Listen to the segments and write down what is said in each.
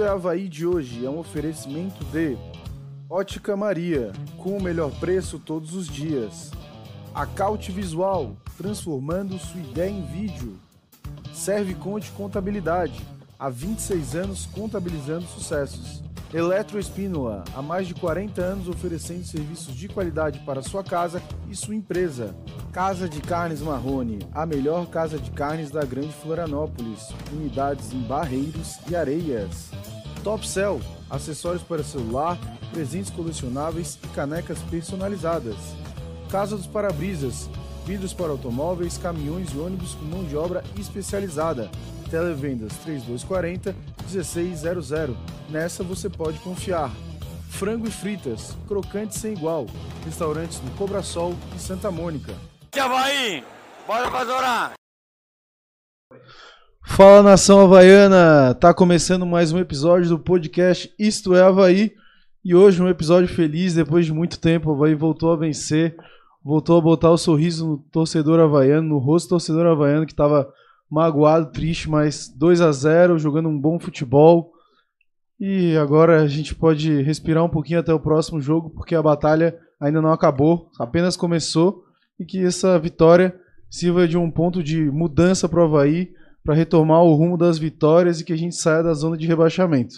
Isto é Havaí de hoje é um oferecimento de Ótica Maria, com o melhor preço todos os dias. Acaute Visual, transformando sua ideia em vídeo. Serve Conte Contabilidade, há 26 anos contabilizando sucessos. Eletroespínola, há mais de 40 anos oferecendo serviços de qualidade para sua casa e sua empresa. Casa de Carnes Marrone, a melhor casa de carnes da Grande Florianópolis. Unidades em Barreiros e Areias. Top Cell, acessórios para celular, presentes colecionáveis e canecas personalizadas. Casa dos Parabrisas, vidros para automóveis, caminhões e ônibus com mão de obra especializada. Televendas 3240 1600. Nessa você pode confiar. Frango e fritas, crocante sem igual. Restaurantes no Cobra Sol e Santa Mônica. Havaí, bora pra Zorar! Fala nação havaiana! Tá começando mais um episódio do podcast Isto é Havaí. E hoje um episódio feliz, depois de muito tempo, o Havaí voltou a vencer, voltou a botar o sorriso no torcedor havaiano, no rosto do torcedor havaiano que estava magoado, triste, mas 2 a 0 jogando um bom futebol. E agora a gente pode respirar um pouquinho até o próximo jogo, porque a batalha ainda não acabou, apenas começou. E que essa vitória sirva de um ponto de mudança para o Havaí, para retomar o rumo das vitórias e que a gente saia da zona de rebaixamento.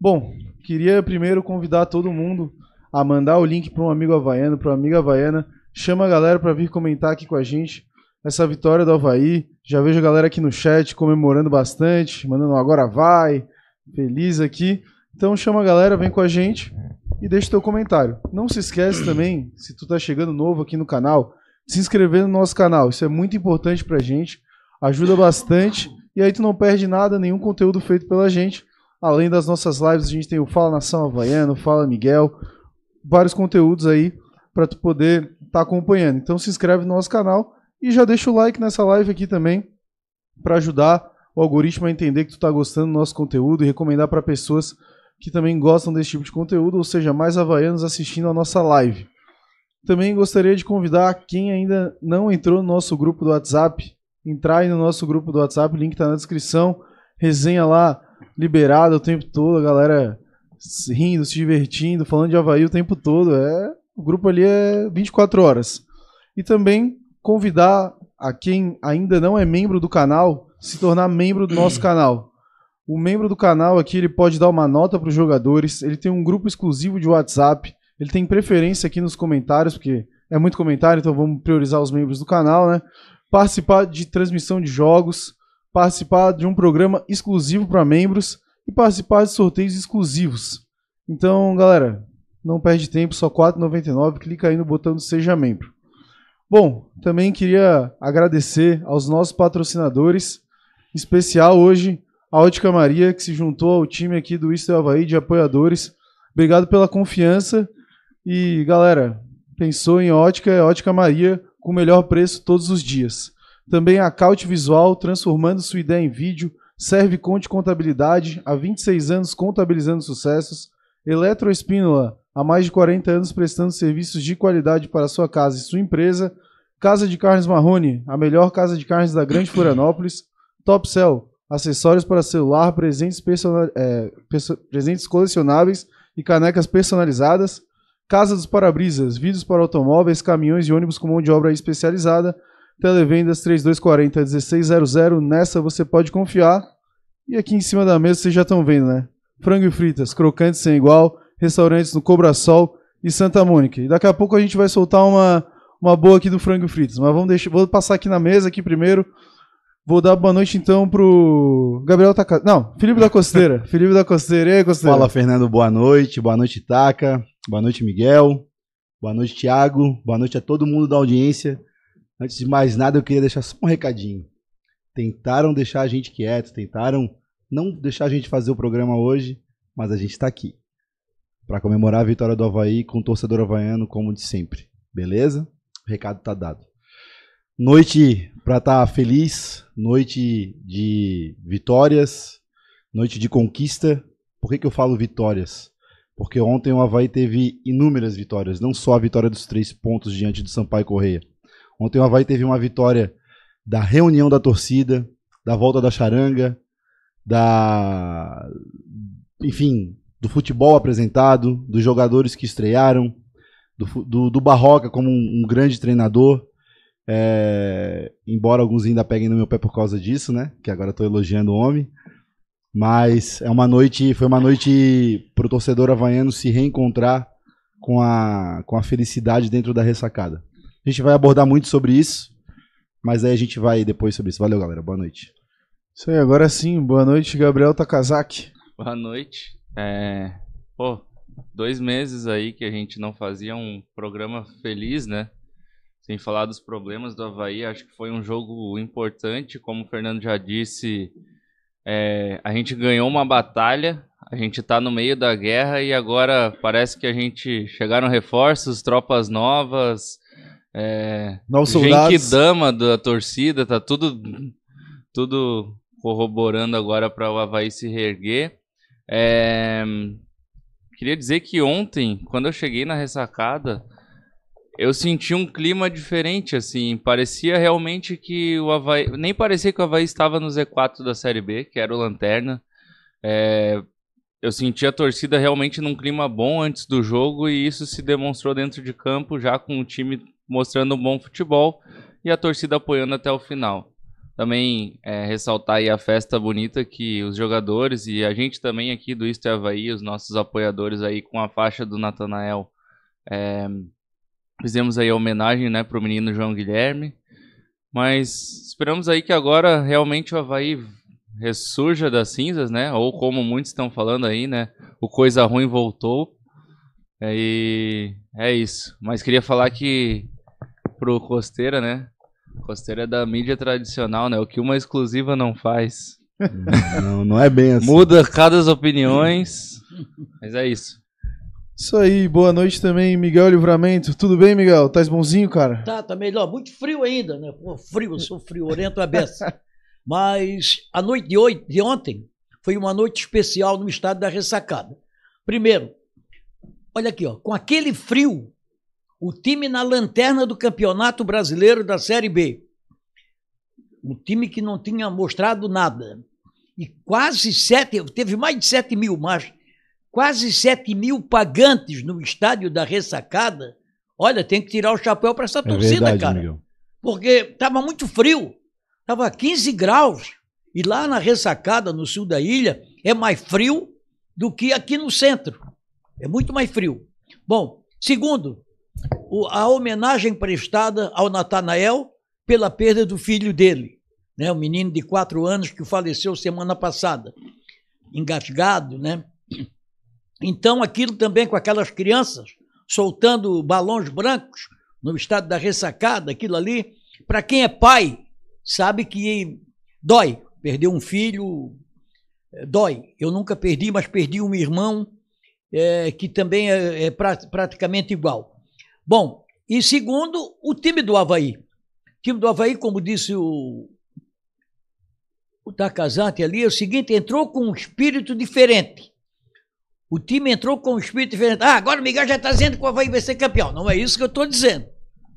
Bom, queria primeiro convidar todo mundo a mandar o link para um amigo havaiano, para uma amiga havaiana. Chama a galera para vir comentar aqui com a gente essa vitória do Havaí. Já vejo a galera aqui no chat comemorando bastante, mandando agora vai, feliz aqui. Então chama a galera, vem com a gente e deixa teu comentário. Não se esquece também, se tu tá chegando novo aqui no canal, se inscrever no nosso canal. Isso é muito importante pra gente, ajuda bastante e aí tu não perde nada, nenhum conteúdo feito pela gente. Além das nossas lives, a gente tem o Fala Nação Havaiano, Fala Miguel, vários conteúdos aí para tu poder estar tá acompanhando. Então se inscreve no nosso canal e já deixa o like nessa live aqui também para ajudar o algoritmo a entender que tu está gostando do nosso conteúdo e recomendar para pessoas que também gostam desse tipo de conteúdo, ou seja, mais havaianos assistindo a nossa live. Também gostaria de convidar quem ainda não entrou no nosso grupo do WhatsApp, entrar aí no nosso grupo do WhatsApp, o link está na descrição. Resenha lá liberada o tempo todo, a galera rindo, se divertindo, falando de Havaí o tempo todo. É, o grupo ali é 24 horas. E também convidar a quem ainda não é membro do canal se tornar membro do nosso canal. O membro do canal aqui ele pode dar uma nota para os jogadores, ele tem um grupo exclusivo de WhatsApp, ele tem preferência aqui nos comentários, porque é muito comentário, então vamos priorizar os membros do canal, né? Participar de transmissão de jogos, participar de um programa exclusivo para membros e participar de sorteios exclusivos. Então, galera, não perde tempo, só R$ 4,99, clica aí no botão do Seja Membro. Bom, também queria agradecer aos nossos patrocinadores, em especial hoje a Ótica Maria, que se juntou ao time aqui do Isto Havaí de apoiadores. Obrigado pela confiança e, galera, pensou em ótica, é Ótica Maria com o melhor preço todos os dias. Também a Caute Visual, transformando sua ideia em vídeo, serve Conte Contabilidade, há 26 anos contabilizando sucessos. Eletroespínola, há mais de 40 anos prestando serviços de qualidade para sua casa e sua empresa. Casa de Carnes Marrone, a melhor casa de carnes da Grande Florianópolis. Top Cell, acessórios para celular, presentes, é, presentes colecionáveis e canecas personalizadas. Casa dos Parabrisas, vidros para automóveis, caminhões e ônibus com mão de obra especializada. Televendas 3240 1600. Nessa você pode confiar. E aqui em cima da mesa vocês já estão vendo, né? Frango e fritas, crocantes sem igual, restaurantes no Cobra Sol e Santa Mônica. E daqui a pouco a gente vai soltar uma, uma boa aqui do frango fritas. Mas vamos deixar, vou passar aqui na mesa aqui primeiro. Vou dar boa noite então pro Gabriel Taca. Não, Felipe da Costeira. Felipe da Costeira. E aí, Costeira? Fala, Fernando. Boa noite. Boa noite, Taca. Boa noite, Miguel. Boa noite, Thiago. Boa noite a todo mundo da audiência. Antes de mais nada, eu queria deixar só um recadinho. Tentaram deixar a gente quieto, tentaram não deixar a gente fazer o programa hoje, mas a gente está aqui para comemorar a vitória do Havaí com o torcedor havaiano, como de sempre. Beleza? O recado tá dado. Noite para estar tá feliz, noite de vitórias, noite de conquista. Por que, que eu falo vitórias? Porque ontem o Havaí teve inúmeras vitórias, não só a vitória dos três pontos diante do Sampaio Correia. Ontem o Havaí teve uma vitória da reunião da torcida, da volta da charanga, da enfim, do futebol apresentado, dos jogadores que estrearam, do, do, do Barroca como um, um grande treinador. É, embora alguns ainda peguem no meu pé por causa disso, né? Que agora eu tô elogiando o homem. Mas é uma noite, foi uma noite pro torcedor havaiano se reencontrar com a, com a felicidade dentro da ressacada. A gente vai abordar muito sobre isso, mas aí a gente vai depois sobre isso. Valeu, galera. Boa noite. Isso aí, agora sim. Boa noite, Gabriel Takazaki. Boa noite. É, pô, dois meses aí que a gente não fazia um programa feliz, né? Sem falar dos problemas do Havaí, acho que foi um jogo importante, como o Fernando já disse. é, a gente ganhou uma batalha, a gente tá no meio da guerra e agora parece que a gente chegaram reforços, tropas novas, é, Novos soldados. dama da torcida, tá tudo, tudo corroborando agora para o Havaí se reerguer. É, queria dizer que ontem, quando eu cheguei na ressacada, eu senti um clima diferente, assim, parecia realmente que o Havaí, nem parecia que o Havaí estava no Z4 da Série B, que era o Lanterna. É, eu senti a torcida realmente num clima bom antes do jogo e isso se demonstrou dentro de campo, já com o time mostrando um bom futebol e a torcida apoiando até o final. Também é, ressaltar aí a festa bonita que os jogadores e a gente também aqui do Isto é Havaí, os nossos apoiadores aí com a faixa do Natanael, é, fizemos aí a homenagem né, para o menino João Guilherme. Mas esperamos aí que agora realmente o Havaí ressurja das cinzas, né? Ou como muitos estão falando aí, né? O coisa ruim voltou. É, E é isso. Mas queria falar que pro Costeira, né? Costeira é da mídia tradicional, né? O que uma exclusiva não faz. Não, não é bem assim. Muda cada as opiniões. Mas é isso. Isso aí, boa noite também, Miguel Livramento. Tudo bem, Miguel? Tá bonzinho, cara? Tá, tá melhor. Muito frio ainda, né? Pô, frio, eu sou friorento a beça. Mas a noite de, hoje, de ontem foi uma noite especial no estado da ressacada. Primeiro, olha aqui, ó, com aquele frio, o time na lanterna do Campeonato Brasileiro da Série B. Um time que não tinha mostrado nada. E quase sete, teve mais de sete mil, mas quase sete mil pagantes no estádio da ressacada. Olha, tem que tirar o chapéu para essa É torcida, verdade, cara Miguel. porque estava muito frio, estava 15 graus. E lá na ressacada, no sul da ilha, é mais frio do que aqui no centro. É muito mais frio. Bom, segundo, a homenagem prestada ao Natanael pela perda do filho dele, né? o menino de quatro anos que faleceu semana passada, engasgado, né? Então, aquilo também com aquelas crianças soltando balões brancos no estado da ressacada, aquilo ali, para quem é pai, sabe que dói. Perder um filho eh, dói. Eu nunca perdi, mas perdi um irmão eh, que também é, é pra- praticamente igual. Bom, e segundo, o time do Havaí. O time do Havaí, como disse o, o Takazante ali, é o seguinte: entrou com um espírito diferente. O time entrou com um espírito diferente. Ah, agora o Miguel já está dizendo que o Havaí vai ser campeão. Não é isso que eu estou dizendo.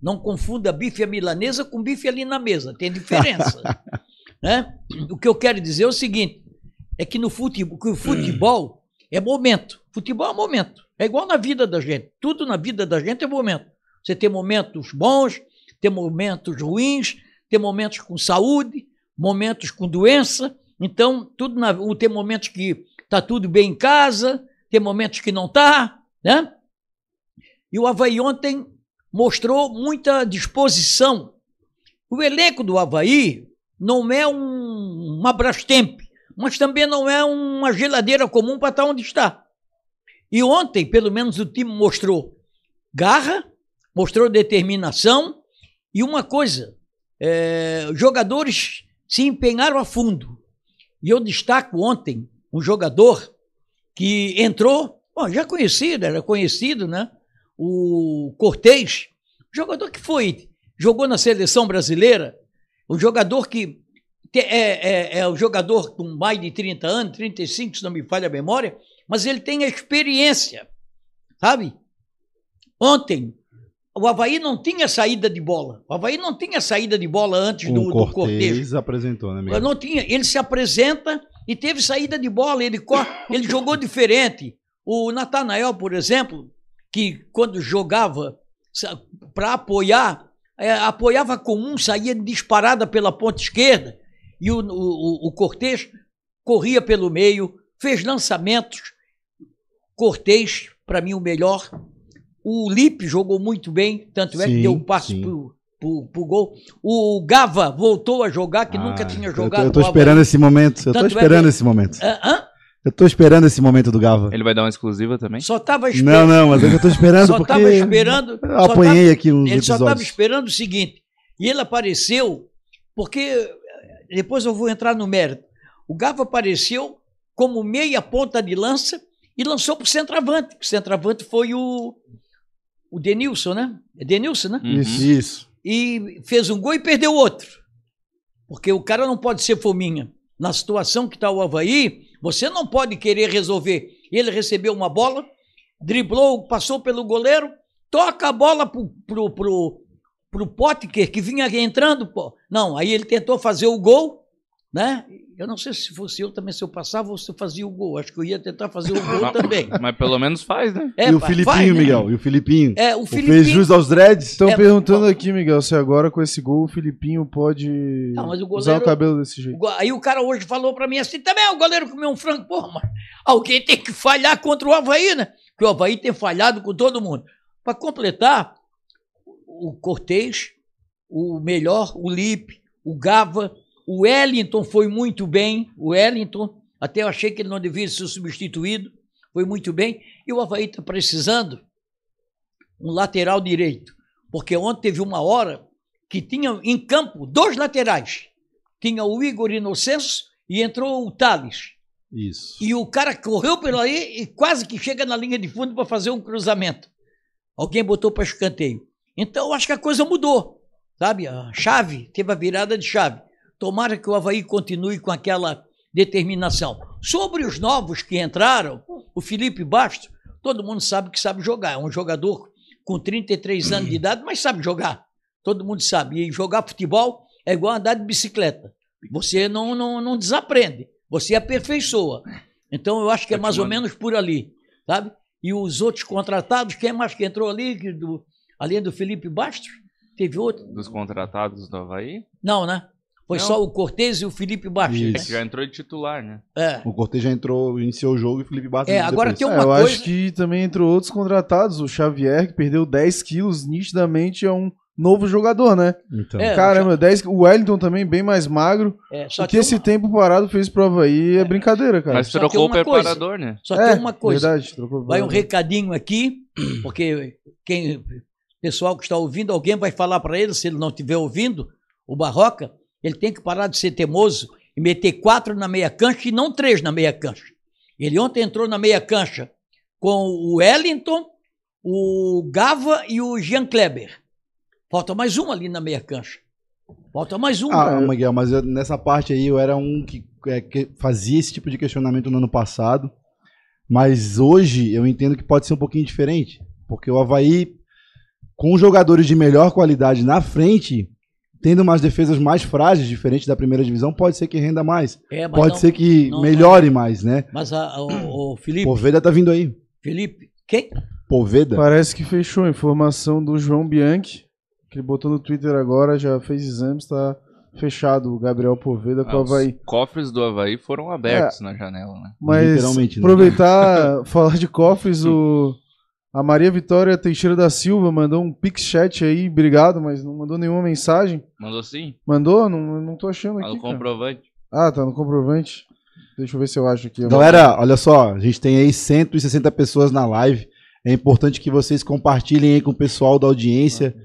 Não confunda bife à milanesa com bife ali na mesa. Tem diferença. né? O que eu quero dizer é o seguinte: é que no futebol, que o futebol é momento. Futebol é momento. É igual na vida da gente. Tudo na vida da gente é momento. Você tem momentos bons, tem momentos ruins, tem momentos com saúde, momentos com doença. Então, tudo na, tem momentos que está tudo bem em casa, tem momentos que não está, né? E o Havaí ontem mostrou muita disposição. O elenco do Havaí não é um, uma Brastemp, mas também não é uma geladeira comum para estar onde está. E ontem, pelo menos, o time mostrou garra, mostrou determinação e uma coisa: é, jogadores se empenharam a fundo. E eu destaco ontem um jogador que entrou, bom, já conhecido, era conhecido, né? O Cortez, jogador que foi, jogou na seleção brasileira, um jogador que é, é, é um jogador com mais de 30 anos, 35, se não me falha a memória, mas ele tem a experiência, sabe? Ontem, o Havaí não tinha saída de bola. O Havaí não tinha saída de bola antes do, O do Cortez. Cortez apresentou, né, Miguel? Não tinha. Ele se apresenta E teve saída de bola, ele, ele jogou diferente. O Natanael, por exemplo, que quando jogava para apoiar, é, apoiava com um, saía disparada pela ponta esquerda, e o, o, o Cortez corria pelo meio, fez lançamentos. Cortez, para mim, o melhor. O Lipe jogou muito bem, tanto é que deu um passe sim. pro, pro, pro gol. O Gava voltou a jogar, que nunca Ah, tinha eu tô- jogado. Eu tô esperando esse momento. Eu tô Tanto é esperando que- esse momento. Hã? Hã? Eu tô esperando esse momento do Gava. Ele vai dar uma exclusiva também? Só estava Não, esperando. não, mas é que eu tô esperando só porque estava esperando. eu só apanhei aqui uns Ele só estava episódios. esperando o seguinte. E ele apareceu, porque eh, depois eu vou entrar no mérito. O Gava apareceu como meia ponta de lança e lançou para o centroavante. O centroavante foi o, o Denilson, né? É Denilson, né? Uhum. Isso, isso. E fez um gol e perdeu outro. Porque o cara não pode ser fominha. Na situação que está o Havaí, você não pode querer resolver. Ele recebeu uma bola, driblou, passou pelo goleiro, toca a bola pro, pro, pro, pro Potker, que vinha entrando. Pô. Não, aí ele tentou fazer o gol, né? Eu não sei se fosse eu também, se eu passava, você fazia o gol. Acho que eu ia tentar fazer o gol também. Mas pelo menos faz, né? É, e o pá, Filipinho, vai, né? Miguel? E o Filipinho? É, o O Fez Filipinho. jus aos dreads? Estão É, perguntando aqui, Miguel, se agora com esse gol o Filipinho pode Não, mas o usar o goleiro- cabelo desse jeito. Aí o cara hoje falou pra mim assim, também o goleiro comeu um frango. Porra, mas alguém tem que falhar contra o Havaí, né? Porque o Havaí tem falhado com todo mundo. Pra completar, o Cortez, o melhor, o Lipe, o Gava, o Wellington foi muito bem. O Wellington, até eu achei que ele não devia ser substituído, foi muito bem. E o Havaí está precisando um lateral direito. Porque ontem teve uma hora que tinha em campo dois laterais tinha o Igor Inocêncio e entrou o Thales. Isso. E o cara correu por aí e quase que chega na linha de fundo para fazer um cruzamento. Alguém botou para escanteio. Então eu acho que a coisa mudou, sabe? A chave, teve a virada de chave. Tomara que o Havaí continue com aquela determinação. Sobre os novos que entraram, o Felipe Bastos, todo mundo sabe que sabe jogar. É um jogador com 33 anos de idade, mas sabe jogar. Todo mundo sabe. E jogar futebol é igual andar de bicicleta. Você não, não, não desaprende, você aperfeiçoa. Então eu acho que é mais ou menos por ali, sabe? E os outros contratados, quem mais que entrou ali, do, além do Felipe Bastos? Teve outro? Dos contratados do Havaí. Não, né? Foi Não. só o Cortez e o Felipe Bastos. Né? É já entrou de titular, né? É. O Cortez já entrou, iniciou o jogo e o Felipe Bastos É, agora depois. tem É, uma eu coisa- acho que também entrou outros contratados. O Xavier, que perdeu 10 quilos, nitidamente é um novo jogador, né? Então, É, Caramba, 10, o Wellington também bem mais magro. É, o que esse uma, tempo parado fez pro Havaí é, brincadeira, cara. Mas só trocou o coisa. preparador, né? só é, tem uma coisa. Verdade, trocou Vai um recadinho aqui, porque quem o pessoal que está ouvindo, alguém vai falar para ele, se ele não estiver ouvindo, o Barroca, ele tem que parar de ser teimoso e meter quatro na meia cancha e não três na meia cancha. Ele ontem entrou na meia cancha com o Wellington, o Gava e o Jean Kleber. Falta mais um ali na meia cancha. Falta mais um. Ah, Miguel, mas eu- nessa parte aí eu era um que, é, que fazia esse tipo de questionamento no ano passado. Mas hoje eu entendo que pode ser um pouquinho diferente. Porque o Havaí, com jogadores de melhor qualidade na frente, tendo umas defesas mais frágeis, diferente da primeira divisão, pode ser que renda mais. É, mas Pode não- ser que não- melhore mais, né? Mas a- a- o, o Felipe, Poveda tá vindo aí. Felipe, quem? Poveda. Parece que fechou a informação do João Bianchi, que ele botou no Twitter agora, já fez exames, tá fechado o Gabriel Poveda com Ah, o os Havaí. cofres do Havaí foram abertos na janela, né? Mas Literalmente, né? aproveitar, falar de cofres, o a Maria Vitória Teixeira da Silva mandou um pix chat aí, obrigado, mas não mandou nenhuma mensagem. Mandou sim? Mandou? Não, não tô achando Tá aqui. no cara. comprovante. Ah, tá no comprovante. Deixa eu ver se eu acho aqui. Galera, olha só, a gente tem aí 160 pessoas na live. É importante que vocês compartilhem aí com o pessoal da audiência,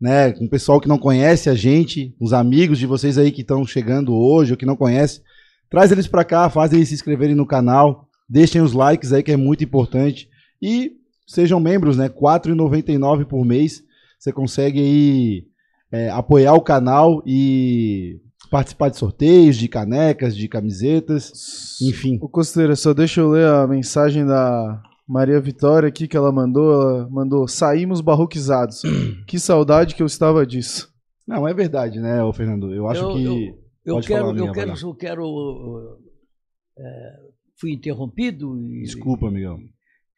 né? Com o pessoal que não conhece a gente, os amigos de vocês aí que estão chegando hoje ou que não conhecem. Traz eles pra cá, faz eles se inscreverem no canal, deixem os likes aí que é muito importante e sejam membros, né? R$ 4,99 por mês. Você consegue aí é, apoiar o canal e participar de sorteios, de canecas, de camisetas, enfim. O Costeira, só deixa eu ler a mensagem da Maria Vitória aqui que ela mandou. Ela mandou: saímos barroquizados. que saudade que eu estava disso. Não, é verdade, né, ô Fernando? Eu acho Eu- que. Eu Pode quero, falar, eu quero, eu quero uh, é, fui interrompido. E, Desculpa, Miguel.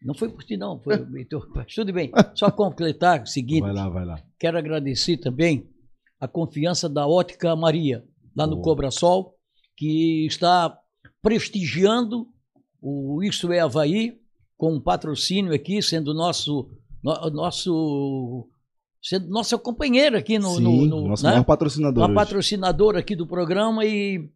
Não foi por ti, não. Foi, então, mas tudo bem. Só completar o seguinte: Vai lá, vai lá. quero agradecer também a confiança da Ótica Maria, lá no Boa. Cobra Sol, que está prestigiando o Isso é Havaí, com um patrocínio aqui, sendo nosso, no- nosso, sendo nossa companheira aqui no, Sim, no, no- nosso né? maior patrocinador. uma patrocinadora aqui do programa e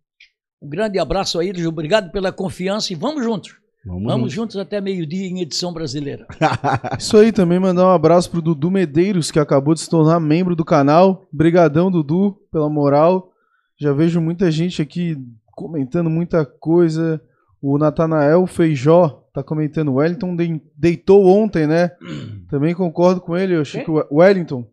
um grande abraço a eles, obrigado pela confiança e vamos juntos. Vamos, Vamos junto. juntos até meio-dia em edição brasileira. Isso aí, também mandar um abraço pro Dudu Medeiros, que acabou de se tornar membro do canal. Brigadão, Dudu, pela moral. Já vejo muita gente aqui comentando muita coisa. O Natanael Feijó tá comentando. O Wellington de- deitou ontem, né? Também concordo com ele. Eu achei que o Wellington,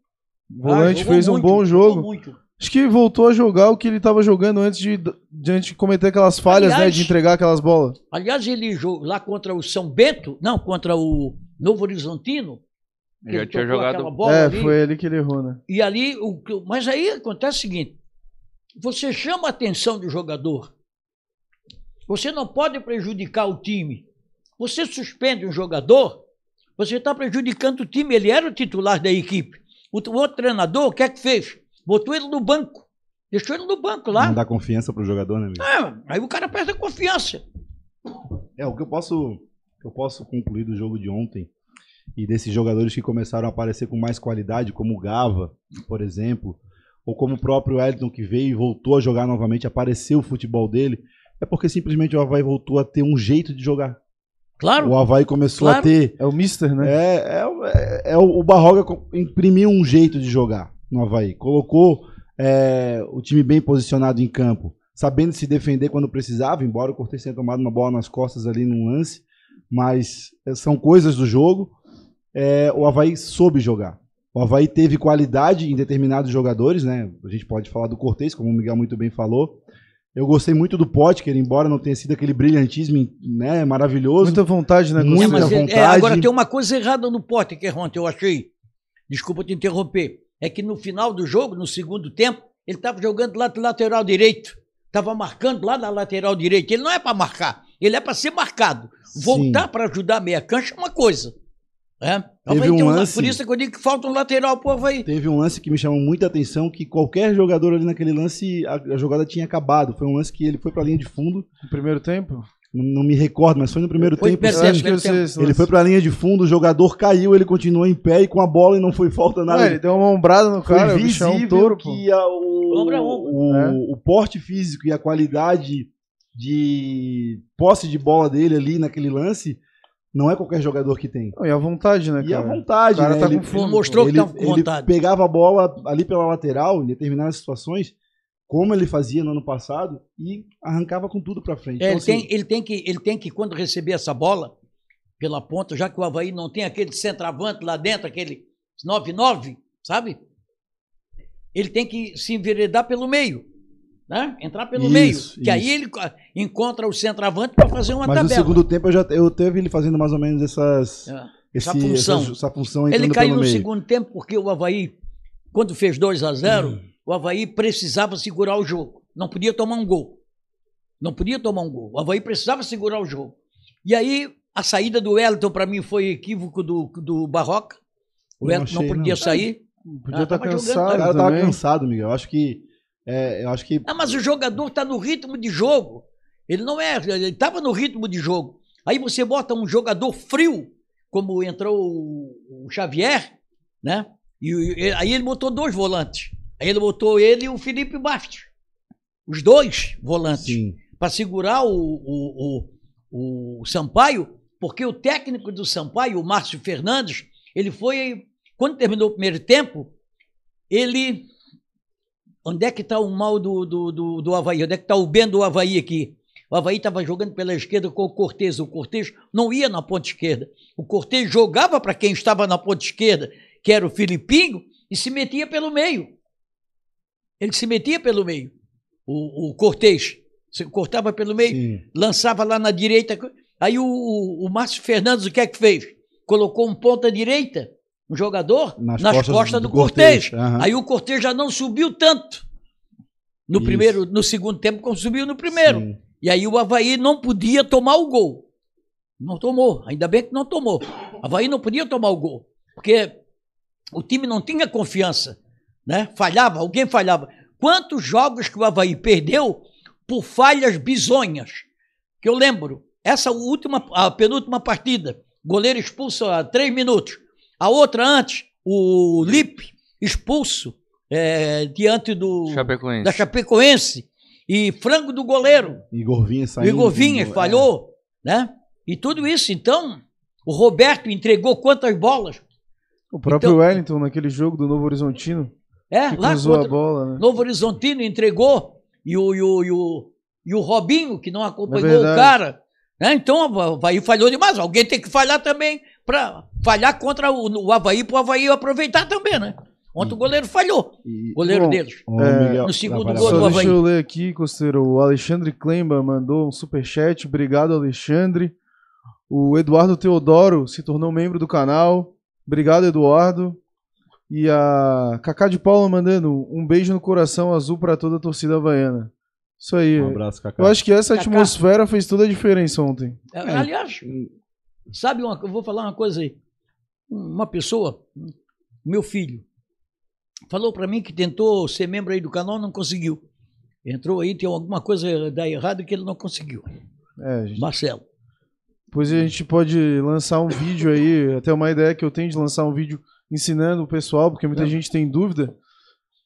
o volante, Ah, fez um muito, bom jogo. muito. Acho que voltou a jogar o que ele tava jogando antes de, de antes de cometer aquelas falhas, né? Aliás- De entregar aquelas bolas. Aliás, ele jogou lá contra o São Bento, não, contra o Novo Horizontino. que Já ele tinha jogado. aquela bola É, ali, foi ali que ele errou, né? E ali, o, que- mas aí acontece o seguinte: você chama a atenção do jogador, você não pode prejudicar o time. Você suspende um jogador, você está prejudicando o time. Ele era o titular da equipe. O, o outro treinador, o que é que fez? Botou ele no banco. Deixou ele no banco lá. Não dá confiança pro jogador, né, Miguel? É, aí o cara perde a confiança. É, o que eu posso, eu posso concluir do jogo de ontem e desses jogadores que começaram a aparecer com mais qualidade, como o Gava, por exemplo, ou como o próprio Wellington que veio e voltou a jogar novamente, apareceu o futebol dele, é porque simplesmente o Havaí voltou a ter um jeito de jogar. Claro. O Havaí começou Claro. a ter. É o Mister, né? É, é, é, é o o Barroga imprimiu um jeito de jogar no Havaí. Colocou é, o time bem posicionado em campo, sabendo se defender quando precisava, embora o Cortez tenha tomado uma bola nas costas ali num lance, mas é, são coisas do jogo. É, o Havaí soube jogar. O Havaí teve qualidade em determinados jogadores, né? A gente pode falar do Cortez, como o Miguel muito bem falou. Eu gostei muito do Potker, embora não tenha sido aquele brilhantismo né, maravilhoso. Muita vontade, né? Muita É, mas Gostei. ele- é, vontade. agora tem uma coisa errada no Potter que ontem eu achei. Desculpa te interromper. É que no final do jogo, no segundo tempo, ele estava jogando lá do lateral direito. Estava marcando lá na lateral direita. Ele não é para marcar, ele é para ser marcado. Voltar para ajudar a meia cancha é uma coisa. É? Teve um lance- Por isso que eu digo que falta um lateral pro Havaí. Teve um lance que me chamou muita atenção, que qualquer jogador ali naquele lance, a, a jogada tinha acabado. Foi um lance que ele foi pra linha de fundo, No primeiro tempo? Não, não me recordo, mas foi no primeiro Foi tempo. primeiro tempo, que primeiro esse Ele foi pra linha de fundo, o jogador caiu, ele continuou em pé e com a bola e não foi falta nada. Ué, ele deu uma ombrada no foi cara, o bicho é um visível touro, pô. que a- o, Ombro a ombro. o, É. o porte físico e a qualidade de posse de bola dele ali naquele lance não é qualquer jogador que tem. Não, E a vontade, né, E a cara? vontade, O cara né? tá ele, com fome, Ele mostrou que ele, estava com ele vontade. pegava a bola ali pela lateral em determinadas situações, como ele fazia no ano passado, e arrancava com tudo pra frente. É, Então, ele, tem, assim, ele, tem que, ele tem que, quando receber essa bola pela ponta, já que o Havaí não tem aquele centroavante lá dentro, aquele 9-9, sabe? Ele tem que se enveredar pelo meio. Né? Entrar pelo Isso, meio. Que isso. aí ele encontra o centroavante para fazer uma mas no tabela. segundo tempo eu já eu teve ele fazendo mais ou menos essas É. esse- essa função. essa, essa função Ele caiu no meio. segundo tempo porque o Havaí, quando fez 2 a 0 Hum. O Havaí precisava segurar o jogo. Não podia tomar um gol. Não podia tomar um gol. O Havaí precisava segurar o jogo. E aí, a saída do Wellington, para mim, foi equívoco do, do Barroca. O Não Wellington não achei, podia não. sair. Podia Ah, estar jogando, O cansado cara tava também. cansado, Miguel. Eu acho que é, eu acho que Ah, mas o jogador está no ritmo de jogo. Ele não é. Ele estava no ritmo de jogo. Aí você bota um jogador frio, como entrou o, o Xavier, né? E, e- aí ele botou dois volantes. Aí ele botou ele e o Felipe Bastos. Os dois volantes. Para segurar o, o, o, o Sampaio, porque o técnico do Sampaio, o Márcio Fernandes, ele foi. Quando terminou o primeiro tempo, ele. Onde é que está o mal do, do, do, do Havaí? Onde é que está o bem do Havaí aqui? O Havaí estava jogando pela esquerda com o Cortez. O Cortez não ia na ponta esquerda. O Cortez jogava para quem estava na ponta esquerda, que era o Filipinho, e se metia pelo meio. Ele se metia pelo meio. O, o Cortez cortava pelo meio, sim. lançava lá na direita. Aí o, o, o Márcio Fernandes, o que é que fez? Colocou um ponta direita, um jogador, nas, Nas costas, costas do, do Cortez. Aham. Aí o Cortez já não subiu tanto no Isso. primeiro, no segundo tempo, como subiu no primeiro. sim. E aí o Havaí não podia tomar o gol. Não tomou, ainda bem que não tomou. O Havaí não podia tomar o gol, porque o time não tinha confiança, né? Falhava, alguém falhava. Quantos jogos que o Havaí perdeu por falhas bizonhas? Que eu lembro, essa última, a penúltima partida, goleiro expulso há três minutos. A outra antes, o Lipe expulso é, diante do Chapecoense. da Chapecoense e frango do goleiro. Igor Vinha O saindo. Igor Vinha é, falhou, né? E tudo isso, então, o Roberto entregou quantas bolas? O próprio Então- Wellington, naquele jogo do Novo Horizontino, É, que lá cruzou a contra bola, né? Novo Horizontino entregou e o, e o, e o, e o Robinho, que não acompanhou É o verdade. cara. Né? Então o Havaí falhou demais. Alguém tem que falhar também para falhar contra o, o Havaí para o Havaí aproveitar também, né? Ontem o goleiro falhou, E, o goleiro Bom, deles. É, Miguel, no segundo gol do Havaí. deixa eu ler aqui, Costeiro. O Alexandre Klemba mandou um superchat. Obrigado, Alexandre. O Eduardo Teodoro se tornou membro do canal. Obrigado, Eduardo. E a Cacá de Paula mandando um beijo no coração azul para toda a torcida havaiana. Isso aí. Um abraço, Cacá. Eu acho que essa Cacá. atmosfera fez toda a diferença ontem. É, Aliás, sabe uma, eu vou falar uma coisa aí. Uma pessoa, meu filho, falou para mim que tentou ser membro aí do canal, não conseguiu. Entrou aí, tem alguma coisa da errado que ele não conseguiu. É, gente. Marcelo. Depois a gente pode lançar um vídeo aí, até uma ideia que eu tenho de lançar um vídeo ensinando o pessoal, porque muita É. gente tem dúvida.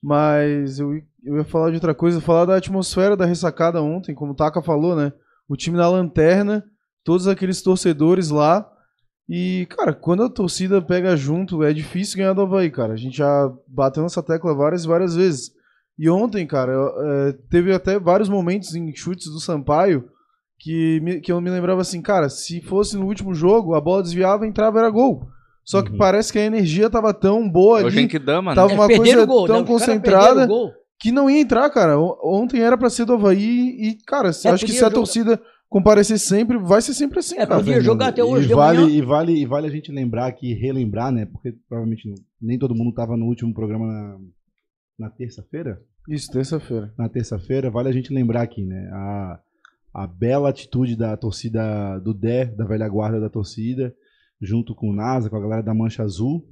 Mas eu, eu ia falar de outra coisa, falar da atmosfera da ressacada ontem, como o Taka falou, né? O time na lanterna, todos aqueles torcedores lá. E, cara, quando a torcida pega junto, é difícil ganhar do Havaí, cara. A gente já bateu nessa tecla várias e várias vezes. E ontem, cara, é, teve até vários momentos em chutes do Sampaio que, me- que eu me lembrava assim, cara, se fosse no último jogo, a bola desviava, entrava, era gol. Só que Uhum. parece que a energia tava tão boa Hoje ali em que dama, né? Tava uma perderam coisa gol, tão né? Concentrada que não ia entrar, cara. Ontem era pra ser do Havaí e, cara, se- É, acho que se a torcida comparecer sempre, vai ser sempre assim, É, cara. podia jogar até hoje e vale, manhã. e vale E vale a gente lembrar aqui, relembrar, né? Porque provavelmente não- nem todo mundo estava no último programa na, na terça-feira. Isso, terça-feira. Na terça-feira, vale a gente lembrar aqui, né? A, a bela atitude da torcida do Dé, da velha guarda da torcida, junto com o NASA, com a galera da Mancha Azul,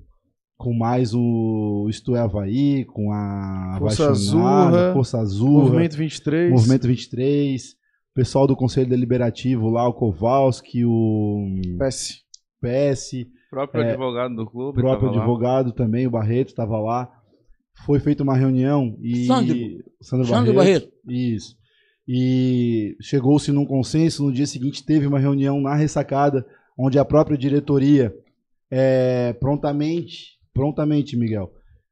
com mais o Isto é Havaí, com a Força Azurra, Força Azul, Movimento 23. Movimento 23, o pessoal do Conselho Deliberativo lá, o Kowalski, o PS. PS, O próprio É, advogado do clube. o próprio tava lá. advogado também, o Barreto estava lá. Foi feita uma reunião e. Sandro. Sandro, Sandro Barreto. Barreto. Isso. E chegou-se num consenso. No dia seguinte teve uma reunião na ressacada, onde a própria diretoria é, prontamente, prontamente, Miguel,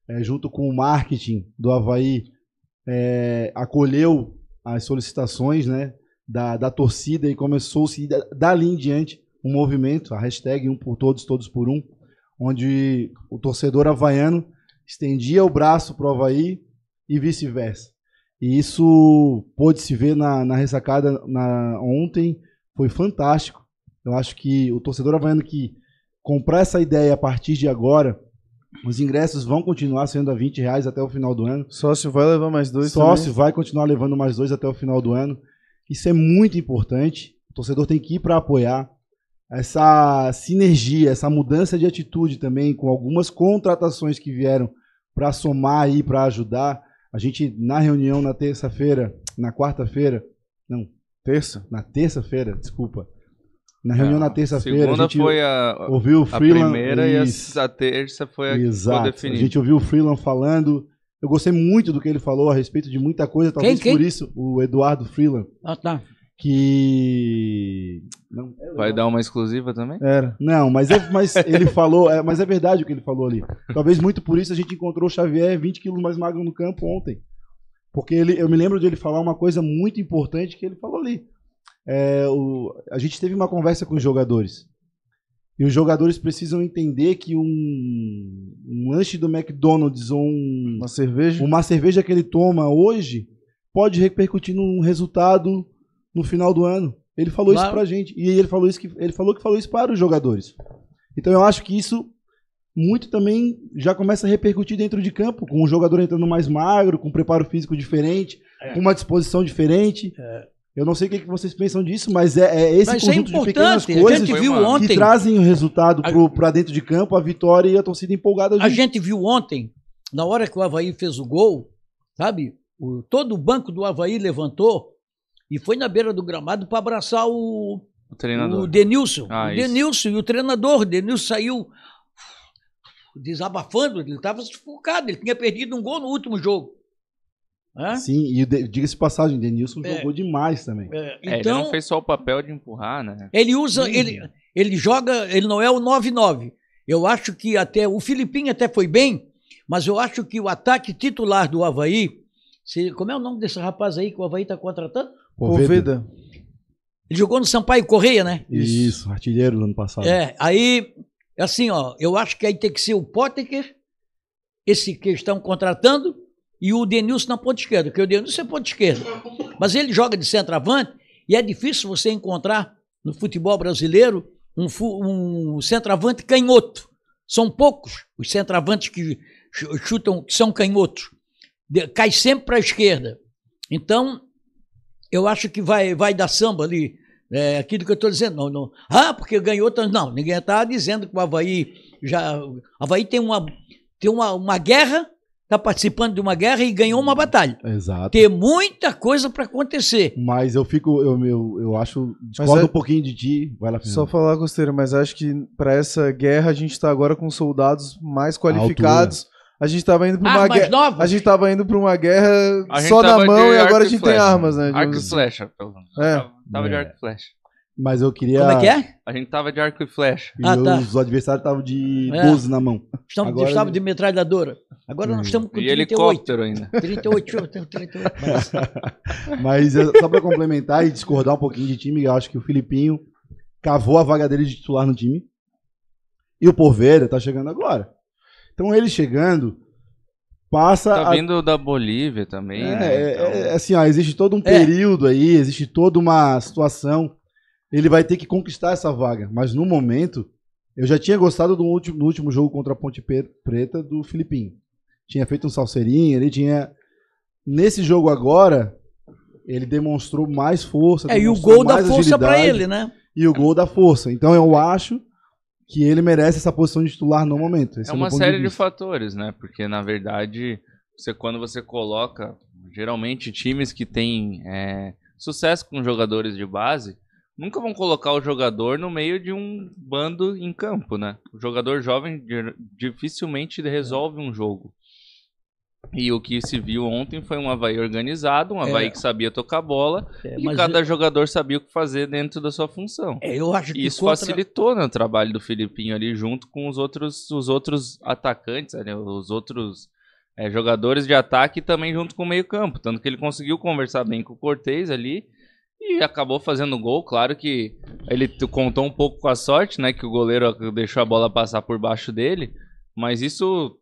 é, junto com o marketing do Havaí, é, acolheu as solicitações né, da, da torcida e começou-se da- dali em diante um movimento, a hashtag um por todos, todos por um, onde o torcedor havaiano estendia o braço para o Havaí e vice-versa. E isso pôde se ver na, na ressacada na, ontem, foi fantástico. Eu acho que o torcedor havaiano que comprar essa ideia a partir de agora, os ingressos vão continuar sendo a 20 reais até o final do ano. Sócio vai levar mais dois Sócio também. vai continuar levando mais dois até o final do ano. Isso é muito importante. O torcedor tem que ir para apoiar. Essa sinergia, essa mudança de atitude também, com algumas contratações que vieram para somar aí, para ajudar. A gente, na reunião na terça-feira, na quarta-feira, não, Terça. na terça-feira, desculpa. Na reunião É, na a terça-feira, a Segunda gente foi a, ouviu o a Freeland. primeira e a, Isso. a terça foi a Exato. A gente ouviu o Freeland falando. Eu gostei muito do que ele falou a respeito de muita coisa, talvez quem? por isso o Eduardo Freeland, Ah, tá. que não, Vai dar uma exclusiva também? Era. não, mas, é- mas ele falou, é, mas é verdade o que ele falou ali. Talvez muito por isso a gente encontrou o Xavier 20 quilos mais magro no campo ontem, porque ele, eu me lembro de ele falar uma coisa muito importante que ele falou ali. É, o- a gente teve uma conversa com os jogadores. E os jogadores precisam entender que um, um lanche do McDonald's ou um, Uma cerveja. uma cerveja que ele toma hoje pode repercutir num resultado no final do ano. Ele falou Claro. isso pra gente. E ele falou isso que ele falou que falou isso para os jogadores. Então eu acho que isso muito também já começa a repercutir dentro de campo, com o jogador entrando mais magro, com um preparo físico diferente, com uma disposição diferente. Eu não sei o que que vocês pensam disso, mas é, é esse Mas isso é conjunto de pequenas importante. A coisas gente que trazem o resultado A- pra dentro de campo, a vitória e a torcida empolgada. A junto. gente viu ontem, na hora que o Havaí fez o gol, sabe? O- todo o banco do Havaí levantou e foi na beira do gramado para abraçar o, O treinador. o Denilson. Ah, o isso. Denilson e o treinador. O Denilson saiu desabafando, ele estava sufocado, ele tinha perdido um gol no último jogo. Hã? Sim, e diga-se de passagem, o Denilson É. jogou demais também. É, É, ele então, não fez só o papel de empurrar, né? Ele usa, ele, ele joga, ele não é o 9-9. Eu acho que até, o Filipinho até foi bem, mas eu acho que o ataque titular do Havaí, se, como é o nome desse rapaz aí que o Havaí está contratando? Poveda. Ele jogou no Sampaio Correia, né? Isso, artilheiro do ano passado. É, aí, assim, ó, eu acho que aí tem que ser o Potker, esse que estão contratando, e o Denilson na ponta esquerda, porque o Denilson é ponta esquerda. Mas ele joga de centroavante, e é difícil você encontrar no futebol brasileiro um, um centroavante canhoto. São poucos os centroavantes que chu- chutam, que são canhotos. De- cai sempre para a esquerda. Então, eu acho que vai, vai dar samba ali. É aquilo que eu estou dizendo. Não, não. Ah, porque ganhou. Não, ninguém está dizendo que o Havaí já. Havaí tem uma, tem uma, uma guerra, está participando de uma guerra e ganhou uma batalha. Exato. Tem muita coisa para acontecer. Mas eu fico, eu, eu, eu acho, discordo é- um pouquinho de ti. Vai lá, Só falar, Costeiro, mas acho que pra essa guerra a gente tá agora com soldados mais qualificados. A gente tava indo pra uma guerra. novas? A gente tava indo pra uma guerra só na mão de e agora a gente tem flecha. armas, né? Arco e flecha, pelo menos. É. Tava, tava de É. arco e flecha. Mas eu queria. Como é que é? A gente tava de arco e flecha. E Ah, tá. os adversários estavam de É. 12 na mão. Estamos, Agora- estava de metralhadora. Agora nós estamos com E 38. helicóptero ainda. 38, eu tenho 38. Mas, Mas só pra complementar e discordar um pouquinho de time, eu acho que o Filipinho cavou a vaga dele de titular no time. E o Porveira tá chegando agora. Então ele chegando, passa Tá a vindo da Bolívia também, É, né? é, Então, é, assim, ó, existe todo um É. período aí, existe toda uma situação. Ele vai ter que conquistar essa vaga. Mas no momento, eu já tinha gostado do último, do último jogo contra a Ponte Preta do Filipinho. Tinha feito um salseirinho, ele tinha. Nesse jogo agora, ele demonstrou mais força. é, e o gol dá mais força para ele, né? E o gol dá força. Então eu acho que ele merece essa posição de titular no momento. Esse É meu uma ponto série de, vista. fatores, né? Porque, na verdade, você, quando você coloca, geralmente, times que têm é, sucesso com jogadores de base, nunca vão colocar o jogador no meio de um bando em campo, né? O jogador jovem di- dificilmente resolve um jogo. E o que se viu ontem foi um Havaí organizado, um Havaí É. que sabia tocar bola, É, e cada eu, jogador sabia o que fazer dentro da sua função. é, eu acho que isso contra- facilitou né, o trabalho do Filipinho ali junto com os outros, os outros atacantes, né, os outros é, jogadores de ataque também junto com o meio campo. Tanto que ele conseguiu conversar bem com o Cortez ali e acabou fazendo gol. Claro que ele contou um pouco com a sorte, né? Que o goleiro deixou a bola passar por baixo dele. Mas isso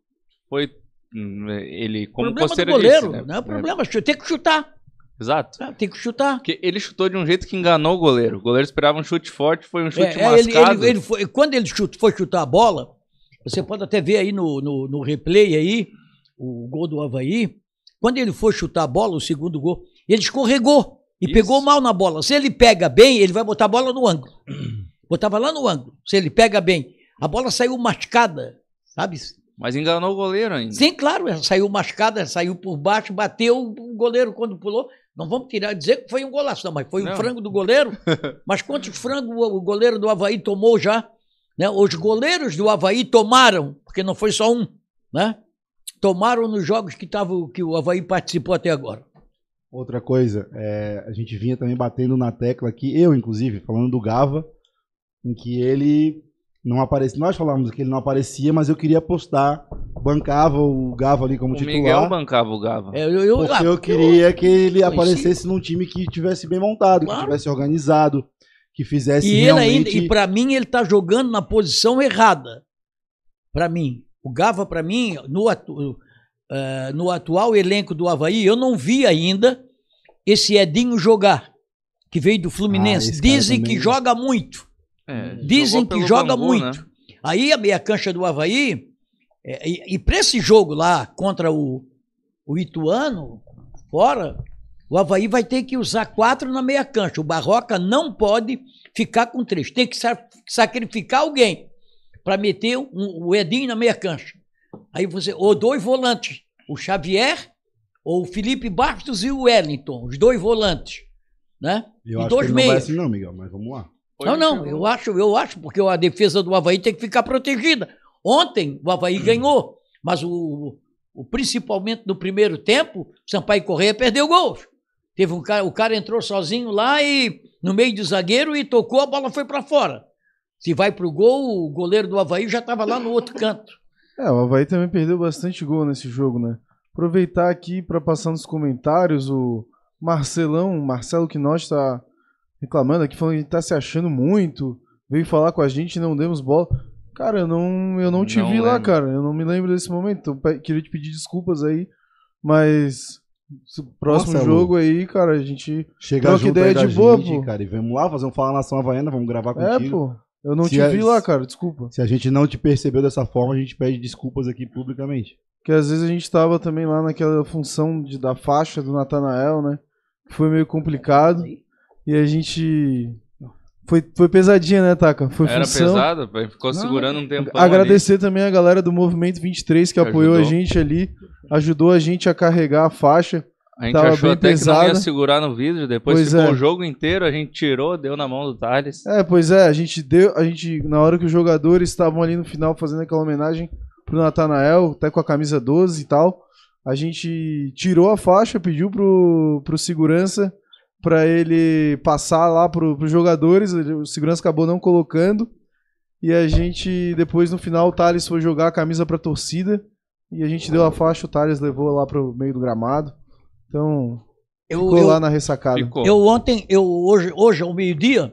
foi... hum, Ele, como o problema do goleiro, disse, né? não é problema, tem que chutar, Exato. tem que chutar. Porque ele chutou de um jeito que enganou o goleiro. O goleiro esperava um chute forte, foi um chute É, é, ele, mascado. ele- ele foi- quando ele chut- foi chutar a bola, você pode até ver aí no, no, no replay aí, o gol do Havaí, quando ele foi chutar a bola, o segundo gol, ele escorregou e Isso. pegou mal na bola. Se ele pega bem, ele vai botar a bola no ângulo. Botava lá no ângulo. Se ele pega bem, a bola saiu mascada, sabe? Mas enganou o goleiro ainda. Sim, claro, ela saiu mascada, saiu por baixo, bateu o goleiro quando pulou. Não vamos tirar, dizer que foi um golaço, não, mas foi um Não. frango do goleiro. mas quantos frangos o o goleiro do Havaí tomou já? Né? Os goleiros do Havaí tomaram, porque não foi só um, né? Tomaram nos jogos que, tava, que o Havaí participou até agora. Outra coisa, é, a gente vinha também batendo na tecla aqui, eu inclusive, falando do Gava, em que ele não aparecia. Nós falávamos que ele não aparecia, mas eu queria apostar, bancava o Gava ali como O titular. Miguel bancava o Gava. É, eu, eu, Porque eu queria que ele aparecesse num time que tivesse bem montado, Claro. que tivesse organizado, que fizesse E ele realmente... ainda, e para mim, ele tá jogando na posição errada. Para mim. O Gava, para mim, no, eh, no atual elenco do Havaí, eu não vi ainda esse Edinho jogar, que veio do Ah, Fluminense. cara Dizem também- que joga muito. É, Dizem que joga Bangu, muito. né? Aí a meia cancha do Havaí, eh, e, e para esse jogo lá contra o, o Ituano, fora, O Havaí vai ter que usar quatro na meia cancha. O Barroca não pode ficar com três. Tem que sa- sacrificar alguém para meter um- o Edinho na meia cancha. Aí você, ou dois volantes, o Xavier, ou o Felipe Bastos e o Wellington, os dois volantes, né? Eu e acho dois que ele não vai assim não, Miguel, mas vamos lá. Não, não, eu acho, eu acho, porque a defesa do Havaí tem que ficar protegida. Ontem o Havaí ganhou, mas o, o- principalmente no primeiro tempo, o Sampaio Correia perdeu gols. Teve um cara, o cara entrou sozinho lá e no meio do zagueiro e tocou, a bola foi para fora. Se vai pro gol, o goleiro do Havaí já estava lá no outro canto. É, o Havaí também perdeu bastante gol nesse jogo, né? Aproveitar aqui para passar nos comentários, o Marcelão, Marcelo Quinoz tá reclamando aqui, falando que tá se achando muito, veio falar com a gente e não demos bola. Cara, eu não, eu não te Não vi lá, lembro. cara, eu não me lembro desse momento, então pe- queria te pedir desculpas aí, mas se- próximo Marcelo. jogo aí, cara, a gente... Chega Troca junto ideia aí da de boa, gente, pô. cara, e vamos lá fazer um Fala Nação Havaiana, vamos gravar É, contigo. pô, eu não Se te é- vi lá, cara, desculpa. Se a gente não te percebeu dessa forma, a gente pede desculpas aqui publicamente. Porque às vezes a gente tava também lá naquela função de, da faixa do Natanael, né? Foi meio complicado. E a gente. Foi, foi pesadinha, né, Taka? Foi Era função. ficou segurando um tempão. Agradecer também a galera do Movimento 23 que Que apoiou a ajudou. gente ali, ajudou a gente a carregar a faixa. A gente achou até que não ia segurar no vídeo, depois Pois ficou é. o jogo inteiro, a gente tirou, deu na mão do Thales. É, pois é, a gente deu, a gente na hora que os jogadores estavam ali no final fazendo aquela homenagem pro Natanael, até com a camisa 12 e tal, a gente tirou a faixa, pediu pro, pro segurança pra ele passar lá pro, pros jogadores, o segurança acabou não colocando. E a gente depois no final o Thales foi jogar a camisa pra torcida e a gente deu a faixa, o Thales levou lá pro meio do gramado. Então, Eu, ficou eu- lá na ressacada. Ficou. Eu ontem, eu hoje, hoje ao meio-dia,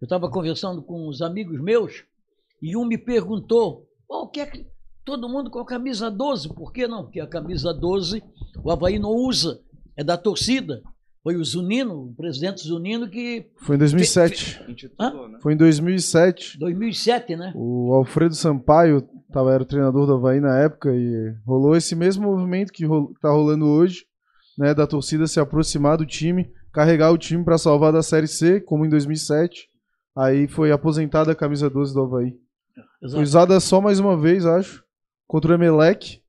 eu estava conversando com uns amigos meus e um me perguntou: "Pô, o que é que todo mundo com a camisa 12? Por que não? Porque a camisa 12 o Havaí não usa, é da torcida. Foi o Zunino, o presidente Zunino, que. Foi em 2007. Intitulou, né? Foi em 2007. 2007, né? O Alfredo Sampaio tava, era o treinador do Havaí na época e rolou esse mesmo movimento que ro- tá rolando hoje, né, da torcida se aproximar do time, carregar o time para salvar da Série C, como em 2007. Aí foi aposentada a camisa 12 do Havaí. Foi Exato. usada só mais uma vez, acho, contra o Emelec,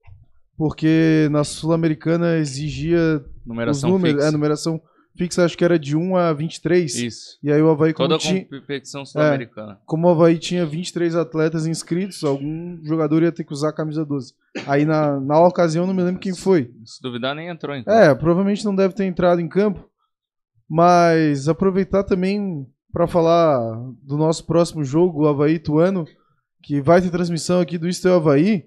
porque na Sul-Americana exigia os Numeração números, fixa. é, numeração fixa, acho que era de 1 a 23. Isso. E aí o Havaí, como Toda tinha, competição sul-americana. como o Havaí tinha 23 atletas inscritos, algum jogador ia ter que usar a camisa 12. Aí na, na ocasião não me lembro quem foi. Se duvidar, nem entrou então. É, provavelmente não deve ter entrado em campo. Mas aproveitar também para falar do nosso próximo jogo, o Havaí Tuano, que vai ter transmissão aqui do Isto é Havaí.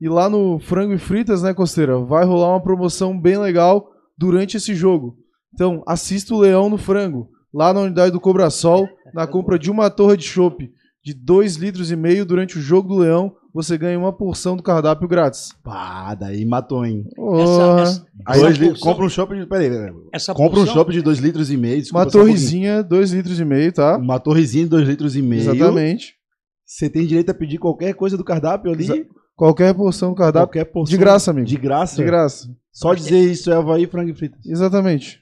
E lá no Frango e Fritas, né, Costeira? Vai rolar uma promoção bem legal durante esse jogo. Então, assista o Leão no Frango, lá na unidade do Cobrasol, na compra de uma torre de chopp de 2 litros e meio durante o jogo do Leão, você ganha uma porção do cardápio grátis. Pá, daí matou, hein? Oh, essa- Aí essa dois li- porção- compra um chopp de. Peraí, peraí. Essa Compra um chopp de 2 litros e meio. desculpa, uma um torrezinha, 2 litros e meio, tá? Uma torrezinha de 2 litros e meio. Exatamente. Você tem direito a pedir qualquer coisa do cardápio ali. Exa- Qualquer porção do cardápio. Qualquer porção. De graça, amigo. De graça? De graça. Só dizer isso é Havaí frango e fritas. Exatamente.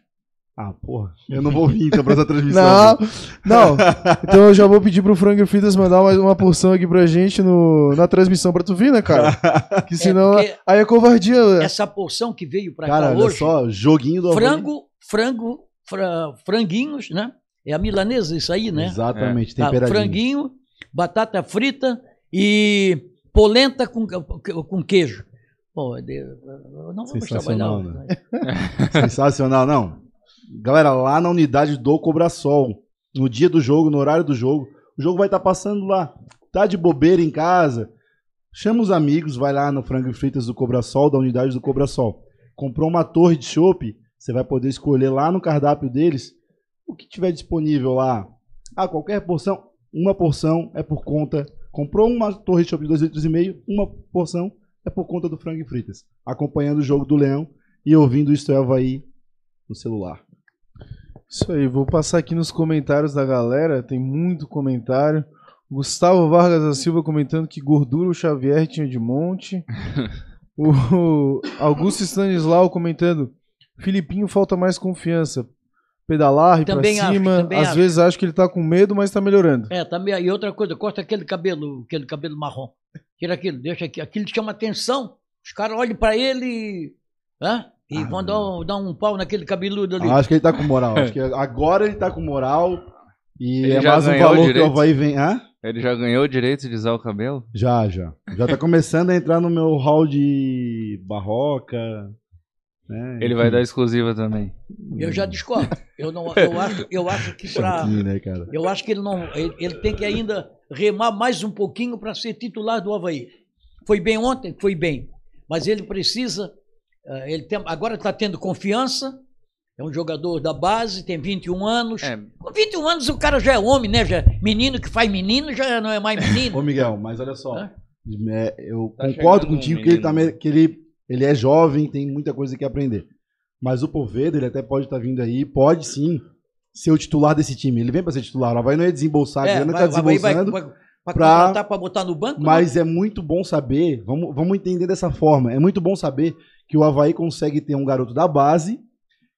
Ah, porra. Eu não vou vir então pra essa transmissão. Não, não. Então eu já vou pedir pro Frango e Fritas mandar mais uma porção aqui pra gente no, na transmissão pra tu vir, né, cara? Que senão. porque- Aí é covardia. né? Essa porção que veio para Cara, cá olha hoje, só, joguinho do frango, frango, fra- franguinhos, né? É a milanesa isso aí, né? Exatamente, Tá, temperadinho. franguinho, batata frita e polenta com, com queijo. Pô, não vamos trabalhar. Sensacional, né? Sensacional, não. Galera, lá na unidade do Cobrasol, no dia do jogo, no horário do jogo, o jogo vai estar passando lá. Tá de bobeira em casa? Chama os amigos, vai lá no Frango e Fritas do Cobrasol, da unidade do Cobrasol. Comprou uma torre de chopp, você vai poder escolher lá no cardápio deles o que tiver disponível lá. Ah, qualquer porção, uma porção é por conta. Comprou uma torre de chopp de 2 litros e meio, uma porção é por conta do Frango e Fritas. Acompanhando o jogo do Leão e ouvindo Isto é Havaí no celular. Isso aí, vou passar aqui nos comentários da galera, tem muito comentário. Gustavo Vargas da Silva comentando que gordura o Xavier tinha de monte. o Augusto Stanislau comentando: Filipinho falta mais confiança. Pedalar, ir pra acho, cima. Às acho. vezes acho que ele tá com medo, mas tá melhorando. É, também. E outra coisa, corta aquele cabelo, aquele cabelo marrom. Tira aquilo, deixa aqui. Aquilo chama atenção. Os caras olham pra ele e. hã? E Ah, vão dar um, dar um pau naquele cabeludo ali. Ah, Acho que ele tá com moral. Acho que agora ele tá com moral. E Ele é já mais um valor que o Havaí vem. Hã? Ele já ganhou o direito de usar o cabelo? Já, já. Já tá começando a entrar no meu hall de barroca. Né? Ele vai dar exclusiva também. Eu já discordo. Eu, não, eu, acho, eu acho que pra. Né, cara? Eu acho que ele não. Ele, ele tem que ainda remar mais um pouquinho para ser titular do Havaí. Foi bem ontem? Foi bem. Mas ele precisa. Eh, Ele tem, agora está tendo confiança. É um jogador da base, tem 21 anos. É, Com 21 anos o cara já é homem, né? Já, é menino que faz menino já não é mais menino. Ô, Miguel, mas olha só. Hã? é, eu Tá concordo chegando um contigo que, ele, tá, que ele, ele é jovem, tem muita coisa que aprender. Mas o Poveda, ele até pode estar vindo aí, pode sim ser o titular desse time. Ele vem para ser titular. O Havaí não ia desembolsar a grana, É, vai, tá vai, desembolsando. vai, vai pra- para botar no banco? Mas é muito bom saber, vamos, vamos entender dessa forma, é muito bom saber que o Havaí consegue ter um garoto da base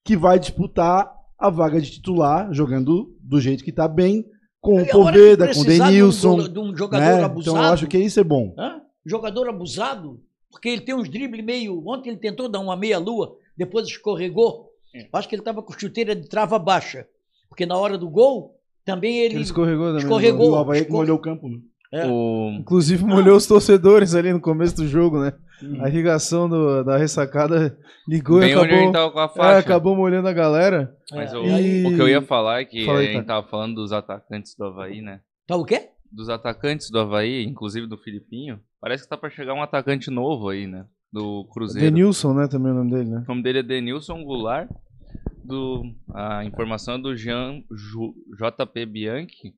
que vai disputar a vaga de titular, jogando do jeito que tá bem, com o Poveda, com o precisar de um Denilson. De um, jogador né? abusado. Então eu acho que isso é bom. Hã? Jogador abusado, porque ele tem uns dribles meio. Ontem ele tentou dar uma meia-lua, depois escorregou. É. Acho que ele estava com chuteira de trava baixa. Porque na hora do gol, também ele. Ele escorregou também. escorregou. O Havaí molhou o campo, né? É. o... Inclusive molhou os torcedores ali no começo do jogo, né? Hum. A irrigação do- da ressacada ligou Bem e onde a gente acabou, tava com a é, acabou molhando a galera. Mas É, o, e o que eu ia falar é que Fala aí, a gente cara. tava falando dos atacantes do Havaí, né? Tá o quê? Dos atacantes do Havaí, inclusive do Filipinho, parece que tá pra chegar um atacante novo aí, né? Do Cruzeiro. Denilson, né? Também é o nome dele, né? O nome dele é Denilson Goulart. Do, a informação é do Jean JP Bianchi.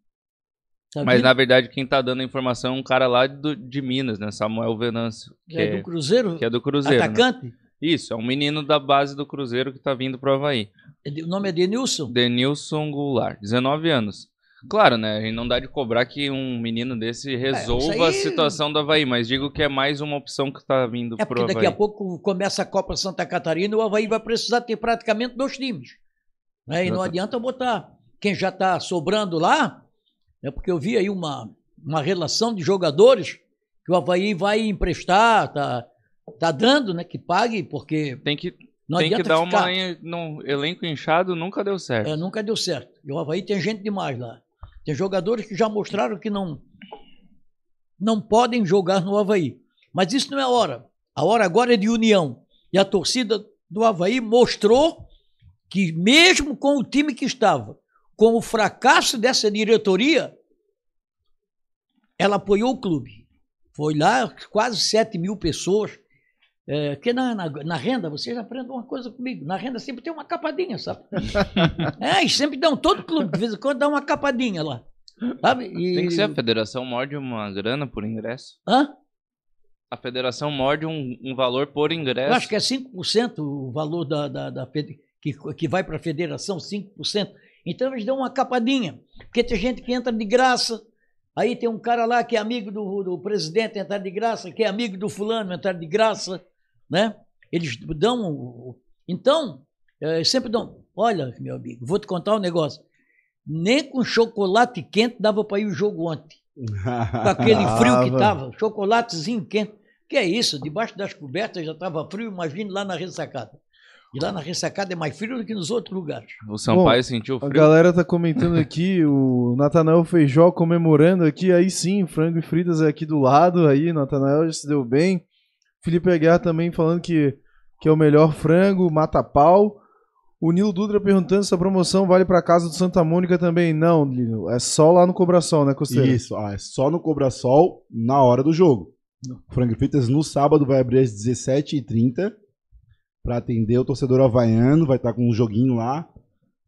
Tá Mas na verdade quem tá dando a informação é um cara lá do- de Minas, né? Samuel Venâncio. Que é, é, do Cruzeiro, que é do Cruzeiro. né? atacante. Isso, é um menino da base do Cruzeiro que tá vindo pro Havaí. É O nome é Denilson? Denilson Goulart, 19 anos. Claro, né? A gente não dá de cobrar que um menino desse resolva isso aí- a situação do Havaí, mas digo que é mais uma opção que tá vindo É pro porque daqui Havaí. a pouco começa a Copa Santa Catarina e o Havaí vai precisar ter praticamente dois times. Né? E não adianta botar quem já está sobrando lá, é porque eu vi aí uma, uma relação de jogadores que o Havaí vai emprestar, tá, tá dando, né? Que pague, porque Tem que, não tem que dar ficar. uma. em- No elenco inchado nunca deu certo. É, nunca deu certo. E o Havaí tem gente demais lá. Tem jogadores que já mostraram que não, não podem jogar no Havaí. Mas isso não é a hora. A hora agora é de união. E a torcida do Havaí mostrou que, mesmo com o time que estava, com o fracasso dessa diretoria, ela apoiou o clube. Foi lá quase 7 mil pessoas. É, que na, na, na renda, vocês aprendem uma coisa comigo. Na renda sempre tem uma capadinha, sabe? é, e sempre dão, todo clube, de vez em quando dá uma capadinha lá. Sabe? E... Tem que ser a federação morde uma grana por ingresso. Hã? A federação morde um, um valor por ingresso. Eu acho que é 5% o valor da, da, da que, que vai para a federação, 5%. Então eles dão uma capadinha. Porque tem gente que entra de graça. Aí tem um cara lá que é amigo do, do presidente entrar de graça, que é amigo do fulano entrar de graça, né? Eles dão. Então, eh, sempre dão. Olha, meu amigo, vou te contar um negócio. Nem com chocolate quente dava para ir o jogo ontem. Com aquele frio que Dava. tava, chocolatezinho quente. Que é isso? Debaixo das cobertas já estava frio, imagine lá na ressacada. E lá na ressacada é mais frio do que nos outros lugares. O Sampaio Bom, sentiu A frio. galera tá comentando aqui, o Natanael Feijó comemorando aqui, aí sim, frango e fritas é aqui do lado, aí, Natanael já se deu bem. Felipe Aguiar também falando que, que é o melhor frango, mata pau. O Nilo Dutra perguntando se a promoção vale pra casa do Santa Mônica também. Não, Nilo, é só lá no Cobração, né, Costeiro? Isso, ah, é só no Cobra Sol na hora do jogo. Frango e Fritas no sábado vai abrir às 17h30 para atender o torcedor havaiano, vai estar com um joguinho lá.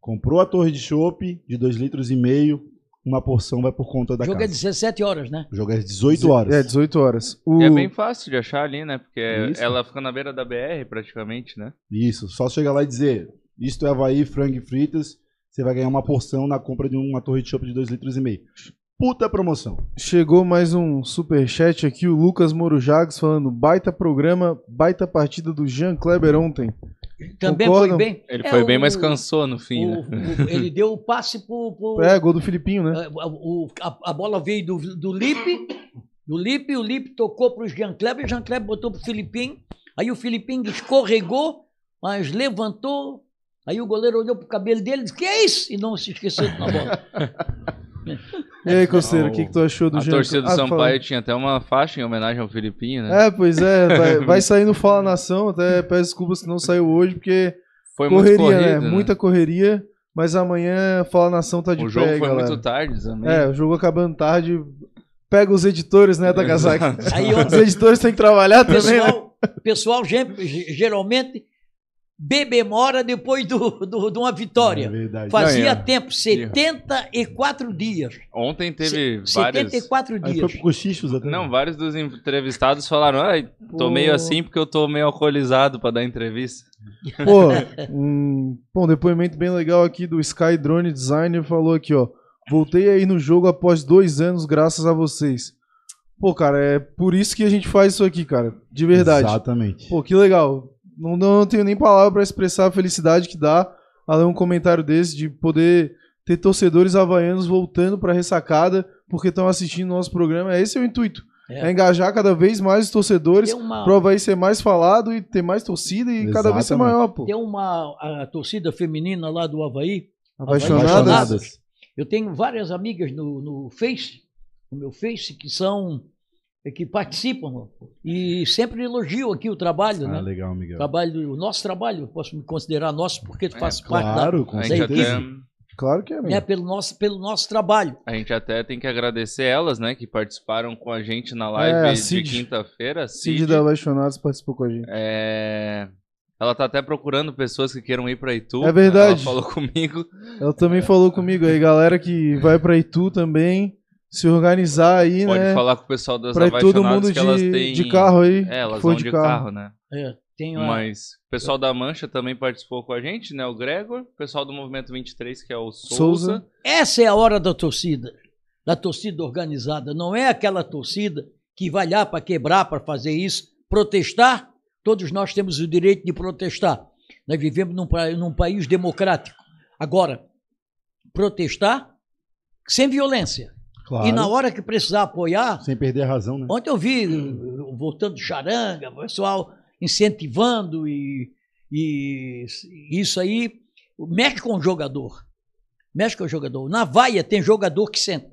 Comprou a torre de chopp de 2 litros e meio, uma porção vai por conta da o jogo é casa. 17 horas, né? O jogo é às 18 horas. É, 18 horas. O... É bem fácil de achar ali, né? Porque Isso. ela fica na beira da BR praticamente, né? Isso, só chegar lá e dizer, isto é Havaí, frango e fritas, você vai ganhar uma porção na compra de uma torre de chopp de 2 litros e meio. Puta promoção. Chegou mais um superchat aqui, o Lucas Moro Jags falando, baita programa, baita partida do Jean Kleber ontem. Também Concordam? foi bem. Ele É, foi bem, o- mas cansou no fim, o- né? o- ele deu o passe pro. pro- É, gol do Filipinho, né? é, a, a bola veio do, do Lipe, do Lipe, o Lipe tocou pro Jean Kleber, o Jean Kleber botou pro Filipinho, aí o Filipinho escorregou, mas levantou, aí o goleiro olhou pro cabelo dele e disse, que é isso? E não se esqueceu na bola. E aí, Costeiro, o que, que tu achou do A Jean- torcida do Ah, Sampaio fala. tinha até uma faixa em homenagem ao Filipinho, né? É, pois é, vai, vai sair no Fala Nação, até peço desculpas que não saiu hoje, porque Foi muito correria, corrido, né? Muita correria, mas amanhã Fala Nação tá de O jogo pé, foi galera. muito tarde também. É, o jogo acabando tarde. Pega os editores, né, Takazaki? Aí Os editores têm que trabalhar também, né? pessoal, pessoal geralmente bebemora depois do, do- de uma É vitória. verdade. Fazia Não, é. tempo, 74 dias. Ontem teve Se- várias... 74 Aí dias. foi pro cochichos até. Não, vários dos entrevistados falaram, ai, tô Pô. meio assim porque eu tô meio alcoolizado pra dar entrevista. Pô, um, pô, um depoimento bem legal aqui do Sky Drone Designer falou aqui, ó. Voltei aí no jogo após dois anos, graças a vocês. Pô, cara, é por isso que a gente faz isso aqui, cara. De verdade. Exatamente. Pô, que legal. Não, não tenho nem palavra pra expressar a felicidade que dá a ler um comentário desse, de poder ter torcedores havaianos voltando pra ressacada porque estão assistindo nosso programa. Esse é o intuito. É, É. engajar cada vez mais os torcedores uma, pro Havaí ser mais falado e ter mais torcida e cada vez ser Exatamente. maior, pô. tem uma a torcida feminina lá do Havaí. Apaixonadas. Apaixonadas. Eu tenho várias amigas no, no Face, no meu Face, que são que participam e sempre elogiam aqui o trabalho, Ah, né? legal, O Miguel. trabalho, o nosso trabalho, posso me considerar nosso porque tu faz parte da, Claro, com A da gente, equipe. até, Claro que é, amigo. né, pelo nosso pelo nosso trabalho. a gente até tem que agradecer elas, né, que participaram com a gente na É, live de Cid. quinta-feira. a Cid Cid. da Apaixonados participou com a gente. É, Ela tá até procurando pessoas que queiram ir pra Itu. É verdade. Ela falou comigo. Ela também falou comigo aí, galera que vai pra Itu também, se organizar aí, Pode né? falar com o pessoal das Pra todo apaixonadas mundo que elas de, têm... de carro aí. É, elas vão de carro, né? É, tem Mas o pessoal da Mancha também participou com a gente, né? O Gregor. O pessoal do Movimento 23, que é o Souza. Souza. Essa é a hora da torcida, da torcida organizada. Não é aquela torcida que vai lá para quebrar, para fazer isso, protestar. Todos nós temos o direito de protestar. Nós vivemos num, num país democrático. Agora, protestar sem violência. Claro. E na hora que precisar apoiar, Sem perder a razão, né? Ontem eu vi, uh, voltando de charanga, o pessoal incentivando e, e isso aí mexe com o jogador. Mexe com o jogador. Na vaia tem jogador que senta.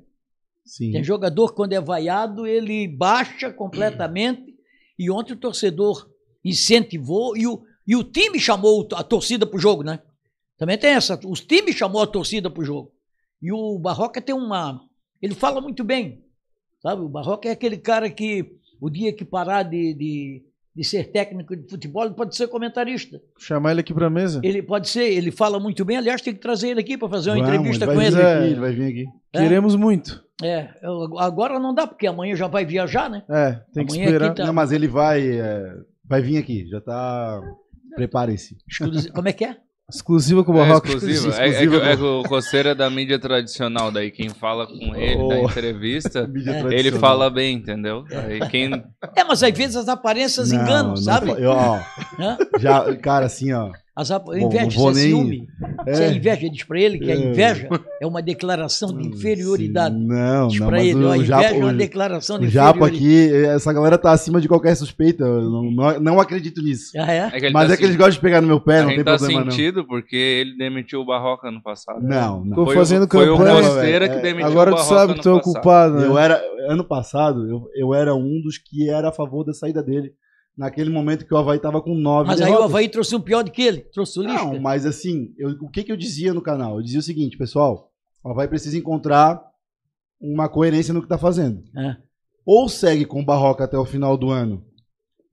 Sim. Tem jogador que quando é vaiado, ele baixa completamente. E ontem o torcedor incentivou e o, e o time chamou a torcida pro jogo, né? Também tem essa. Os times chamou a torcida pro jogo. E o Barroca tem uma. Ele fala muito bem. Sabe? O Barroca é aquele cara que o dia que parar de, de, de ser técnico de futebol, ele pode ser comentarista. Chamar ele aqui pra mesa. Ele pode ser, ele fala muito bem. Aliás, tem que trazer ele aqui para fazer uma Vamos, entrevista ele com vai ele. vir É. aqui, ele vai vir aqui. É. Queremos muito. É, eu- agora não dá, porque amanhã já vai viajar, né? É, tem que Amanhã esperar. aqui tá- Não, mas ele vai, é, vai vir aqui. Já tá. Preparem-se. Exclusi- Como é que é? Exclusiva com o É Barroca. exclusivo. É, é, que, é que o Coceira é da mídia tradicional, daí quem fala com ele na Oh. entrevista, Mídia É. ele fala bem, entendeu? Aí quem É, mas às vezes as aparências Não, enganam, não sabe? fa- eu, ó, já, cara, assim, ó. As ap... Bom, isso vou é nem- ciúme. Isso é É. inveja, diz pra ele que a É. inveja é uma declaração de inferioridade. Não, Diz não, pra ele, o, a o inveja Japo, é uma o, declaração de o Japo inferioridade. aqui, essa galera tá acima de qualquer suspeita. Eu não, não, não acredito nisso. Ah, é? é Mas tá é que eles sen- gostam de pegar no meu pé, a não gente tem tá problema sentido porque ele demitiu o Barroca ano passado. não. Não, Foi, fazendo o, foi o campanha, Costeira velho. que É, demitiu Agora o tu sabe que tu é o culpado, né? Eu era, ano passado, eu, eu era um dos que era a favor da saída dele. Naquele momento que o Havaí tava com nove Mas aí o derrotas. Havaí trouxe um pior do que ele, trouxe o Lisca. Não, mas assim, eu- o que, que eu dizia no canal? Eu dizia o seguinte, pessoal, o Havaí precisa encontrar uma coerência no que tá fazendo. É. Ou segue com o Barroca até o final do ano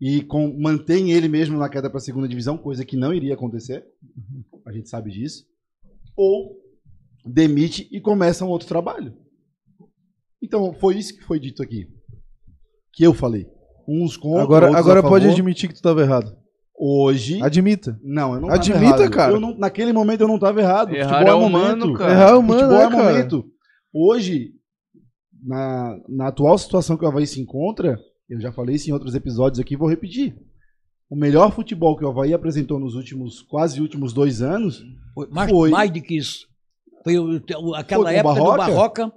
e com, mantém ele mesmo na queda para a segunda divisão, coisa que não iria acontecer. A gente sabe disso. Ou demite e começa um outro trabalho. Então, foi isso que foi dito aqui. Que eu falei. Uns contra, Agora, agora a pode favor. admitir que tu tava errado. Hoje. Admita. Não, eu não tava Admita, errado. cara. Eu não- naquele momento eu não estava errado. Errar Futebol é é humano, momento. cara. Errar é humano, Futebol né, é cara? momento. Hoje, na, na atual situação que o Havaí se encontra, eu já falei isso em outros episódios aqui, vou repetir. o melhor futebol que o Havaí apresentou nos últimos, quase últimos dois anos, Foi mais, Foi. mais do que isso. Foi o- aquela Foi época do Barroca? Barroca,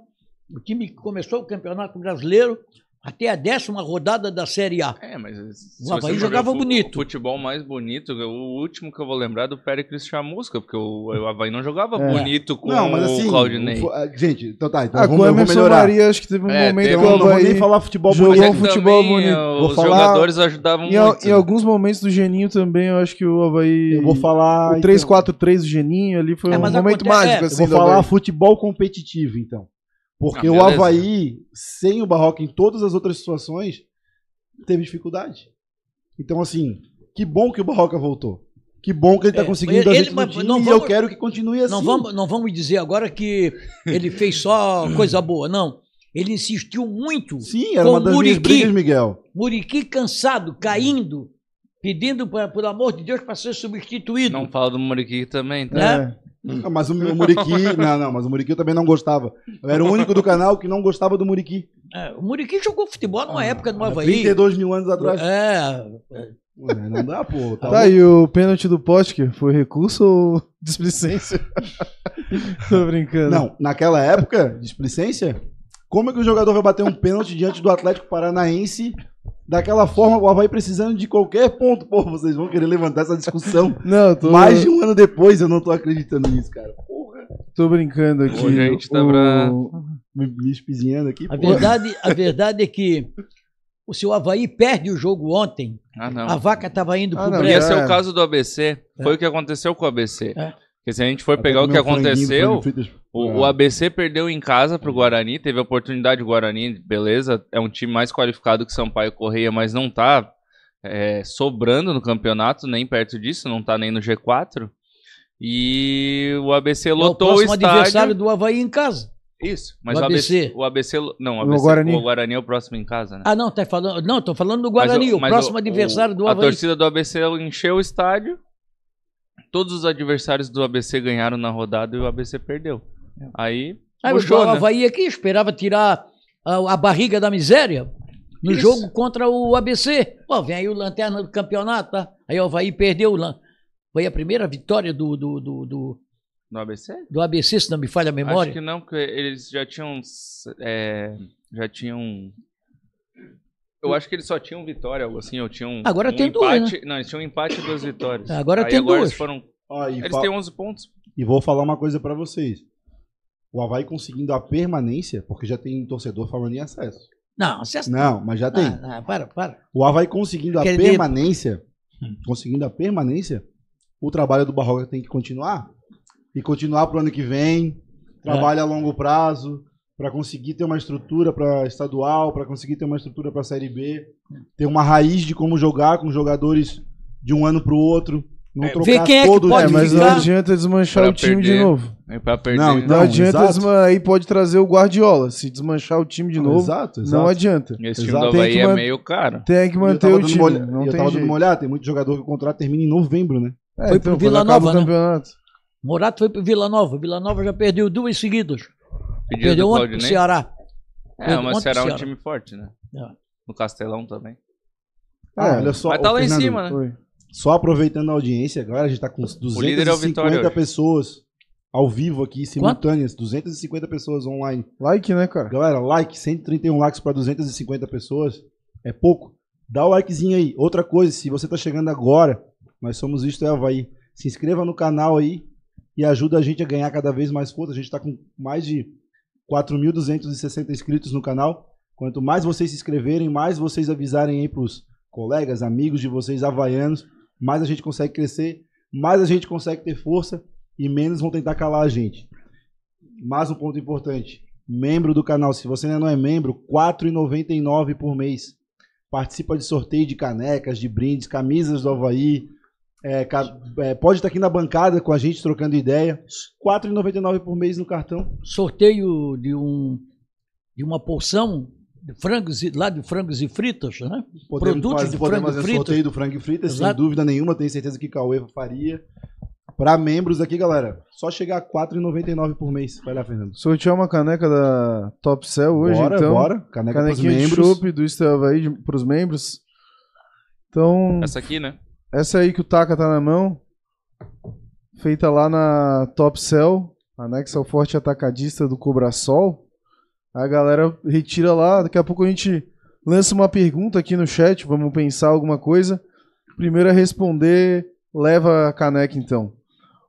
o time que começou o Campeonato Brasileiro até a décima rodada da Série A. É, mas O Avaí você for jogava o bonito. O futebol mais bonito, o último que eu vou lembrar é do Péricles Chamusca, porque o, o Havaí não jogava É. bonito com não, mas assim, o Claudinei. o ah, gente, então tá, então Ah, vamos, Emerson melhorar. Maria, acho que teve um É, momento teve que o não vou Havaí... nem falar futebol jogou bonito. um é que futebol bonito. Vou Os falar- jogadores ajudavam Em, muito. em alguns momentos do Geninho também, eu acho que o Havaí... Eu vou falar. O então, 3-4-3 do Geninho ali foi É, um momento acontece- mágico, é, assim, Eu vou falar Havaí. futebol competitivo, então. Porque Ah, o. Havaí, sem o Barroca em todas as outras situações, teve dificuldade. Então, assim, que bom que o Barroca voltou. Que bom que ele tá É, conseguindo ele- jeito no mas time não e vamos- eu quero que continue assim. Não, vamos, não vamos dizer agora que ele fez só coisa boa, não. Ele insistiu muito. Sim, era Com uma das Muriqui. brigas, Miguel. Muriqui cansado, caindo, pedindo, pra, por amor de Deus, para ser substituído. Não fala do Muriqui também, tá? Né? É. Ah, mas o, o Muriqui. não, não, mas o Muriqui eu também não gostava. Eu era o único do canal que não gostava do Muriqui. É, o Muriqui jogou futebol numa época no Há Havaí. 32 mil anos atrás. É, Ué, Não dá, pô. Tá Tá, e o pênalti do Potker foi recurso ou displicência? Tô brincando. Não, naquela época, displicência, como é que o jogador vai bater um pênalti diante do Atlético Paranaense daquela forma, o Havaí precisando de qualquer ponto? Pô, vocês vão querer levantar essa discussão Não, tô, mais de um ano depois, eu não tô acreditando nisso, cara. Porra. tô brincando aqui. A gente tá O- pra- Me, me espizinhando aqui, a, pô. verdade, a verdade é que o seu Havaí perde o jogo ontem. Ah, não. A vaca estava indo Ah, pro não, brejo. Ia ser É. o caso do ABC. Foi o que aconteceu com o ABC. É. Porque se a gente for Até pegar o que aconteceu, o, Ah. o ABC perdeu em casa pro Guarani, teve a oportunidade do Guarani, beleza, é um time mais qualificado que Sampaio Correia, mas não tá é, sobrando no campeonato, nem perto disso, não tá nem no G4. E o ABC É o lotou o, próximo estádio. adversário do Havaí em casa. Isso, mas O o ABC, ABC. o ABC, não, o O ABC, Guarani. o Guarani é o próximo em casa, né? Ah, não, tá falando. Não, tô falando do Mas Guarani, o, mas próximo adversário do A Havaí. torcida do ABC encheu o estádio. Todos os adversários do ABC ganharam na rodada e o ABC perdeu. Aí, Aí puxou, o né? Havaí aqui esperava tirar a, a barriga da miséria no Isso. jogo contra o ABC. Pô, vem aí o lanterna do campeonato, tá? Aí o Havaí perdeu o lan- Foi a primeira vitória do, do, do, do, No ABC? do ABC, se não me falha a memória. Acho que não, porque eles já tinham. é, já tinham. Eu acho que eles só tinham vitória, algo assim, ou tinham. Agora um tem duas, empate. Não, eles tinham um empate e duas vitórias. Agora Aí tem agora duas. Eles, foram, e, eles fa- têm 11 pontos. e vou falar uma coisa pra vocês. O Havaí conseguindo a permanência, porque já tem torcedor falando em acesso. Não, você... Não, mas já tem. Ah, ah, para, para. O Havaí conseguindo a Quer dizer- permanência, conseguindo a permanência, o trabalho do Barroca tem que continuar. E continuar pro ano que vem, trabalho a longo prazo, para conseguir ter uma estrutura para estadual, para conseguir ter uma estrutura para Série B, ter uma raiz de como jogar com jogadores de um ano pro outro, não É, trocar ver quem é que todo pode É, mas não adianta desmanchar Pra o time de perder. novo. Aí pra perder. Não, Não então- adianta, aí pode trazer o Guardiola. Se desmanchar o time de novo, Exato, exato. não adianta. Esse time Exato. do Tem Havaí que é meio caro. Tem que eu manter tava o time. não eu tem tava dando uma olhada, tem muito jogador que o contrato termina em novembro, né? É, Foi então, pro Vila Nova, o né? campeonato. Morato foi pro Vila Nova. Vila Nova já perdeu duas seguidas. Pedido Perdeu ontem pro Claudinei. Ceará. É, Perdeu mas será pro um Ceará. time forte, né? É. No Castelão também. Ah, É, olha só, Mas tá lá em Fernando, cima, né? Foi. Só aproveitando a audiência, agora a gente tá com líder é o Vitória 250 hoje. pessoas ao vivo aqui, simultâneas. 250 pessoas online. Like, né, cara? Galera, like, 131 likes para 250 pessoas. É pouco. Dá o likezinho aí. Outra coisa, se você tá chegando agora, nós somos Isto é Havaí. Se inscreva no canal aí e ajuda a gente a ganhar cada vez mais força. A gente tá com mais de 4.260 inscritos no canal. Quanto mais vocês se inscreverem, mais vocês avisarem aí pros colegas, amigos de vocês havaianos, mais a gente consegue crescer, mais a gente consegue ter força e menos vão tentar calar a gente. Mais um ponto importante. Membro do canal, se você ainda não é membro, R$ 4,99 por mês. Participa de sorteio de canecas, de brindes, camisas do Havaí. É, é, pode estar aqui na bancada com a gente trocando ideia. R$ 4,99 por mês no cartão. Sorteio de um de uma porção de frangos e, lá de frangos e fritas, né? Produtos de podemos frango fazer frito. sorteio do frango e fritas, sem Exato. dúvida nenhuma. Tenho certeza que Cauê faria. Para membros aqui, galera, só chegar a R$ 4,99 por mês. Vai lá, Fernando. Sortear uma caneca da Top Cell hoje, bora, então. bora. Caneca pros Canequinha de membros. chopp do Estel Havaí de- pros membros. Então, Essa aqui, né? Essa aí que o Taka tá na mão, feita lá na Top Cell, anexa ao forte atacadista do Cobrasol. A galera retira lá, daqui a pouco a gente lança uma pergunta aqui no chat, vamos pensar alguma coisa. Primeiro a responder, leva a caneca então.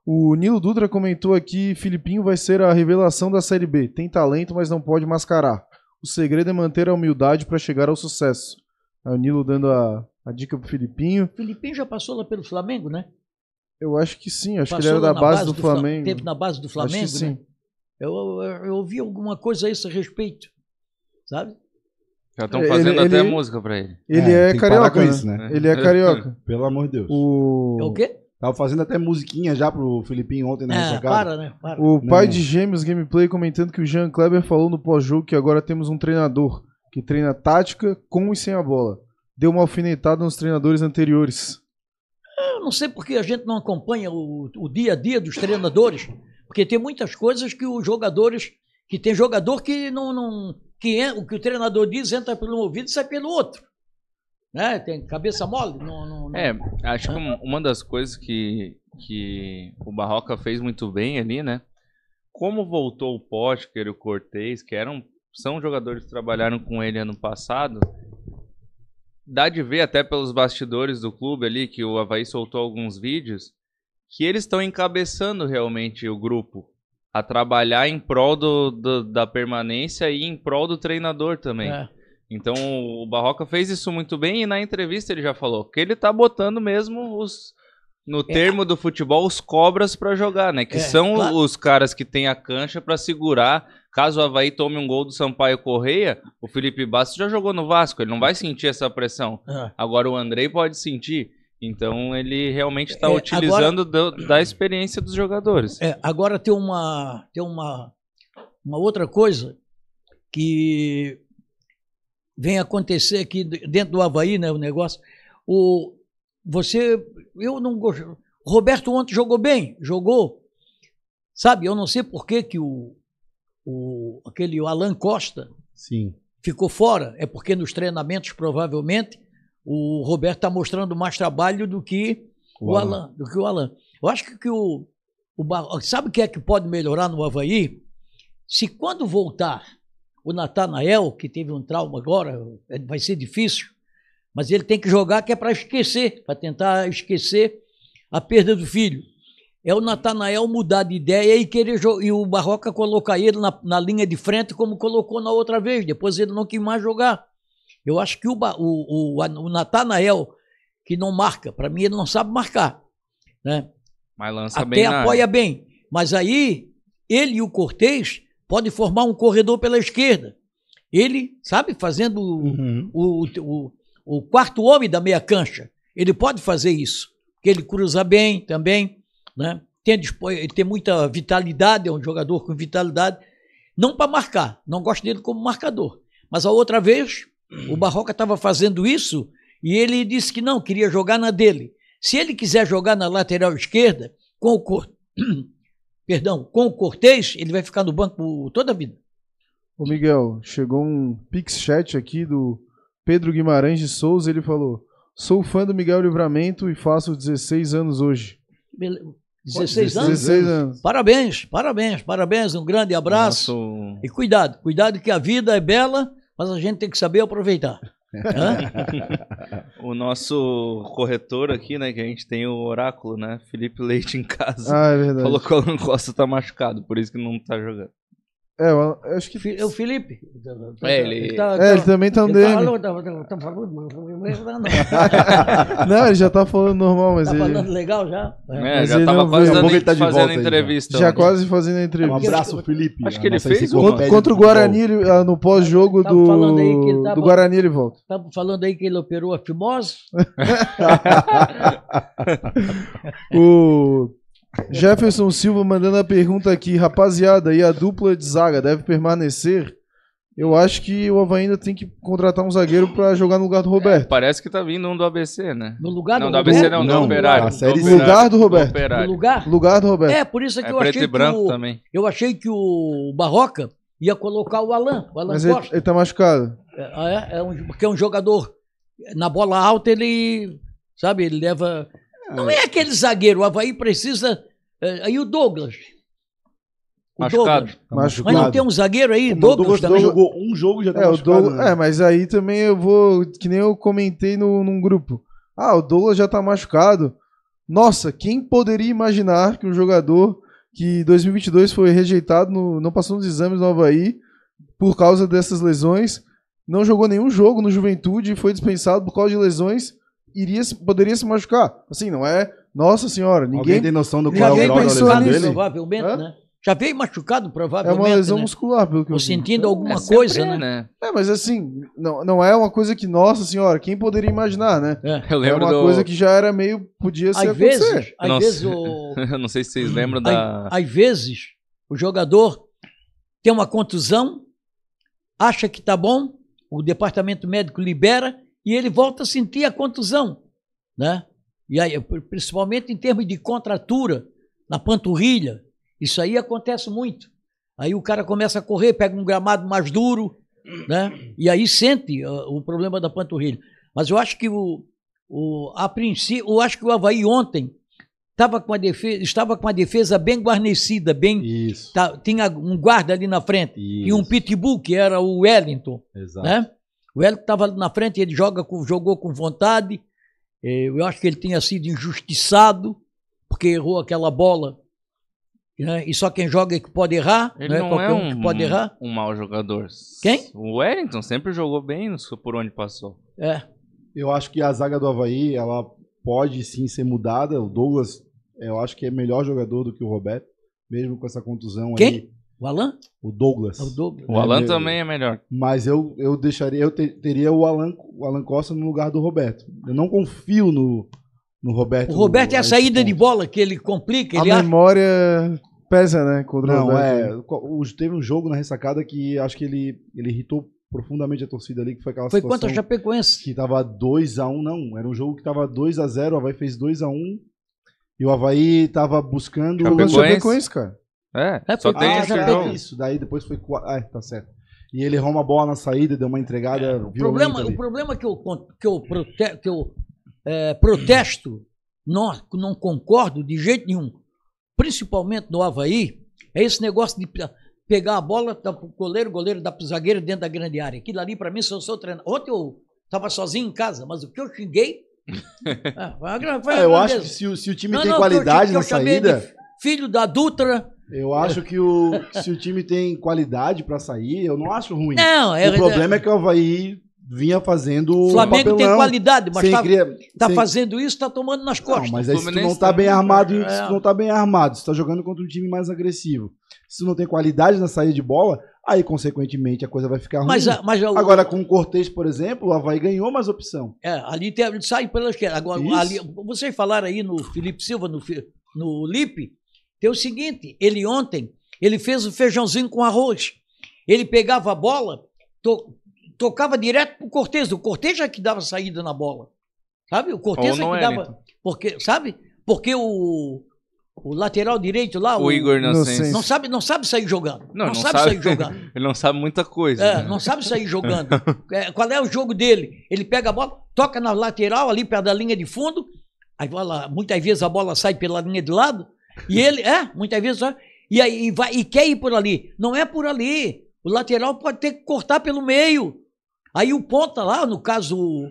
O Nilo Dutra comentou aqui: Filipinho vai ser a revelação da Série B. Tem talento, mas não pode mascarar. O segredo é manter a humildade para chegar ao sucesso. Aí o Nilo dando a, a dica pro Filipinho. O Filipinho já passou lá pelo Flamengo, né? Eu acho que sim, acho passou que ele era da na base, do, Fla- Flamengo. Teve na base do Flamengo, acho que né? sim. Eu, eu, eu ouvi alguma coisa a esse respeito, sabe? Já estão Ele- fazendo até ele- música pra ele. Ele É, é, carioca, né? isso, né? Ele é carioca. Pelo amor de Deus. O, É o quê? Tava fazendo até musiquinha já pro Filipinho ontem na É, ressacada. para, né? Para. o pai Não. de Gêmeos Gameplay comentando que o Jean Kleber falou no pós-jogo que agora temos um treinador que treina tática com e sem a bola. Deu uma alfinetada nos treinadores anteriores. Eu não sei porque a gente não acompanha o, o dia a dia dos treinadores, porque tem muitas coisas que os jogadores, que tem jogador que não, não que é, o que o treinador diz entra pelo um ouvido e sai pelo outro, né? Tem cabeça mole, não, não, não- É, acho que um- uma das coisas que, que o Barroca fez muito bem ali, né? Como voltou o Potker e o Cortez, que eram, são jogadores que trabalharam com ele ano passado, dá de ver até pelos bastidores do clube ali, que o Havaí soltou alguns vídeos, que eles estão encabeçando realmente o grupo a trabalhar em prol do, do- da permanência e em prol do treinador também. É. Então o Barroca fez isso muito bem e na entrevista ele já falou que ele tá botando mesmo os no termo do futebol os cobras pra jogar, né? Que É, são claro. os caras que têm a cancha pra segurar. Caso o Havaí tome um gol do Sampaio Correia, o Felipe Bastos já jogou no Vasco, ele não vai sentir essa pressão. É. Agora o Andrei pode sentir. Então ele realmente está É, utilizando do- da experiência dos jogadores. É, agora tem uma tem uma uma outra coisa que vem acontecer aqui de- dentro do Havaí, né, o negócio. O você eu não gosto. Roberto ontem jogou bem, jogou. Sabe, eu não sei por que que o, o aquele o Alan Costa Sim. ficou fora. É porque nos treinamentos provavelmente o Roberto está mostrando mais trabalho do que o, O Alan. do que o Alan. Eu acho que, que o, o Bar- sabe o que é que pode melhorar no Havaí? Se quando voltar o Natanael, que teve um trauma agora, é, vai ser difícil, mas ele tem que jogar que é para esquecer, para tentar esquecer a perda do filho. É o Natanael mudar de ideia e querer e o Barroca colocar ele na, na linha de frente como colocou na outra vez. Depois ele não quis mais jogar. Eu acho que o, o, o, o Natanael, que não marca, para mim ele não sabe marcar. Né? Mas lança bem Até apoia área. bem. Mas aí, ele e o Cortez podem formar um corredor pela esquerda. Ele, sabe, fazendo o, Uhum. o, o, o quarto homem da meia cancha. Ele pode fazer isso. Porque ele cruza bem também. Né? Tem, tem muita vitalidade, é um jogador com vitalidade. Não para marcar, não gosto dele como marcador. Mas a outra vez, o Barroca estava fazendo isso e ele disse que não, queria jogar na dele. Se ele quiser jogar na lateral esquerda, com o, Cor... Perdão, com o Cortez, ele vai ficar no banco toda a vida. Ô Miguel, chegou um pix chat aqui do Pedro Guimarães de Souza, ele falou: "Sou fã do Miguel Livramento e faço 16 anos hoje". Bele- 16 anos? 16 anos. Parabéns, parabéns, parabéns, um grande abraço. Nosso- E cuidado, cuidado que a vida é bela, mas a gente tem que saber aproveitar. O nosso corretor aqui, né, que a gente tem o oráculo, né, Felipe Leite em casa, Ah, é verdade. falou que o Alan Costa tá machucado, por isso que não tá jogando. É, eu acho que É o Felipe. É, ele- tá- É, ele também tá no DM. falou, tá, tá- tá falando, não. Não, ele já tá falando normal, mas Tá ele falando legal já? É. Mas já tava quase dando, ele tá de fazendo volta aí, já. entrevista. já quase fazendo a Um entrevista. abraço, Felipe. Acho que ele fez um Contra, contra o. Guarani, ele, ah, no pós-jogo ele do, tava- do Guarani, ele volta. Tá falando aí que ele operou a fimose? O Jefferson Silva mandando a pergunta aqui, rapaziada, e a dupla de zaga deve permanecer? Eu acho que o Havaí ainda tem que contratar um zagueiro pra jogar no lugar do Roberto. Parece que tá vindo um do ABC, né? No lugar não, do do ABC Roberto? não, do Não, Operário. a do Série No C. lugar do Roberto. No Operário. lugar? Lugar do Roberto. É, por isso é que É eu preto achei e branco que o, também. eu achei que o Barroca ia colocar o Alan, o Alan Mas ele, Costa. ele tá machucado. É, é, é um, porque é um jogador, na bola alta ele Sabe? Ele leva. Não é aquele zagueiro. O Havaí precisa. É, aí o Douglas. O Machucado. Douglas. Tá Machucado. Mas não tem um zagueiro aí? O Douglas, Douglas também. jogou um jogo e já tá É, o machucado, Douglas, né? é, mas aí também eu vou, que nem eu comentei no, num grupo. Ah, o Douglas já tá machucado. Nossa, quem poderia imaginar que um jogador que em 2022 foi rejeitado, no- não passou nos exames no Havaí por causa dessas lesões, não jogou nenhum jogo no Juventude e foi dispensado por causa de lesões, iria, se- poderia se machucar. Assim, não é, nossa senhora, Alguém ninguém tem noção do qual é o veio grau da pensou lesão dele? provavelmente, Hã? né? Já veio machucado, é provavelmente. uma lesão né? muscular, pelo que eu Ou sentindo alguma É coisa, é, né? É, mas assim, não, não é uma coisa que, nossa senhora, quem poderia imaginar, né? É. Eu É lembro uma do. coisa que já era meio. Podia ser Às acontecer. vezes, às Nossa. vezes o, Eu não sei se vocês lembram da. Às, às vezes, o jogador tem uma contusão, acha que está bom, o departamento médico libera e ele volta a sentir a contusão, né? E aí, principalmente em termos de contratura na panturrilha, isso aí acontece muito. Aí o cara começa a correr, pega um gramado mais duro, né? E aí sente ah, o problema da panturrilha. Mas eu acho que o, o a princípio, eu acho que o Havaí ontem estava com a defesa, estava com a defesa bem guarnecida, bem Isso. tá- tinha um guarda ali na frente e um Isso. pitbull que era o Wellington, Exato. né? O Wellington estava na frente, ele joga com, jogou com vontade. Eh, Eu acho que ele tinha sido injustiçado porque errou aquela bola. né? E só quem joga é que pode errar, Ele não é não qualquer é um que um, pode errar. um mau jogador. Quem? O Wellington sempre jogou bem no- por onde passou. É. Eu acho que a zaga do Havaí, ela pode sim ser mudada. O Douglas, eu acho que é melhor jogador do que o Roberto, mesmo com essa contusão Quem? aí. O Alan? O Douglas. É o Douglas. O Alan meu- também é melhor. Mas eu, eu deixaria, eu te- teria o Alan, o Alan Costa no lugar do Roberto. Eu não confio no, no Roberto. O Roberto é a saída de bola que ele complica, A ele acha. memória pesa, né? Contra o Não, Roberto. é. o- Teve um jogo na ressacada que acho que ele, ele irritou profundamente a torcida ali, que foi aquela Foi situação contra a Chapecoense. que tava 2x1, não. Era um jogo que tava 2x0, o Havaí fez 2x1. E o Havaí tava buscando. Contra o Chapecoense. Chapecoense, cara. É, É, só foi- tem Ah, esse ah, jogo. isso. Daí depois foi. Ah, tá certo. E ele errou uma bola na saída, deu uma entregada O violenta problema, ali. o problema que eu, que eu, prote- que eu eh, protesto, não, não concordo de jeito nenhum, principalmente no Havaí, é esse negócio de pe- pegar a bola, pro goleiro, o goleiro dá pro zagueiro dentro da grande área. Aquilo ali, para mim, se eu sou treinador. Ontem eu estava sozinho em casa, mas o que eu xinguei. é, foi uma foi uma É, eu acho que se, o- se o time Não, tem não, eu qualidade que na eu saída, de Filho da Dutra. Eu acho que, o, se o time tem qualidade pra sair, eu não acho ruim. Não, é, o problema é que o Havaí vinha fazendo. o Flamengo tem papelão, qualidade, mas sem tá, tá sem- fazendo isso, tá tomando nas costas. Não, mas aí se tu não tá bem armado, né? se tu não tá bem armado, se tu tá jogando contra um time mais agressivo, se tu não tem qualidade na saída de bola, aí consequentemente a coisa vai ficar ruim. Mas, mas Agora com o Cortez, por exemplo, o Havaí ganhou mais opção. É, ali tem, sai pela esquerda. Agora, ali, vocês falaram aí no Felipe Silva, no, no Lipe, tem o seguinte: ele ontem, ele fez o feijãozinho com arroz. Ele pegava a bola, to- tocava direto pro Cortez. O Cortez é que dava saída na bola. Sabe? O Cortez é que dava. Wellington. Porque, sabe? Porque o, o lateral direito lá, O Igor Inocêncio. Inocêncio. não sabe, não sabe sair jogando. Não, Não, não sabe, sabe. sair jogando. Ele não sabe muita coisa. É, né? não sabe sair jogando. É, qual é o jogo dele? Ele pega a bola, toca na lateral, ali perto da linha de fundo, aí vai lá, muitas vezes a bola sai pela linha de lado, e ele, é, muitas vezes, sai, e aí vai, e quer ir por ali. Não é por ali. O lateral pode ter que cortar pelo meio. Aí o ponta lá, no caso, o,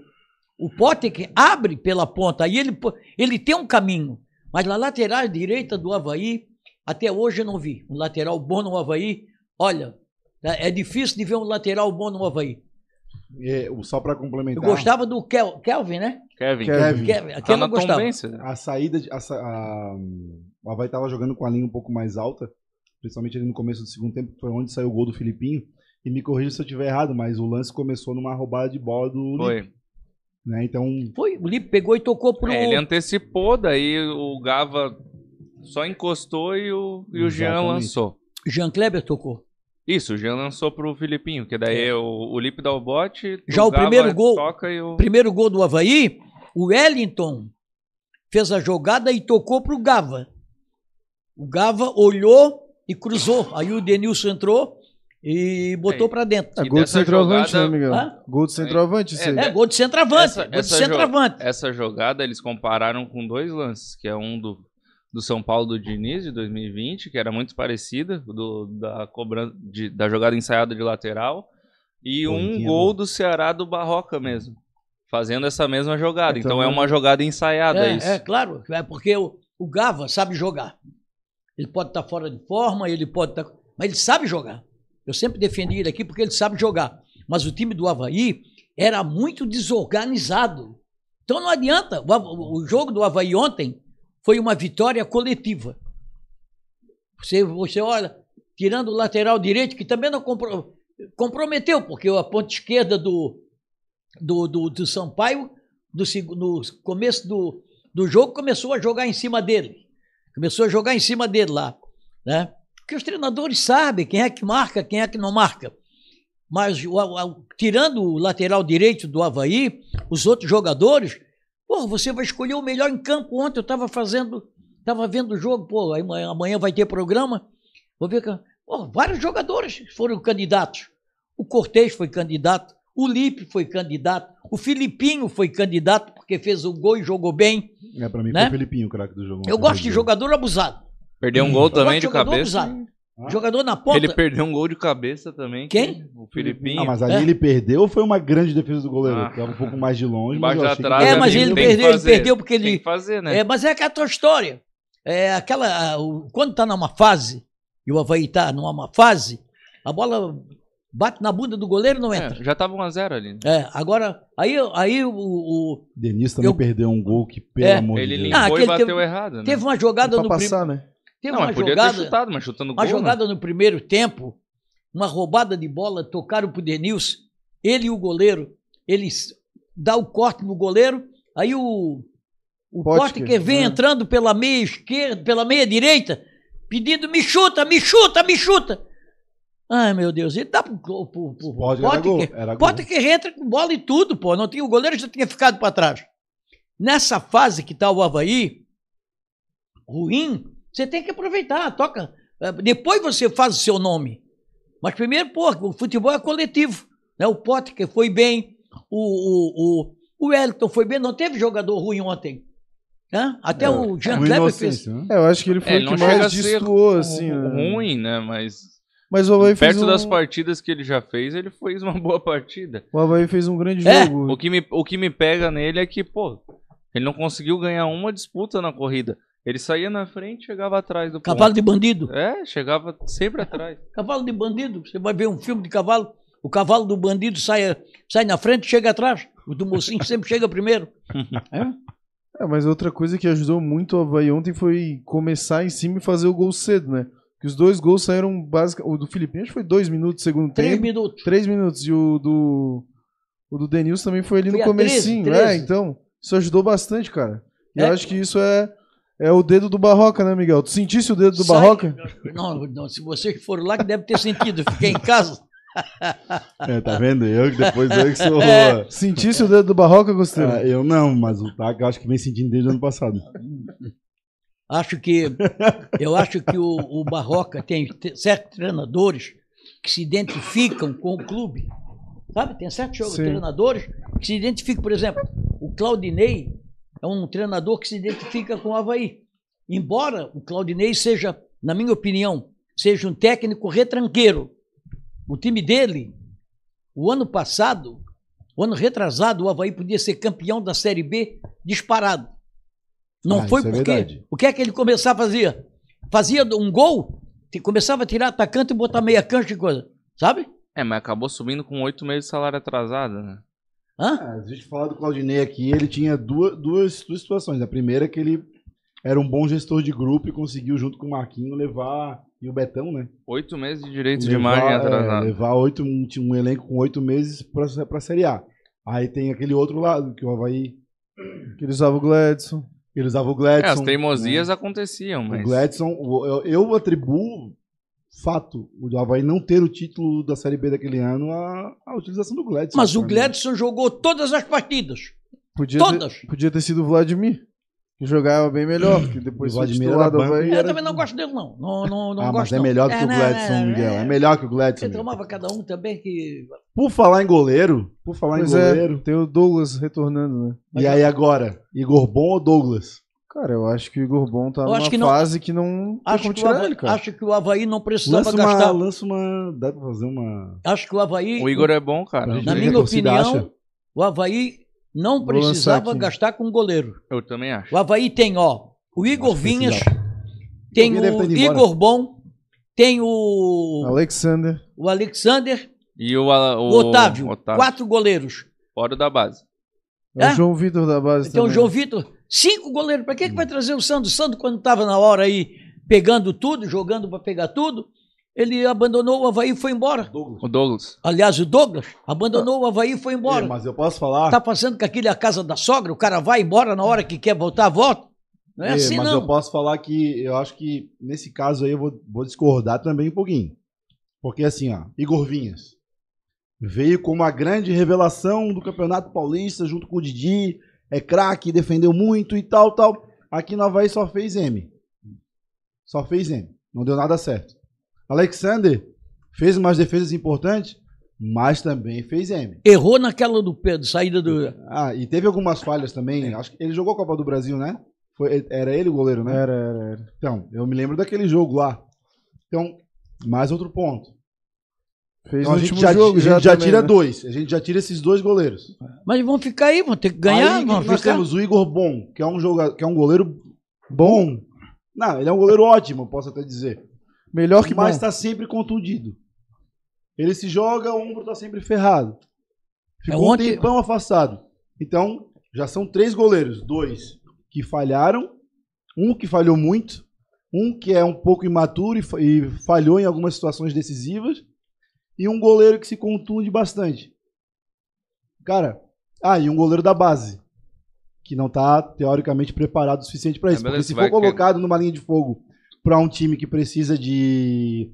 o Potter, que abre pela ponta, aí ele, ele tem um caminho. Mas na lateral direita do Havaí, até hoje eu não vi. Um lateral bom no Havaí, olha, é é difícil de ver um lateral bom no Havaí. É, só pra Eu complementar. gostava do Kel- Kelvin, né? Kevin. Kevin. Kelvin, Tá aquele na eu gostava. Né? A saída. De, a, a- o Havaí tava jogando com a linha um pouco mais alta, principalmente ali no começo do segundo tempo, que foi onde saiu o gol do Filipinho. E me corrija se eu estiver errado, mas o lance começou numa roubada de bola do Lipe, Foi. né? Então, Foi, o Lipe pegou e tocou pro. É, ele antecipou, daí o Gava só encostou e o, e o Jean lançou. Jean Kleber tocou. Isso, o Jean lançou pro Filipinho, que daí o, o Lipe dá o bote, Já o Gava primeiro gol- toca e o... Primeiro gol do Havaí, o Wellington fez a jogada e tocou pro Gava. O Gava olhou e cruzou. Aí o Denilson entrou, e botou É, pra dentro. É gol de centroavante, jogada- né, Miguel? Hã? Gol de centroavante, aí. É, gol de centroavante. Essa- gol de essa jo- centroavante. Essa jogada eles compararam com dois lances, que é um do, do São Paulo do Diniz de 2020, que era muito parecida, do, da, cobrança, de- da jogada ensaiada de lateral, e um gol do- do Ceará do Barroca mesmo, fazendo essa mesma jogada. Então, Então é uma jogada ensaiada É, isso. é, claro, é porque o, o Gava sabe jogar. Ele pode estar fora de forma, ele pode estar. Mas ele sabe jogar. Eu sempre defendi ele aqui porque ele sabe jogar. Mas o time do Havaí era muito desorganizado. Então não adianta. O, o jogo do Havaí ontem foi uma vitória coletiva. Você, você olha, tirando o lateral direito, que também não compro- comprometeu, porque a ponta esquerda do, do, do, do Sampaio, do, no começo do, do jogo, começou a jogar em cima dele. Começou a jogar em cima dele lá. Né? Porque os treinadores sabem quem é que marca, quem é que não marca. Mas o- o- tirando o lateral direito do Havaí, os outros jogadores, pô, você vai escolher o melhor em campo. Ontem eu estava fazendo, estava vendo o jogo, pô, amanhã vai ter programa. Vou ver que. Pô, vários jogadores foram candidatos. O Cortez foi candidato, o Lipe foi candidato, o Filipinho foi candidato porque fez o gol e jogou bem. É, pra mim Né? foi o Felipinho o craque do jogo. Eu gosto de jogador abusado. Perdeu um gol Eu também de jogador cabeça. abusado. Ah. Jogador na ponta. Ele perdeu um gol de cabeça também. Quem? que- O Filipinho. Ah, mas ali É. ele perdeu ou foi uma grande defesa do goleiro? Ah. Tava um pouco mais de longe, Embaixo mas eu trave É, mas ele tem perdeu, ele perdeu porque Tem ele. que fazer, né? É, mas é aquela tua história. É aquela. ah, Quando tá numa fase, e o Havaí tá numa fase, a bola bate na bunda do goleiro e não É, entra. já tava 1x0 ali. né? É, agora, aí, aí o, o- Denis também Eu- perdeu um gol que, pelo É. amor Ele de Deus. limpou Ah, e bateu teve- errado, né? teve uma jogada no primeiro. né? Teve Não, uma mas podia jogada. ter chutado, mas chutando Uma gol, né? jogada no primeiro tempo, uma roubada de bola, tocaram pro Denilson, ele e o goleiro, eles dá o corte no goleiro, aí o, o Potker, Potker vem né? entrando pela meia esquerda, pela meia direita, pedindo me chuta, me chuta, me chuta. Ai, meu Deus, ele dá pro, pro, pro, pro Pode, era gol, Potker. era gol. Potker entra com bola e tudo, pô. Não tinha, o goleiro já tinha ficado para trás. Nessa fase que tá o Havaí, ruim, você tem que aproveitar, toca. Eh, Depois você faz o seu nome. Mas primeiro, pô, o futebol é coletivo. Né? O Potker foi bem, o, o, o, o Wellington foi bem, não teve jogador ruim ontem. Né? Até o Jean Kleber fez. né? É, eu acho que ele foi É, o ele que chega a mais destoou, assim. né? ruim, né? Mas Mas o Havaí fez perto um... das partidas que ele já fez, ele fez uma boa partida. O Havaí fez um grande É, jogo. O que me, o que me pega nele é que, pô, ele não conseguiu ganhar uma disputa na corrida. Ele saía na frente e chegava atrás do Cavalo ponto. de bandido. É, chegava sempre atrás. Cavalo de bandido. Você vai ver um filme de cavalo, o cavalo do bandido sai, sai na frente e chega atrás. O do mocinho sempre chega primeiro. É? É, mas outra coisa que ajudou muito o Havaí ontem foi começar em cima e fazer o gol cedo, né? Que os dois gols saíram basicamente. O do Filipinho acho que foi dois minutos segundo Três tempo. minutos. Três minutos. E o do. O do Denilson também foi ali Foi no a comecinho, 13, né? 13. Então, isso ajudou bastante, cara. E É. eu acho que isso é, é o dedo do Barroca, né, Miguel? Tu sentisse o dedo do Sai- Barroca? Não, não, se vocês foram lá, que deve ter sentido. Fiquei em casa. É, tá vendo? Eu que depois eu que sou. É. Sentisse o dedo do Barroca, Gostei. Ah, eu não, mas o eu acho que vem sentindo desde o ano passado. Acho que eu acho que o, o Barroca tem te- certos treinadores que se identificam com o clube. Sabe? Tem certos Sim. treinadores que se identificam, por exemplo, o Claudinei é um treinador que se identifica com o Havaí. Embora o Claudinei seja, na minha opinião, seja um técnico retranqueiro. O time dele, o ano passado, o ano retrasado, o Havaí podia ser campeão da Série B disparado. Não Ah, foi é porque. verdade. o que é que ele começava a fazer? Fazia um gol, começava a tirar atacante e botar meia cancha e coisa. Sabe? É, mas acabou subindo com oito meses de salário atrasado, né? Hã? Ah, a gente fala do Claudinei aqui, ele tinha duas, duas, duas situações. A primeira é que ele era um bom gestor de grupo e conseguiu, junto com o Marquinho, levar. E o Betão, né? Oito meses de direitos de levar, imagem é, atrasado. levar oito, um, um elenco com oito meses pra, pra Série A. Aí tem aquele outro lado, que o Havaí. Que ele usava o Gladson. Ele usava o É, Gladson. as teimosias né? aconteciam, O mas. Gladson, o- eu, eu atribuo fato o Havaí não ter o título da Série B daquele ano à, à utilização do Gladson. Mas o. Gledson jogou todas as partidas. Podia Todas. Ter, podia ter sido o Vladimir. Que jogava bem melhor, que depois O foi Vladimir titular era do banco Havaí. e Eu era- também não gosto dele, não. Não, não, não ah, gosto, mas é não. melhor que o não, Gladson, não, Miguel. é. É melhor que o Gladson. Você Miguel. tomava cada um também que. Por falar em goleiro, por falar Pois em é, goleiro. tem o Douglas retornando, né? E aí agora? Igor Bom ou Douglas? Cara, eu acho que o Igor Bom tá Eu numa que não- fase que não Acho como que, o tirar Havaí, ele, cara. acho que o Havaí não precisava Lança gastar. uma, lança uma. Dá pra fazer uma. Acho que o Havaí. O Igor é bom, cara. Na minha opinião, acha. o Havaí não Vou precisava gastar com goleiro. Eu também acho. O Havaí tem, ó, o Igor Vinhas, tem o. Igor Bom, tem o, Alexander. o Alexander, E o, Ala- o, Otávio, Otávio. Quatro goleiros. Fora da base. É o João Vitor da base Tem o. João Vitor, cinco goleiros. Para que, que vai trazer o Sandro? O Sandro, quando estava na hora aí pegando tudo, jogando para pegar tudo, ele abandonou o Havaí e foi embora. O Douglas. Aliás, o Douglas abandonou o Havaí e foi É, embora. mas eu posso falar. Tá passando com aquele a casa da sogra, o cara vai embora na hora que quer voltar, volta. Não é, É, assim, mas não. eu posso falar que eu acho que nesse caso aí eu vou, vou discordar também um pouquinho. Porque assim, ó, Igor Vinhas veio como a grande revelação do Campeonato Paulista junto com o Didi, é craque, defendeu muito e tal, tal. Aqui no Havaí só fez M. Só fez M. Não deu nada certo. Alexander fez umas defesas importantes, mas também fez M. Errou naquela do Pedro, saída do. Ah, e teve algumas falhas também. Acho que ele jogou a Copa do Brasil, né? Foi, era ele o goleiro, né? Era, era, era. Então, eu me lembro daquele jogo lá. Então, mais outro ponto. Fez Então, a gente último já, jogo a gente já também, tira né? dois. A gente já tira esses dois goleiros. Mas vão ficar aí, vão ter que ganhar. Aí vão nós ficar. temos o Igor Bom, que é um jogador, que é um goleiro bom. Não, ele é um goleiro ótimo, posso até dizer. Melhor que mas bom. tá sempre contundido. Ele se joga, o ombro tá sempre ferrado. Ficou É, ontem- um tempão afastado. Então, já são três goleiros. Dois que falharam, um que falhou muito, um que é um pouco imaturo e, fa- falhou em algumas situações decisivas, e um goleiro que se contunde bastante. Cara, ah, e um goleiro da base, que não tá teoricamente preparado o suficiente para É, isso. porque beleza, se for que- colocado numa linha de fogo para um time que precisa de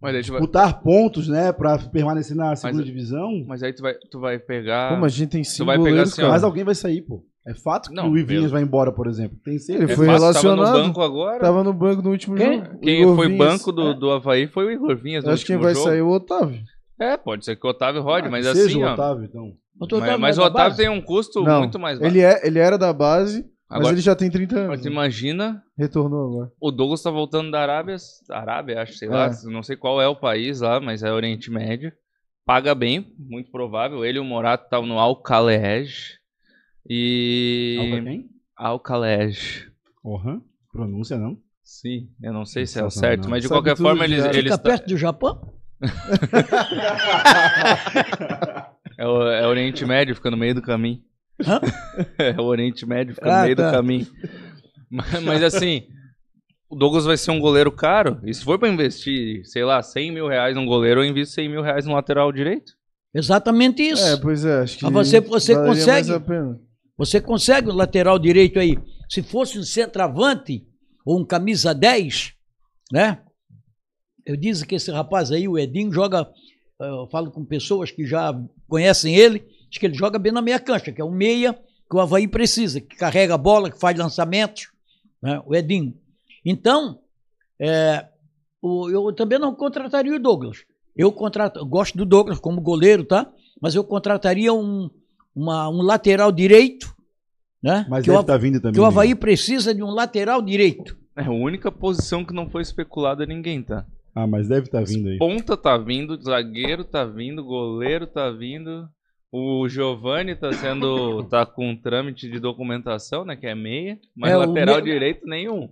Mas vai, disputar pontos, né, para permanecer na segunda Mas- divisão, mas aí tu vai, tu vai pegar. Como a gente tem cinco vai pegar goleiros, assim, ó, mas alguém vai sair, pô. É fato que Não, o Ivinhas vai embora, por exemplo. Tem Ele certeza. É foi fácil, relacionado. Tava no banco agora. Tava no banco no último Quem? jogo. O Quem Igor foi Vinhas. banco do, do Havaí foi o Igor Vinhas. Eu acho que quem vai jogo. sair é o Otávio. É, pode ser que o Otávio rode, Ah, mas que assim, seja o ó. Otávio, então. O Otávio Mas, mas o é da Otávio base. tem um custo Não, muito mais baixo. Ele, é, ele era da base, mas Agora, ele já tem 30 anos. mas né? imagina, Retornou agora. o Douglas tá voltando da Arábia, Arábia, acho, sei lá, É. não sei qual é o país lá, mas é Oriente Médio. Paga bem, muito provável. Ele e o Morato estavam no Al-Khalej. E. Al-Khalej. Porra. Pronúncia, não? Sim, eu não sei se é o certo, mas de Sabe qualquer forma eles, árabe. eles Fica perto do Japão? É o, é o Oriente Médio, fica no meio do caminho. Hã? é o Oriente Médio, fica Ah, no meio tá. do caminho. Mas, mas, assim, o Douglas vai ser um goleiro caro. E se for pra investir, sei lá, 100 mil reais num goleiro, eu invisto 100 mil reais no lateral direito. Exatamente isso. É, pois é, acho que. Mas você- você consegue? mais a pena. Você consegue o lateral direito aí. Se fosse um centroavante ou um camisa 10, né? Eu disse que esse rapaz aí, o Edinho, joga. eh, Eu falo com pessoas que já conhecem ele, diz que ele joga bem na meia cancha, que é um meia que o Havaí precisa, que carrega a bola, que faz lançamentos, né? o Edinho. Então, é, o- eu também não contrataria o Douglas. Eu, contrato, eu gosto do Douglas como goleiro, tá? Mas eu contrataria um, uma- um lateral direito, né? Mas que, deve o, estar vindo também. que o né? Havaí precisa de um lateral direito. É a única posição que não foi especulada a ninguém, tá? Ah, mas deve estar vindo aí. Ponta tá vindo, zagueiro tá vindo, goleiro tá vindo. O Giovani tá sendo. tá com um trâmite de documentação, né? Que é meia. Mas É, lateral direito nenhum.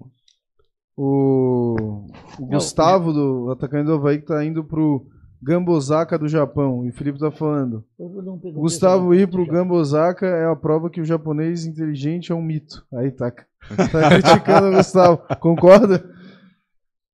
O, o Gustavo, do atacante do Havaí, que tá indo pro Gambosaka do Japão. E o Felipe tá falando. O Gustavo ir pro Gambosaka é a prova que o japonês inteligente é um mito. Aí tá, tá criticando o Gustavo. Concorda?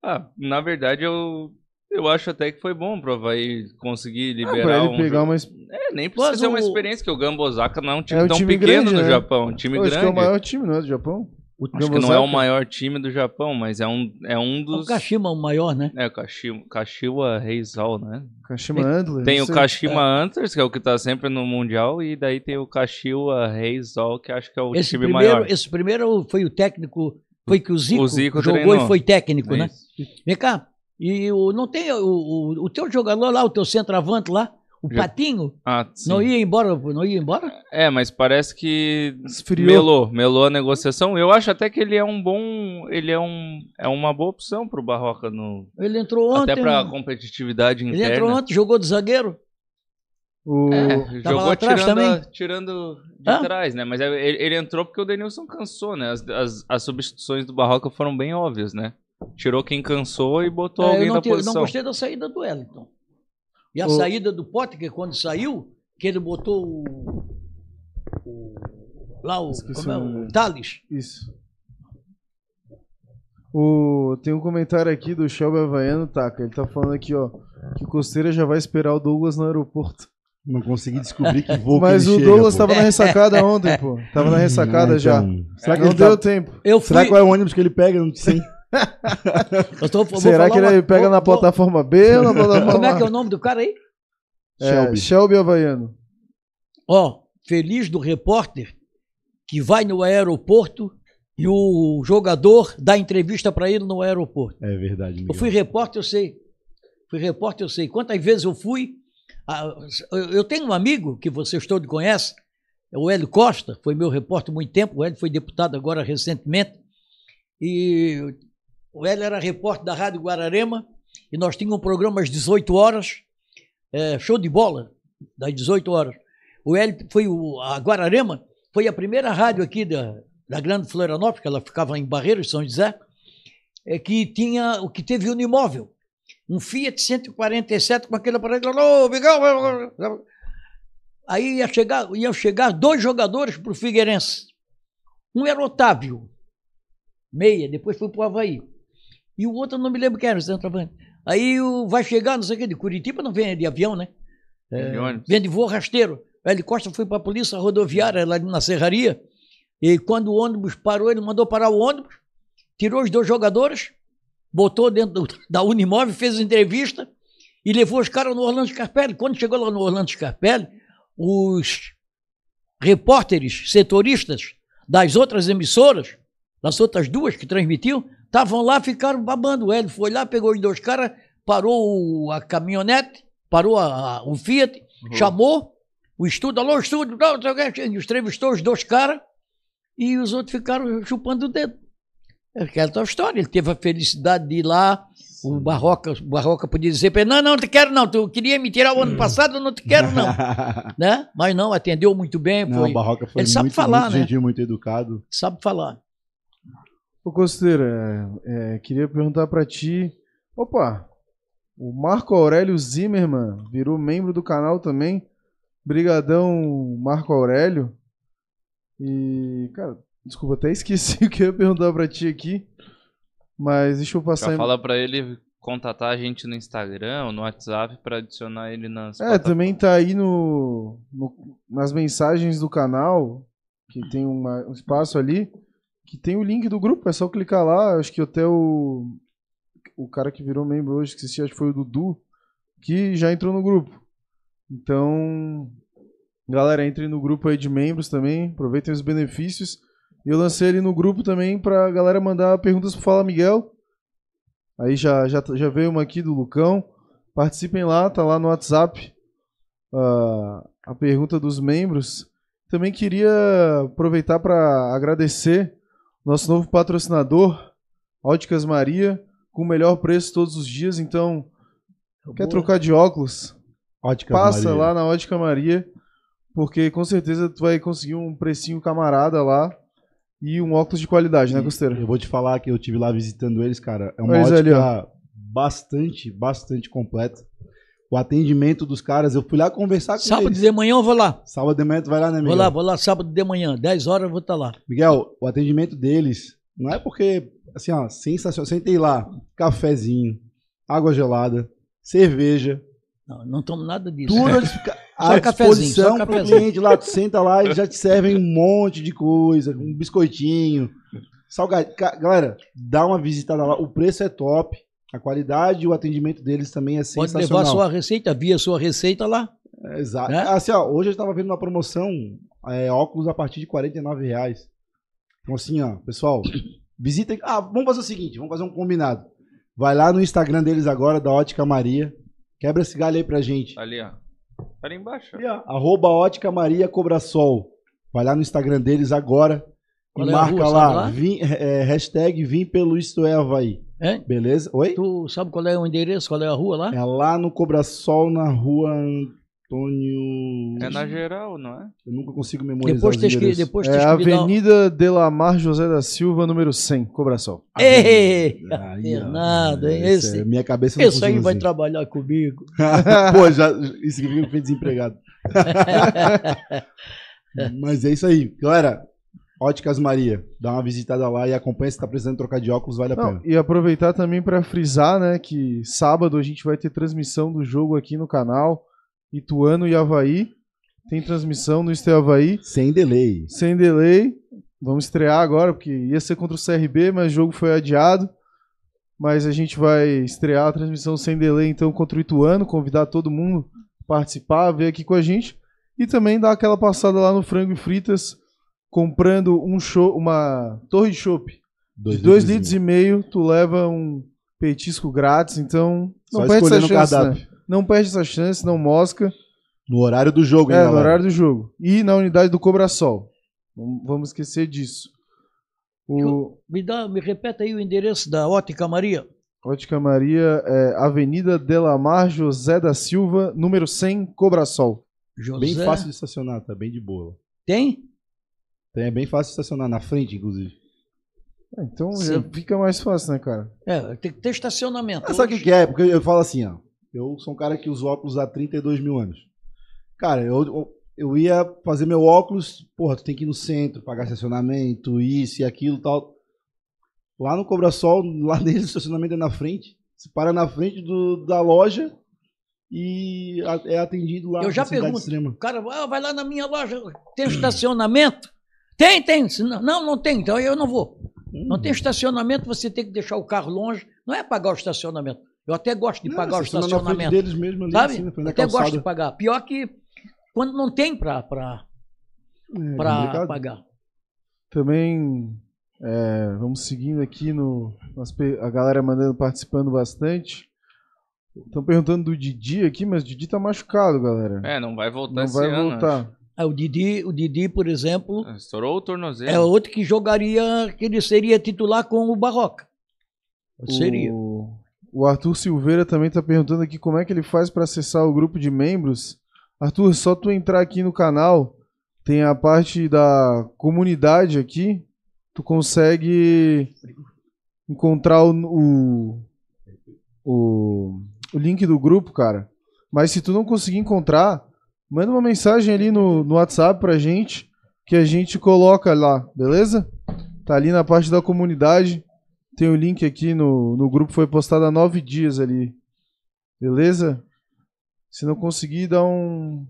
Ah, na verdade eu. Eu acho até que foi bom pro Havaí conseguir Ah, pra liberar ele um. pegar uma. É, nem precisa Mas ser uma o- experiência, que o Gambosaka não é um time É um tão time pequeno grande, no né? Japão. Um time Eu acho que é o grande. maior time, não é? Do Japão? O Acho que não é o maior time do Japão, mas é um, é um O dos. Kashima é o maior, né? É, o Kashiwa, Kashiwa Reysol, né? Kashima Antlers. Tem o. Kashima Antlers, que é o que tá sempre no Mundial, e daí tem o Kashiwa Reysol, que acho que é o Esse time primeiro, maior. esse primeiro foi o técnico, foi que o Zico, O Zico jogou treinou. e foi técnico, É né? Vem cá, e o, não tem o, o, o teu jogador lá, o teu centroavante lá, o Já- Patinho, Ah, sim. não ia embora, não ia embora? É, mas parece que Esfriou. melou, melou a negociação. Eu acho até que ele é um bom, ele é um é uma boa opção pro Barroca no Ele entrou ontem. até pra competitividade Ele interna. entrou ontem, jogou de zagueiro. O... É, jogou atrás tirando, também? tirando de Hã? trás, né? Mas é- ele, ele entrou porque o Denilson cansou, né? As, as, as substituições do Barroca foram bem óbvias, né? Tirou quem cansou e botou É, alguém eu não, da te- eu não posição. gostei da saída do Wellington. E a O- saída do Potker, quando saiu, que ele botou o. o- lá o. Esqueci Como é? o. Thales. Isso. O... Tem um comentário aqui do Shelby Havaiano, Taka. Ele tá falando aqui, ó, que o Costeira já vai esperar o Douglas no aeroporto. Não consegui descobrir que voo Mas que o Douglas chega, pô. tava na ressacada ontem, pô. Tava na ressacada Ah, já. então, Será que, Não ele deu tá... tempo. Eu fui. Será qual é o ônibus que ele pega? Não sei. Eu tô- Será que ele uma- pega vou- na vou- plataforma B ou na plataforma Como é que é o nome do cara aí? É, Shelby. Shelby Havaiano. Ó, feliz do repórter que vai no aeroporto e o jogador dá entrevista para ele no aeroporto. É verdade, Miguel. Eu fui repórter, eu sei. Fui repórter, eu sei. Quantas vezes eu fui. ah, eu- Eu tenho um amigo que vocês todos conhecem, é o Hélio Costa, foi meu repórter há muito tempo. O Hélio foi deputado agora recentemente. E o Hélio era repórter da Rádio Guararema e nós tínhamos um programa às 18 horas, é, show de bola, das 18 horas. O Hélio foi o, a Guararema, foi a primeira rádio aqui da, da Grande Florianópolis, que ela ficava em Barreiros, São José, é, que tinha o que teve unimóvel. Um Fiat 147 com aquele aparelho. Ô, Miguel! Aí ia chegar, iam chegar dois jogadores para o Figueirense. Um era Otávio, meia, depois foi para o Havaí. E o outro não me lembro quem era, o centroavante. Aí o, vai chegar, não sei o que, de Curitiba não vem de avião, né? Ônibus. Vem de voo rasteiro. Hélio Costa foi para a polícia rodoviária lá na Serraria. E quando o ônibus parou, ele mandou parar o ônibus, tirou os dois jogadores, botou dentro do- da Unimóvel, fez entrevista e levou os caras no Orlando Scarpelli. Quando chegou lá no Orlando Scarpelli, os repórteres setoristas das outras emissoras, das outras duas que transmitiam, estavam lá, ficaram babando. Hélio foi lá, pegou os dois caras, parou a caminhonete, parou a- a- o Fiat, chamou o estúdio, alô, estúdio, não, não sei o entrevistou os dois caras e os outros ficaram chupando o dedo. É aquela tua história. Ele teve a felicidade de ir lá. O Barroca, o Barroca podia dizer para ele: não, não te quero, não. Tu queria me tirar o ano passado, eu não te quero, não. né? Mas não, atendeu muito bem. Não, Foi, o Barroca foi Ele sabe muito, falar, muito né? gentil, muito educado. sabe falar. Ô, Costeira, é, é, queria perguntar pra ti. Opa, o Marco Aurélio Zimmermann virou membro do canal também. Brigadão, Marco Aurélio. E, cara, desculpa, até esqueci o que eu ia perguntar pra ti aqui. Mas deixa eu passar Já em... fala pra ele contatar a gente no Instagram ou no WhatsApp pra adicionar ele nas É, também tá aí no, no- nas mensagens do canal, que tem uma- um espaço ali, que tem o link do grupo, é só clicar lá, acho que até o o cara que virou membro hoje, que acho que foi o Dudu, que já entrou no grupo. Então, galera, entrem no grupo aí de membros também, aproveitem os benefícios. E eu lancei ele no grupo também pra galera mandar perguntas pro Fala Miguel. Aí já, já, já veio uma aqui do Lucão. Participem lá, tá lá no WhatsApp ah, a pergunta dos membros. Também queria aproveitar para agradecer nosso novo patrocinador, Óticas Maria, com o melhor preço todos os dias. Então, quer Boa. trocar de óculos? Óticas Passa Maria. lá na Ótica Maria, porque com certeza tu vai conseguir um precinho camarada lá e um óculos de qualidade, né, Costeira? Eu vou te falar que eu tive lá visitando eles, cara. É uma eles ótica ali, bastante, bastante completa. O atendimento dos caras, eu fui lá conversar com Sábado eles. de manhã eu vou lá. Sábado de manhã tu vai lá, né, Miguel? Vou lá, vou lá sábado de manhã. 10 horas eu vou estar lá. Miguel, o atendimento deles não é porque, assim, ó, sensacional. Sentei lá, cafezinho, água gelada, cerveja, Não, não tomo nada disso. tudo Só à cafezinho, disposição pro cafezinho. cliente lá. Tu senta lá e já te servem um monte de coisa, um biscoitinho. Salgado. Galera, dá uma visitada lá. O preço é top. A qualidade e o atendimento deles também é Pode sensacional. levar sua receita, via sua receita lá. É, Exato. né? Assim, ó, hoje eu estava vendo uma promoção, é, óculos a partir de 49 reais. Então, assim, ó, pessoal, visitem. Ah, vamos fazer o seguinte, vamos fazer um combinado. Vai lá no Instagram deles agora, da Ótica Maria. Quebra esse galho aí pra gente. Ali, ó. Tá ali embaixo. ó. Ali, ó, Arroba Ótica Maria Cobrasol. Vai lá no Instagram deles agora. Qual e é marca rua, lá, lá? Vim, é, hashtag Vim pelo Isto é Havaí. Hein? Beleza? Oi? Tu sabe qual é o endereço, qual é a rua lá? É lá no Cobrasol, na rua Antônio. É na geral, não é? Eu nunca consigo memorizar Depois os tens que, endereços. depois É tens dar um- Avenida Delamar José da Silva, número 100, Cobração. Ei, Fernando, ó, hein? esse Esse, é- minha cabeça não esse aí vai assim. trabalhar comigo. Pô, já, isso significa que eu fui desempregado. Mas é isso aí. Galera, Óticas Maria, dá uma visitada lá e acompanha se tá precisando trocar de óculos, vale a Não, pena. e aproveitar também para frisar, né, que sábado a gente vai ter transmissão do jogo aqui no canal. Ituano e Havaí. Tem transmissão no Este Havaí, Sem delay. sem delay. Vamos estrear agora, porque ia ser contra o CRB, mas o jogo foi adiado. Mas a gente vai estrear a transmissão sem delay, então, contra o Ituano. Convidar todo mundo a participar, ver aqui com a gente. E também dar aquela passada lá no Frango e Fritas, comprando um show, uma torre de chopp de 2 litros e meio, tu leva um petisco grátis, então não Só perde essa no chance, cardápio. né? Não perde essa chance, não mosca. No horário do jogo, hein, É, no galera? horário do jogo. E na unidade do Cobrasol. Não vamos esquecer disso. O Me, dá, me repete aí o endereço da Ótica Maria. Ótica Maria é Avenida Delamar José da Silva, número 100, Cobrasol. José. Bem fácil de estacionar, tá bem de boa. Tem? Tem, é bem fácil estacionar, na frente, inclusive. É, Então Sim. já fica mais fácil, né, cara? É, tem que ter estacionamento. Mas sabe o que, que é? Porque eu falo assim, ó. Eu sou um cara que usa óculos há 32 mil anos. Cara, eu, eu, ia fazer meu óculos, porra, tu tem que ir no centro, pagar estacionamento, isso e aquilo e tal. Lá no Cobrasol, lá dentro o estacionamento é na frente. Você para na frente do, da loja e é atendido lá. Eu já pergunto. extrema. O cara "Ah, vai lá na minha loja, tem estacionamento? Tem, tem. Não, não, tem, então eu não vou. Não Hum. tem estacionamento, você tem que deixar o carro longe. Não é pagar o estacionamento. Eu até gosto de Não, pagar o frente estacionamento. deles mesmo ali, Sabe? assim, Eu até gosto calçada. de pagar. Pior que quando não tem para É, para complicado. pagar. Também é, vamos seguindo aqui no. a galera mandando, participando bastante. Estão perguntando do Didi aqui, mas o Didi tá machucado, galera. É, não vai voltar Não esse vai ano. voltar. Ah, o Didi, o Didi, por exemplo, acho. Estourou o tornozelo. é outro que jogaria, que ele seria titular com o Barroca. Seria. O, o Arthur Silveira também tá perguntando aqui como é que ele faz para acessar o grupo de membros. Arthur, só tu entrar aqui no canal, tem a parte da comunidade aqui, tu consegue encontrar o, o, o, o link do grupo, cara. Mas se tu não conseguir encontrar, manda uma mensagem ali no, no WhatsApp pra gente, que a gente coloca lá, beleza? Tá ali na parte da comunidade. Tem o link aqui no, no grupo, foi postado há nove dias ali. Beleza? Se não conseguir, dá um.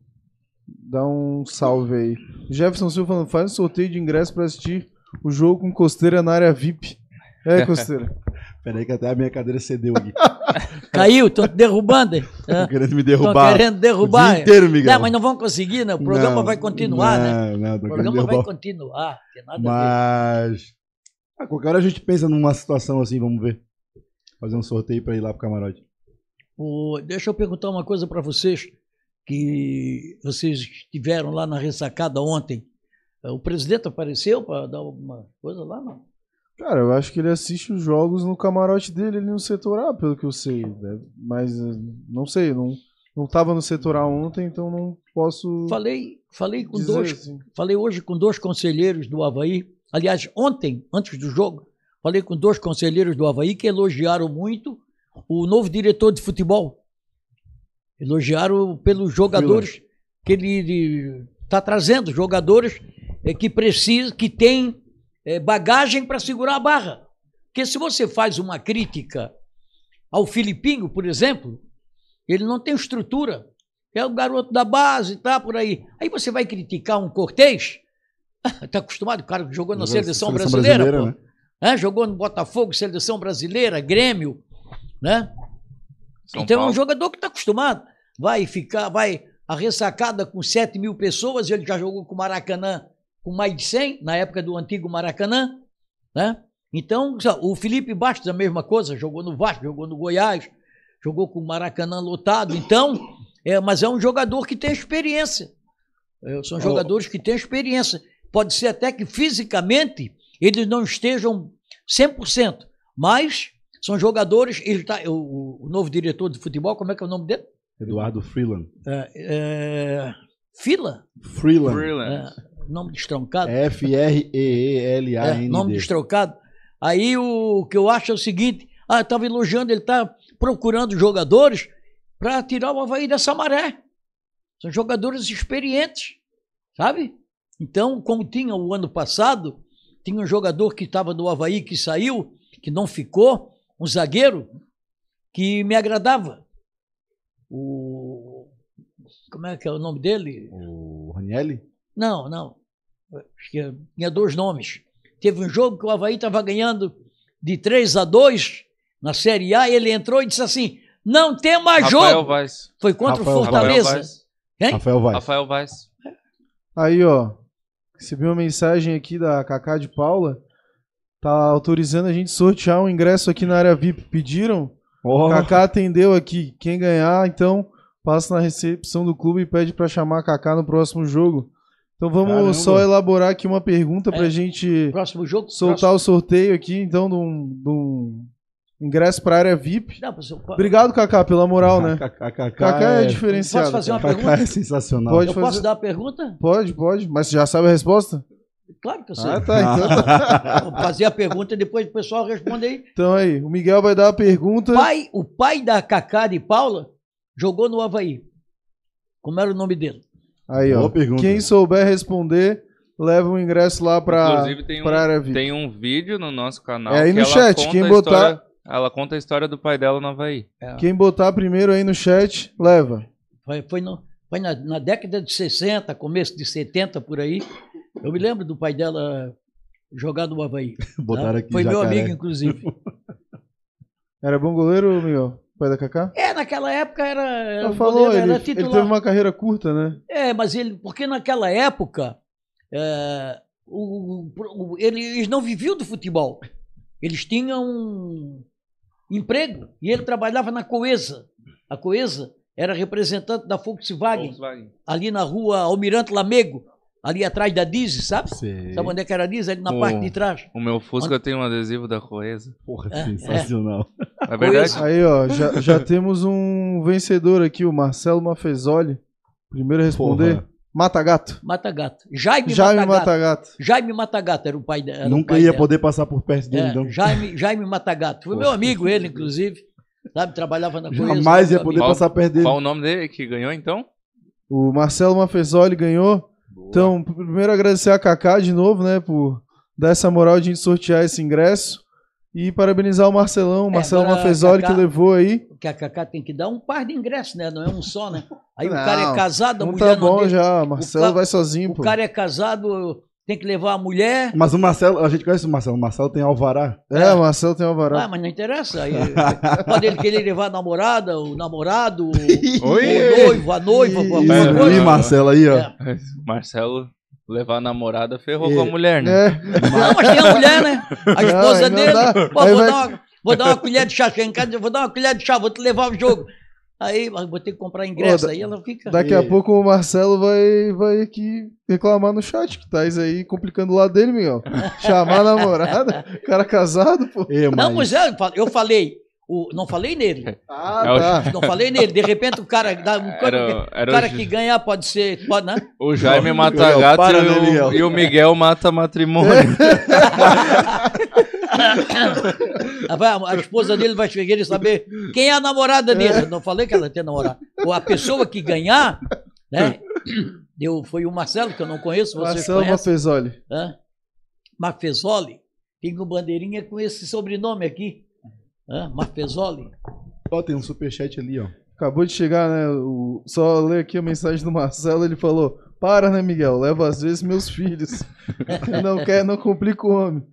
Dá um salve aí. Jefferson Silva falando, faz um sorteio de ingresso pra assistir o jogo com costeira na área VIP. É, costeira. Peraí que até a minha cadeira cedeu aqui. Caiu, estão te derrubando. Tô querendo me Estão derrubar. querendo O derrubar. dia inteiro, Miguel. Não, mas não vão conseguir, né? O programa Não, vai continuar, né? não, Não, tô O querendo programa vai continuar. Tem nada a ver. Mas. A qualquer hora a gente pensa numa situação assim, vamos ver. Fazer um sorteio pra ir lá pro camarote. O- deixa eu perguntar uma coisa para vocês, que vocês estiveram lá na ressacada ontem. O presidente apareceu para dar alguma coisa lá, não? Cara, eu acho que ele assiste os jogos no camarote dele ali no setor A, pelo que eu sei. né? Mas eh, não sei, não, não tava no setor A ontem, então não posso Falei, falei com dois, assim. falei hoje com dois conselheiros do Havaí. Aliás, ontem, antes do jogo, falei com dois conselheiros do Havaí que elogiaram muito o novo diretor de futebol. Elogiaram pelos jogadores que ele está trazendo, jogadores eh, que precisam, que têm eh, bagagem para segurar a barra. Porque se você faz uma crítica ao Filipinho, por exemplo, ele não tem estrutura. É o garoto da base, tá por aí. Aí você vai criticar um Cortez? Está acostumado, o cara que jogou na seleção, seleção brasileira, brasileira, pô. né? né? jogou no Botafogo, seleção brasileira, Grêmio, né? São então é um Paulo. jogador que está acostumado. Vai ficar, vai a ressacada com 7 mil pessoas, ele já jogou com o Maracanã com mais de 100, na época do antigo Maracanã, né? Então, o Felipe Bastos, a mesma coisa, jogou no Vasco, jogou no Goiás, jogou com o Maracanã lotado. Então, é, mas é um jogador que tem experiência. É, são jogadores que têm experiência. Pode ser até que fisicamente eles não estejam 100%, mas são jogadores. Ele tá, o, o novo diretor de futebol, como é que é o nome dele? Eduardo Freeland. É, é, Fila? Freeland. Freeland. É, nome destroncado. É F-R-E-E-L-A-N-D. É, nome destrocado. Aí o que eu acho é o seguinte: ah, eu estava elogiando, ele está procurando jogadores para tirar o Havaí dessa maré. São jogadores experientes, sabe? Então, como tinha o ano passado, tinha um jogador que estava no Havaí que saiu, que não ficou, um zagueiro, que me agradava. O. Como é que é o nome dele? O Ranielli? Não, não. Acho que tinha dois nomes. Teve um jogo que o Havaí estava ganhando de 3 a 2 na Série A, e ele entrou e disse assim: não tem mais Rafael jogo. Vaz. Foi contra Rafael o. Rafael Fortaleza. Vaz. Rafael Vaz. Rafael Vaz. Aí, ó. Recebi uma mensagem aqui da Cacá de Paula. Tá autorizando a gente sortear um ingresso aqui na área VIP. Pediram? Ó, Kaká atendeu aqui. Quem ganhar, então, passa na recepção do clube e pede pra chamar a Kaká no próximo jogo. Então vamos Caramba. só elaborar aqui uma pergunta pra É. gente Próximo jogo? soltar o sorteio aqui, então, de um, de um ingresso pra área VIP. Não, mas eu- Obrigado, Kaká, pela moral, né? Kaká, é é, diferenciado. Posso fazer uma cara. Kaká pergunta? é sensacional. Pode Eu fazer. posso dar a pergunta? Pode, pode. Mas você já sabe a resposta? Claro que eu sei. Ah, tá. Então, tá. Vou fazer a pergunta e depois o pessoal responde aí. então aí, o Miguel vai dar a pergunta. Pai, o pai da Cacá de Paula jogou no Havaí. Como era o nome dele? Aí, ó. Boa pergunta. Quem souber responder, leva um ingresso lá pra, Inclusive, tem um, pra área VIP. tem um vídeo no nosso canal. É aí que no ela chat, conta quem a botar- história- ela conta a história do pai dela no Havaí. Quem botar primeiro aí no chat, leva. Foi, foi, no- foi na, na década de 60, começo de 70 por aí. Eu me lembro do pai dela jogar no Havaí. Botaram né? aqui Foi meu jacaré. amigo, inclusive. Era bom goleiro, Miguel? Pai da Kaká? É, naquela época era. Falou, goleiro ele, era ele titular. teve uma carreira curta, né? É, mas ele. Porque naquela época. é, o- o- eles não viviam do futebol. Eles tinham um emprego. E ele trabalhava na Coesa. A Coesa era representante da Volkswagen, Volkswagen. ali na rua Almirante Lamego, ali atrás da Dizzy, sabe? Sei. Sabe onde é que era a Dizzy? Ali na O- parte de trás. O meu Fusca tem um adesivo da Coesa. Porra, É, sensacional. É verdade? Aí, ó, já, já temos um vencedor aqui, o Marcelo Mafezoli. Primeiro a responder. Porra. Mata Gato. Mata Gato. Jaime, Jaime Mata Gato. Mata Gato. Jaime Matagato era o pai dela. Nunca ia poder passar por perto dele, É, então. Jaime, Jaime Matagato. Foi meu amigo ele, inclusive. Sabe, trabalhava na Coesa. Jamais ia poder amigo. passar perto dele. Qual o nome dele que ganhou, então? O Marcelo Mafezoli ganhou. Então, primeiro agradecer a Kaká de novo, né, por dar essa moral de a gente sortear esse ingresso. E parabenizar o Marcelão, o É, Marcelo agora, Mafezoli, que levou aí. Que a Cacá tem que dar um par de ingressos, né? Não é um só, né? Aí o Não, cara é casado, a mulher tá bom já, Marcelo vai sozinho, O pô. cara é casado, tem que levar a mulher. Mas o Marcelo, a gente conhece o Marcelo. O Marcelo tem alvará. É, o Marcelo tem um Ah, alvará. mas não interessa. Aí, pode ele querer levar a namorada, o namorado, o, o noivo, a noiva, Isso, coisa. aí, Marcelo aí, ó. É. Marcelo levar a namorada ferrou É. com a mulher, né? É, Não, mas tem a mulher, né? A esposa Não, não dele. dá. Pô, vou, vai- dar uma, vou dar uma colher de chá. Chega em casa, vou dar uma colher de chá, vou te levar ao jogo. Aí mas vou ter que comprar ingresso. Ô, aí ela fica. daqui a pouco o Marcelo vai, vai aqui reclamar no chat, que tá isso aí complicando o lado dele, Miguel. Chamar a namorada, cara casado, pô. Ê, Não, mas é, eu eu falei. O, não falei nele. Ah, É o- tá. Não falei nele. De repente o cara. dá- O cara, Era, o era cara o, que ganhar pode ser. Pode, né? o Jaime mata Miguel, gato para, e, né, o, Miguel? e o Miguel mata matrimônio. A esposa dele vai chegar e saber quem é a namorada dele. Eu não falei que ela tem namorado. Ou a pessoa que ganhar, né? Eu, foi o Marcelo, que eu não conheço, vocês Marcelo conhecem. Mafezoli. Hã? Mafezoli. Tem um bandeirinha com esse sobrenome aqui. Hã? Mafezoli. Ó, tem um superchat ali, ó. Acabou de chegar, né? o- Só ler aqui a mensagem do Marcelo, ele falou: Para, né, Miguel? Leva às vezes meus filhos. não quer, não complica o homem.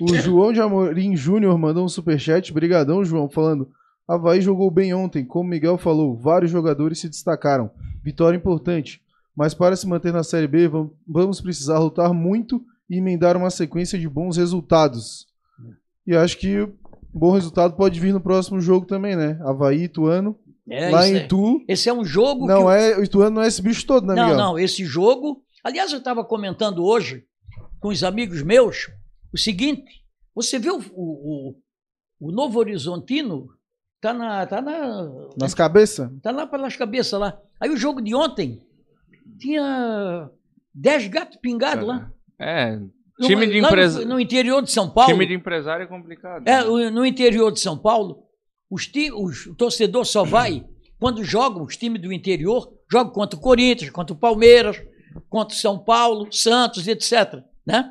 O João de Amorim Júnior mandou um superchat. Brigadão, João, falando. Havaí jogou bem ontem, como Miguel falou, vários jogadores se destacaram. Vitória importante. Mas para se manter na Série B, vam- vamos precisar lutar muito e emendar uma sequência de bons resultados. E acho que bom resultado pode vir no próximo jogo também, né? Havaí, Ituano. É, lá isso em é- Itu. Esse é um jogo que Não, o- é, o Ituano não é esse bicho todo, né, Não, Miguel? não, esse jogo. Aliás, eu estava comentando hoje com os amigos meus o seguinte: você vê o, o, o- o Novo Horizontino, tá na. Tá na Nas cabeças? tá lá pelas cabeças lá. Aí o jogo de ontem tinha 10 gatos pingados lá. É, time de Lá no- empresa. No, interior de São Paulo. Time de empresário é complicado. É, né? o- no interior de São Paulo, os ti- os- o torcedor só vai quando jogam, os times do interior, jogam contra o Corinthians, contra o Palmeiras, contra o São Paulo, Santos, etc. Né?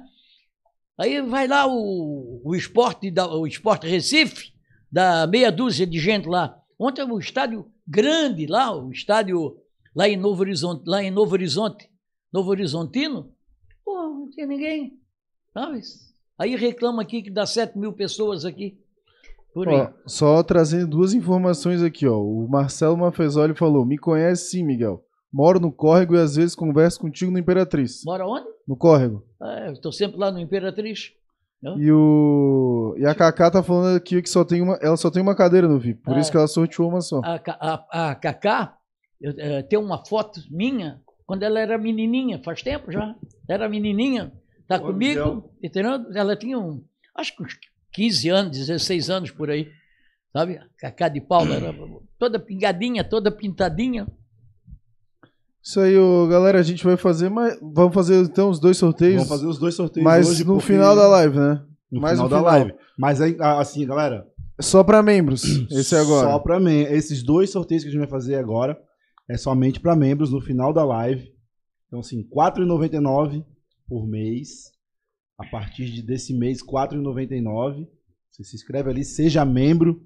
Aí vai lá o, o, esporte, da, o Esporte Recife, da meia dúzia de gente lá. Ontem o estádio grande lá, o estádio lá em Novo Horizonte, lá em Novo Horizonte, Novo Horizontino, pô, não tinha ninguém. Aí reclama aqui que dá 7 mil pessoas aqui. Ó, só trazendo duas informações aqui, ó. O Marcelo Mafezoli falou: Me conhece sim, Miguel. Moro no córrego e às vezes converso contigo no Imperatriz. Mora onde? No córrego. Ah, eu estou sempre lá no Imperatriz. E o. E a Kaká tá falando aqui que só tem uma. Ela só tem uma cadeira no VIP. Por Ah. isso que ela sorteou uma só. A, a, a Cacá eu, eh, tem uma foto minha quando ela era menininha, faz tempo já. Era menininha, tá Pô, comigo, Miguel. entendeu? Ela tinha um, acho que uns 15 anos, 16 anos por aí. Sabe? Cacá de Paula era toda pingadinha, toda pintadinha. Isso aí, ô, galera. A gente vai fazer mais. Vamos fazer então os dois sorteios. Vamos fazer os dois sorteios mas hoje. no porque- final da live, né? No mais final no da final. live. Mas aí, ah, assim, galera. Só pra membros. Esse é agora. Só pra mim. Esses dois sorteios que a gente vai fazer agora é somente pra membros no final da live. Então, assim, R$ 4,99 por mês. A partir de- desse mês, R$ 4,99. Você se inscreve ali, seja membro.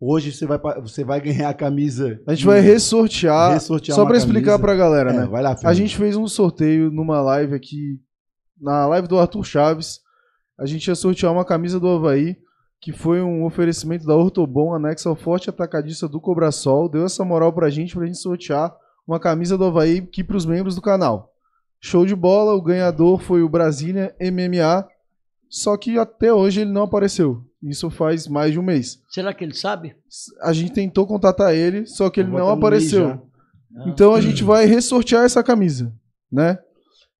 Hoje você vai, você vai ganhar a camisa. A gente vai ressortear. Ressortear só uma pra explicar camisa. pra galera, É, né? vai lá, A gente fez um sorteio numa live aqui, na live do Arthur Chaves. A gente ia sortear uma camisa do Havaí, que foi um oferecimento da Ortobon, anexo ao forte atacadista do Cobrasol. Deu essa moral pra gente, pra gente sortear uma camisa do Havaí aqui pros membros do canal. Show de bola, o ganhador foi o Brasília MMA, só que até hoje ele não apareceu. Isso faz mais de um mês. Será que ele sabe? A gente tentou contatar ele, só que ele não apareceu. Então a gente vai ressortear essa camisa, né?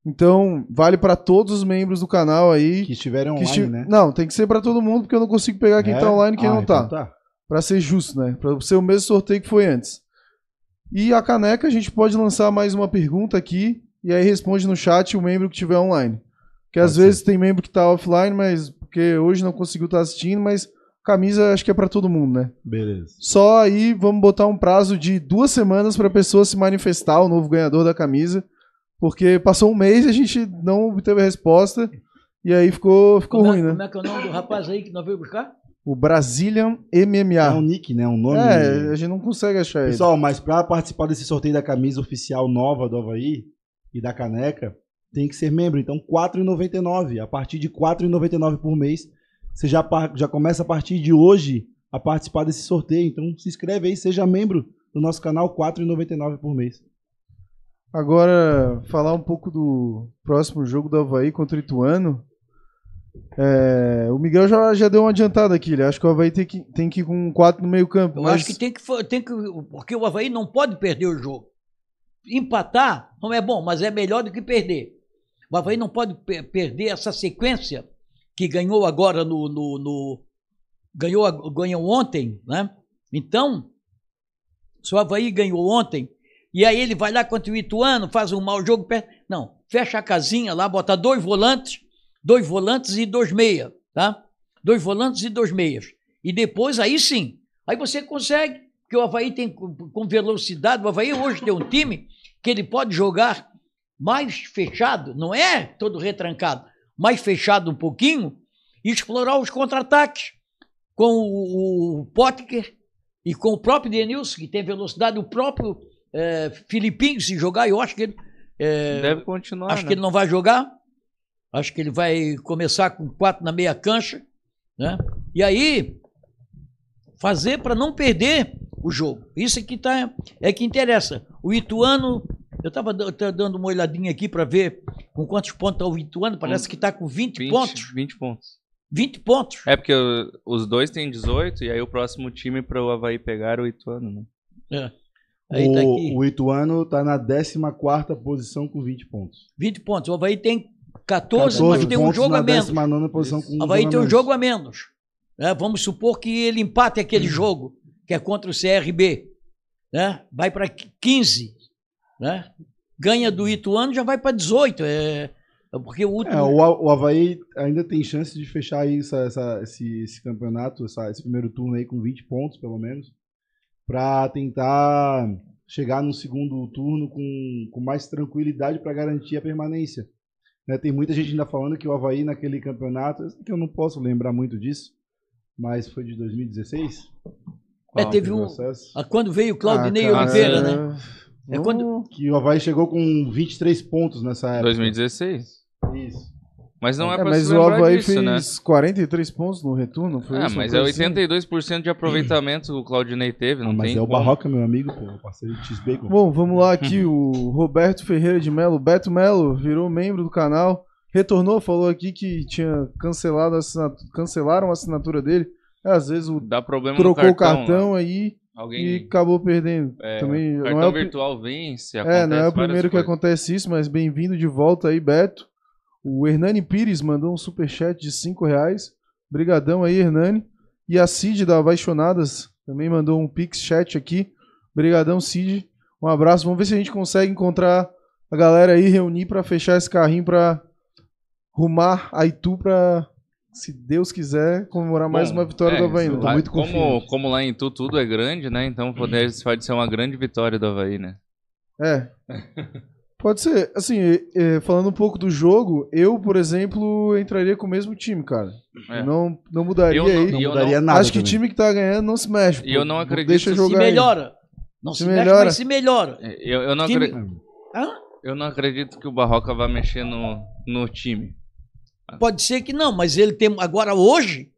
Então vale pra todos os membros do canal aí. Que estiverem que online, esti- né? Não, tem que ser pra todo mundo porque eu não consigo pegar quem É? tá online e quem Ah, não tá. então tá. Pra ser justo, né? Pra ser o mesmo sorteio que foi antes. E a caneca a gente pode lançar mais uma pergunta aqui e aí responde no chat o membro que tiver online. Porque às vezes tem membro que tá offline, mas porque hoje não conseguiu estar assistindo, mas camisa acho que é pra todo mundo, né? Beleza. Só aí vamos botar um prazo de duas semanas para a pessoa se manifestar, o novo ganhador da camisa. Porque passou um mês e a gente não obteve a resposta. E aí ficou, ficou Como, ruim, é, né? como é que é o nome do rapaz aí que nós veio buscar? O Brazilian É um MMA. nick, né? Um nome. É, a gente não consegue achar ele. Pessoal, mas pra participar desse sorteio da camisa oficial nova do Havaí e da caneca, tem que ser membro. Então, R$ 4,99. A partir de R$ 4,99 por mês, você já, já começa a partir de hoje a participar desse sorteio. Então, se inscreve aí, seja membro do nosso canal, R$ 4,99 por mês. Agora, falar um pouco do próximo jogo do Havaí contra o Ituano. É, o Miguel já, já deu uma adiantada aqui. Ele acha que o Havaí tem que, tem que ir com 4 no meio campo. Eu mas- acho que tem que, tem que. Porque o Havaí não pode perder o jogo. Empatar não é bom, mas é melhor do que perder. O Havaí não pode pe- perder essa sequência que ganhou agora no. no, no- ganhou, ganhou ontem, né? Então, se o Havaí ganhou ontem, e aí ele vai lá contra o Ituano, faz um mau jogo. Não, fecha a casinha lá, bota dois volantes, dois volantes e dois meia, tá? Dois volantes e dois meias. E depois, aí sim, aí você consegue, porque o Havaí tem com velocidade, o Havaí hoje tem um time que ele pode jogar mais fechado, não é todo retrancado, mais fechado um pouquinho, e explorar os contra-ataques com o, o Potker E com o próprio Denilson, que tem velocidade, o próprio é, Filipinho, se jogar, eu acho que ele. é, Deve continuar, acho né? que ele não vai jogar. Acho que ele vai começar com quatro na meia cancha. Né? E aí, fazer para não perder o jogo. Isso é que, tá, é que interessa. O Ituano, eu estava dando uma olhadinha aqui para ver com quantos pontos está o Ituano, parece que está com 20, 20 pontos. 20 pontos. 20 pontos. É porque o- os dois têm 18 e aí o próximo time para o Havaí pegar era o Ituano, né? É. Aí tá aqui. O, o Ituano tá na 14 posição com 20 pontos. 20 pontos. O Havaí tem 14, mas tem um pontos jogo a menos. 19 posição com O um Havaí jogo a tem um menos. jogo a menos. né? Vamos supor que ele empate Hum. aquele jogo, que é contra o CRB. Né? Vai para 15. Né? Ganha do Ituano, já vai para 18. É, é porque o último. É, o, o Havaí ainda tem chance de fechar aí essa, essa- esse, esse campeonato, essa- esse primeiro turno aí com 20 pontos, pelo menos, para tentar chegar no segundo turno com, com mais tranquilidade para garantir a permanência. Né, tem muita gente ainda falando que o Havaí naquele campeonato, que eu não posso lembrar muito disso, mas foi de 2016? É, teve um. acesso? ah, Quando veio o Claudinei Ah, Oliveira, né? É vamos- quando- Que o Havaí chegou com 23 pontos nessa época. 2016. Isso. Mas não é, É, pra mas o Havaí disso, fez né? 43 pontos no retorno, foi Ah, isso? mas é coisa assim? 82% de aproveitamento que o Claudinei teve, não Ah, mas tem é o. Barroca, meu amigo, pô, o parceiro de X-Bacon. Bom, vamos lá aqui, o Roberto Ferreira de Melo. Beto Melo virou membro do canal, retornou, falou aqui que tinha cancelado a assinatura, cancelaram a assinatura dele. Às vezes o Dá problema trocou no o cartão. cartão né? aí e Alguém. acabou perdendo. é, Também o não cartão é o, virtual vence. é, não é o primeiro que coisas. acontece isso, mas bem-vindo de volta aí, Beto. O Hernani Pires mandou um superchat de 5 reais. Brigadão aí, Hernani. E a Cid da Apaixonadas também mandou um pix chat aqui. Brigadão, Cid. Um abraço. Vamos ver se a gente consegue encontrar a galera aí, reunir pra fechar esse carrinho pra rumar a Itu pra, se Deus quiser, comemorar mais Bom, uma vitória é, do Havaí. eu né? lá- muito como, confiante. como lá em Tu tudo é grande, né? Então pode, pode ser uma grande vitória do Havaí, né? É. Pode ser. Assim, é, falando um pouco do jogo, eu, por exemplo, entraria com o mesmo time, cara. É. Não, não mudaria Eu não- aí. Não eu mudaria nada Acho que o também. time que tá ganhando não se mexe. E eu não acredito Deixa se jogar se aí. melhora. Não se, Se mexe, melhora. mas se melhora. Eu, eu, não Time- acre- Hã? eu não acredito que o Barroca vá mexer no, no time. Pode ser que não, mas ele tem. Agora, hoje,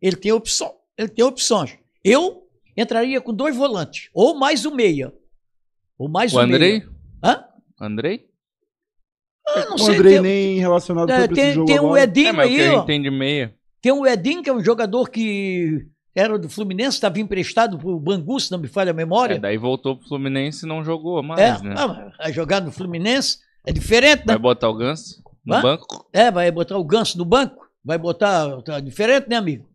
ele tem opção. Ele tem opções. Eu entraria com dois volantes. Ou mais o meia. Ou mais O o Andrei? meia. Hã? Andrei? Ah, não O sei. Andrei tem, nem relacionado é, tem, jogo tem o agora. Edinho É, mas o aí, ó. gente tem de meia. Tem o Edinho, que é um jogador que era do Fluminense, estava emprestado pro Bangu, se não me falha a É, memória. daí voltou pro Fluminense e não jogou mais, É, né? ah, jogar no Fluminense é diferente, né? Vai botar o Ganso no Hã? banco? É, vai botar o Ganso no banco, vai botar. Tá diferente, né, amigo?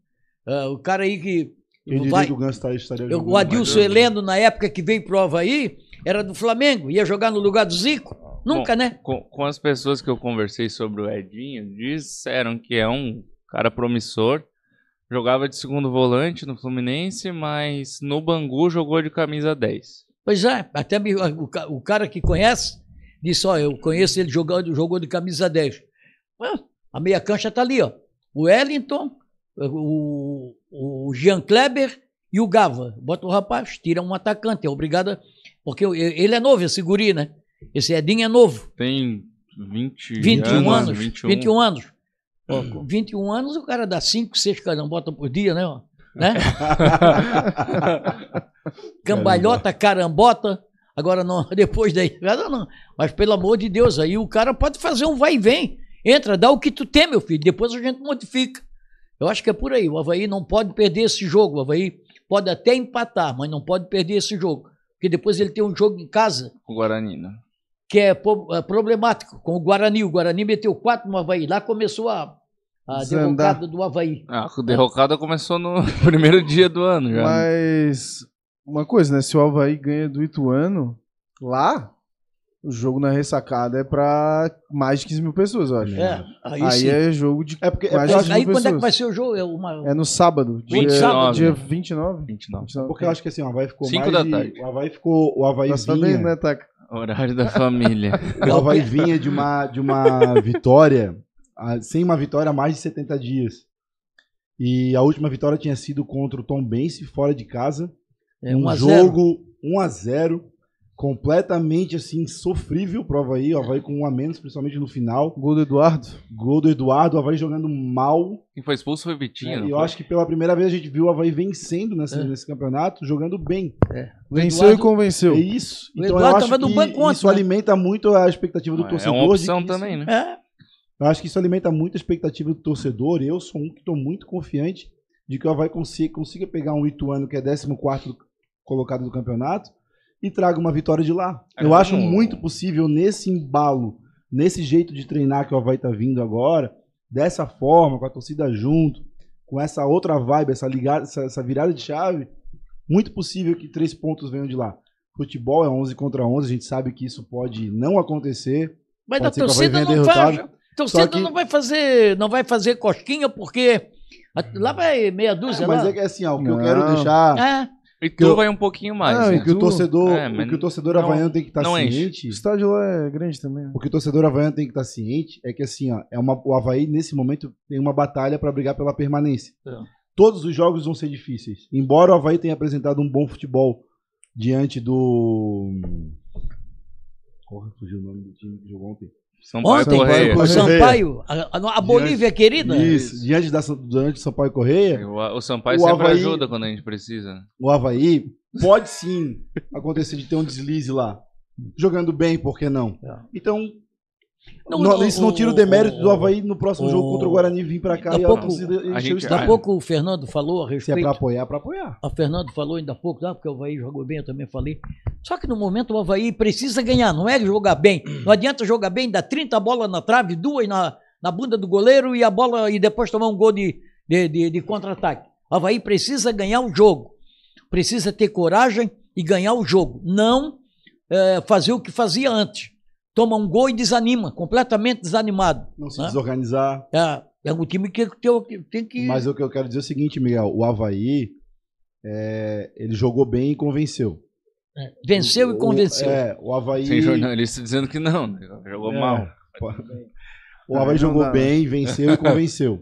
Ah, o cara aí que. Quem diria vai- que o Ganso estaria estaria eu- jogando o Adilson eu- Heleno, na época que veio pro Havaí, era do Flamengo, ia jogar no lugar do Zico. Nunca, né? Com, com as pessoas que eu conversei sobre o Edinho, disseram que é um cara promissor. Jogava de segundo volante no Fluminense, mas no Bangu jogou de camisa 10. Pois é, até me- o, o cara que conhece disse: Ó, eu conheço ele jogando, jogou de camisa 10. Ué, a meia cancha tá ali, ó. O Wellington, o, o Jean Kleber e o Gava. Bota o rapaz, tira um atacante, é obrigado. Porque ele é novo, esse guri, né? Esse Edinho é novo. Tem 20 21 anos. 21. 21 anos. Ó, com 21 anos o cara dá 5, 6 carambotas por dia, né? ó? né? Cambalhota, carambota. Agora não, depois daí. Não, não. Mas pelo amor de Deus, aí o cara pode fazer um vai e vem. Entra, dá o que tu tem, meu filho. Depois a gente modifica. Eu acho que é por aí. O Havaí não pode perder esse jogo. O Havaí pode até empatar, mas não pode perder esse jogo. Porque depois ele tem um jogo em casa O Guarani, né? que é, é problemático, com o Guarani. O Guarani meteu quatro no Havaí. Lá começou a, a derrocada do Havaí. Ah, a derrocada começou no primeiro dia do ano já. né? Mas uma coisa, né? Se o Havaí ganha do Ituano, lá, o jogo na ressacada é pra mais de 15 mil pessoas, eu acho. É, aí, Aí sim. é jogo de É porque é mais de acho- Aí 15 mil quando é que pessoas. vai ser o jogo? É uma... É no sábado, dia, 29, dia né? 29. 29. 29. porque eu acho que assim, o Havaí ficou Cinco mais da de- tarde. O Havaí ficou. O Havaí Tá sabendo, vinha, né, Taca? Horário da família. o Havaí vinha de uma, de uma vitória, sem uma vitória há mais de 70 dias. E a última vitória tinha sido contra o Tom Bense, fora de casa. É, um 1 a 0. jogo 1 a 0 completamente assim sofrível pro Havaí, o Havaí com um a menos, principalmente no final. Gol do Eduardo. Gol do Eduardo, o Havaí jogando mal. Quem foi expulso foi o Vitinho. né? E eu foi? acho que pela primeira vez a gente viu o Havaí vencendo nessa- É. nesse campeonato, jogando bem. Venceu Eduardo- e convenceu. É isso. O Então eu Eduardo acho tava no que banco ontem, isso né? alimenta muito a expectativa do É torcedor. uma de opção que isso- também, né? É, Eu acho que isso alimenta muito a expectativa do torcedor. Eu sou um que estou muito confiante de que o Havaí consiga, consiga pegar um Ituano que é 14 colocado do campeonato e traga uma vitória de lá. É, Eu acho muito possível nesse embalo, nesse jeito de treinar que o Havaí está vindo agora, dessa forma, com a torcida junto, com essa outra vibe, essa, ligada, essa, essa virada de chave, muito possível que três pontos venham de lá. Futebol é 11 contra 11, a gente sabe que isso pode não acontecer. mas Pode a torcida não vai. A torcida que- não vai fazer, não vai fazer cosquinha porque a- lá vai meia dúzia mas lá. é que assim, ó, o que eu Não. quero deixar É, E que tu eu- vai um pouquinho mais. Não, né? e o que o torcedor, É, mas o que o torcedor não- havaiano tem que estar enche. ciente, O estádio lá é grande também. né? o que o torcedor havaiano tem que estar ciente é que assim, ó, é uma, o Havaí nesse momento tem uma batalha para brigar pela permanência. É. Todos os jogos vão ser difíceis. Embora o Havaí tenha apresentado um bom futebol diante do Porra, fugiu o nome do time que jogou ontem. São Paulo ontem, Correia. Sampaio, a, a- Bolívia querida. Isso, diante da diante do Sampaio Correia, O, o Sampaio O sempre Havaí- ajuda quando a gente precisa. o Havaí pode sim acontecer de ter um deslize lá. Jogando bem, por que não? É. Então, Não, não- não, isso não tira o o- demérito do o- Havaí no próximo o- jogo contra o Guarani vir pra cá e a a pouco- a o gente- estádio. Daqui a pouco o Fernando falou a Se é respeito. pra apoiar, é pra apoiar. A Fernando falou ainda há pouco, ah, porque o Havaí jogou bem, eu também falei. Só que no momento o Havaí precisa ganhar, não é jogar bem. Não adianta jogar bem, dar 30 bolas na trave, duas na, na bunda do goleiro e a bola e depois tomar um gol de, de, de- de contra-ataque. O Havaí precisa ganhar o jogo. Precisa ter coragem e ganhar o jogo. Não eh, fazer o que fazia antes. Toma um gol e desanima, completamente desanimado. Não se né? desorganizar. É, é um time que, tem que. Mas o que eu quero dizer é o seguinte, Miguel. O Havaí, é, ele jogou bem e convenceu. é, venceu e O- convenceu. É, o Havaí... Tem jornalista dizendo que não, né? jogou É. mal. O Havaí Não jogou dá. bem, venceu e convenceu.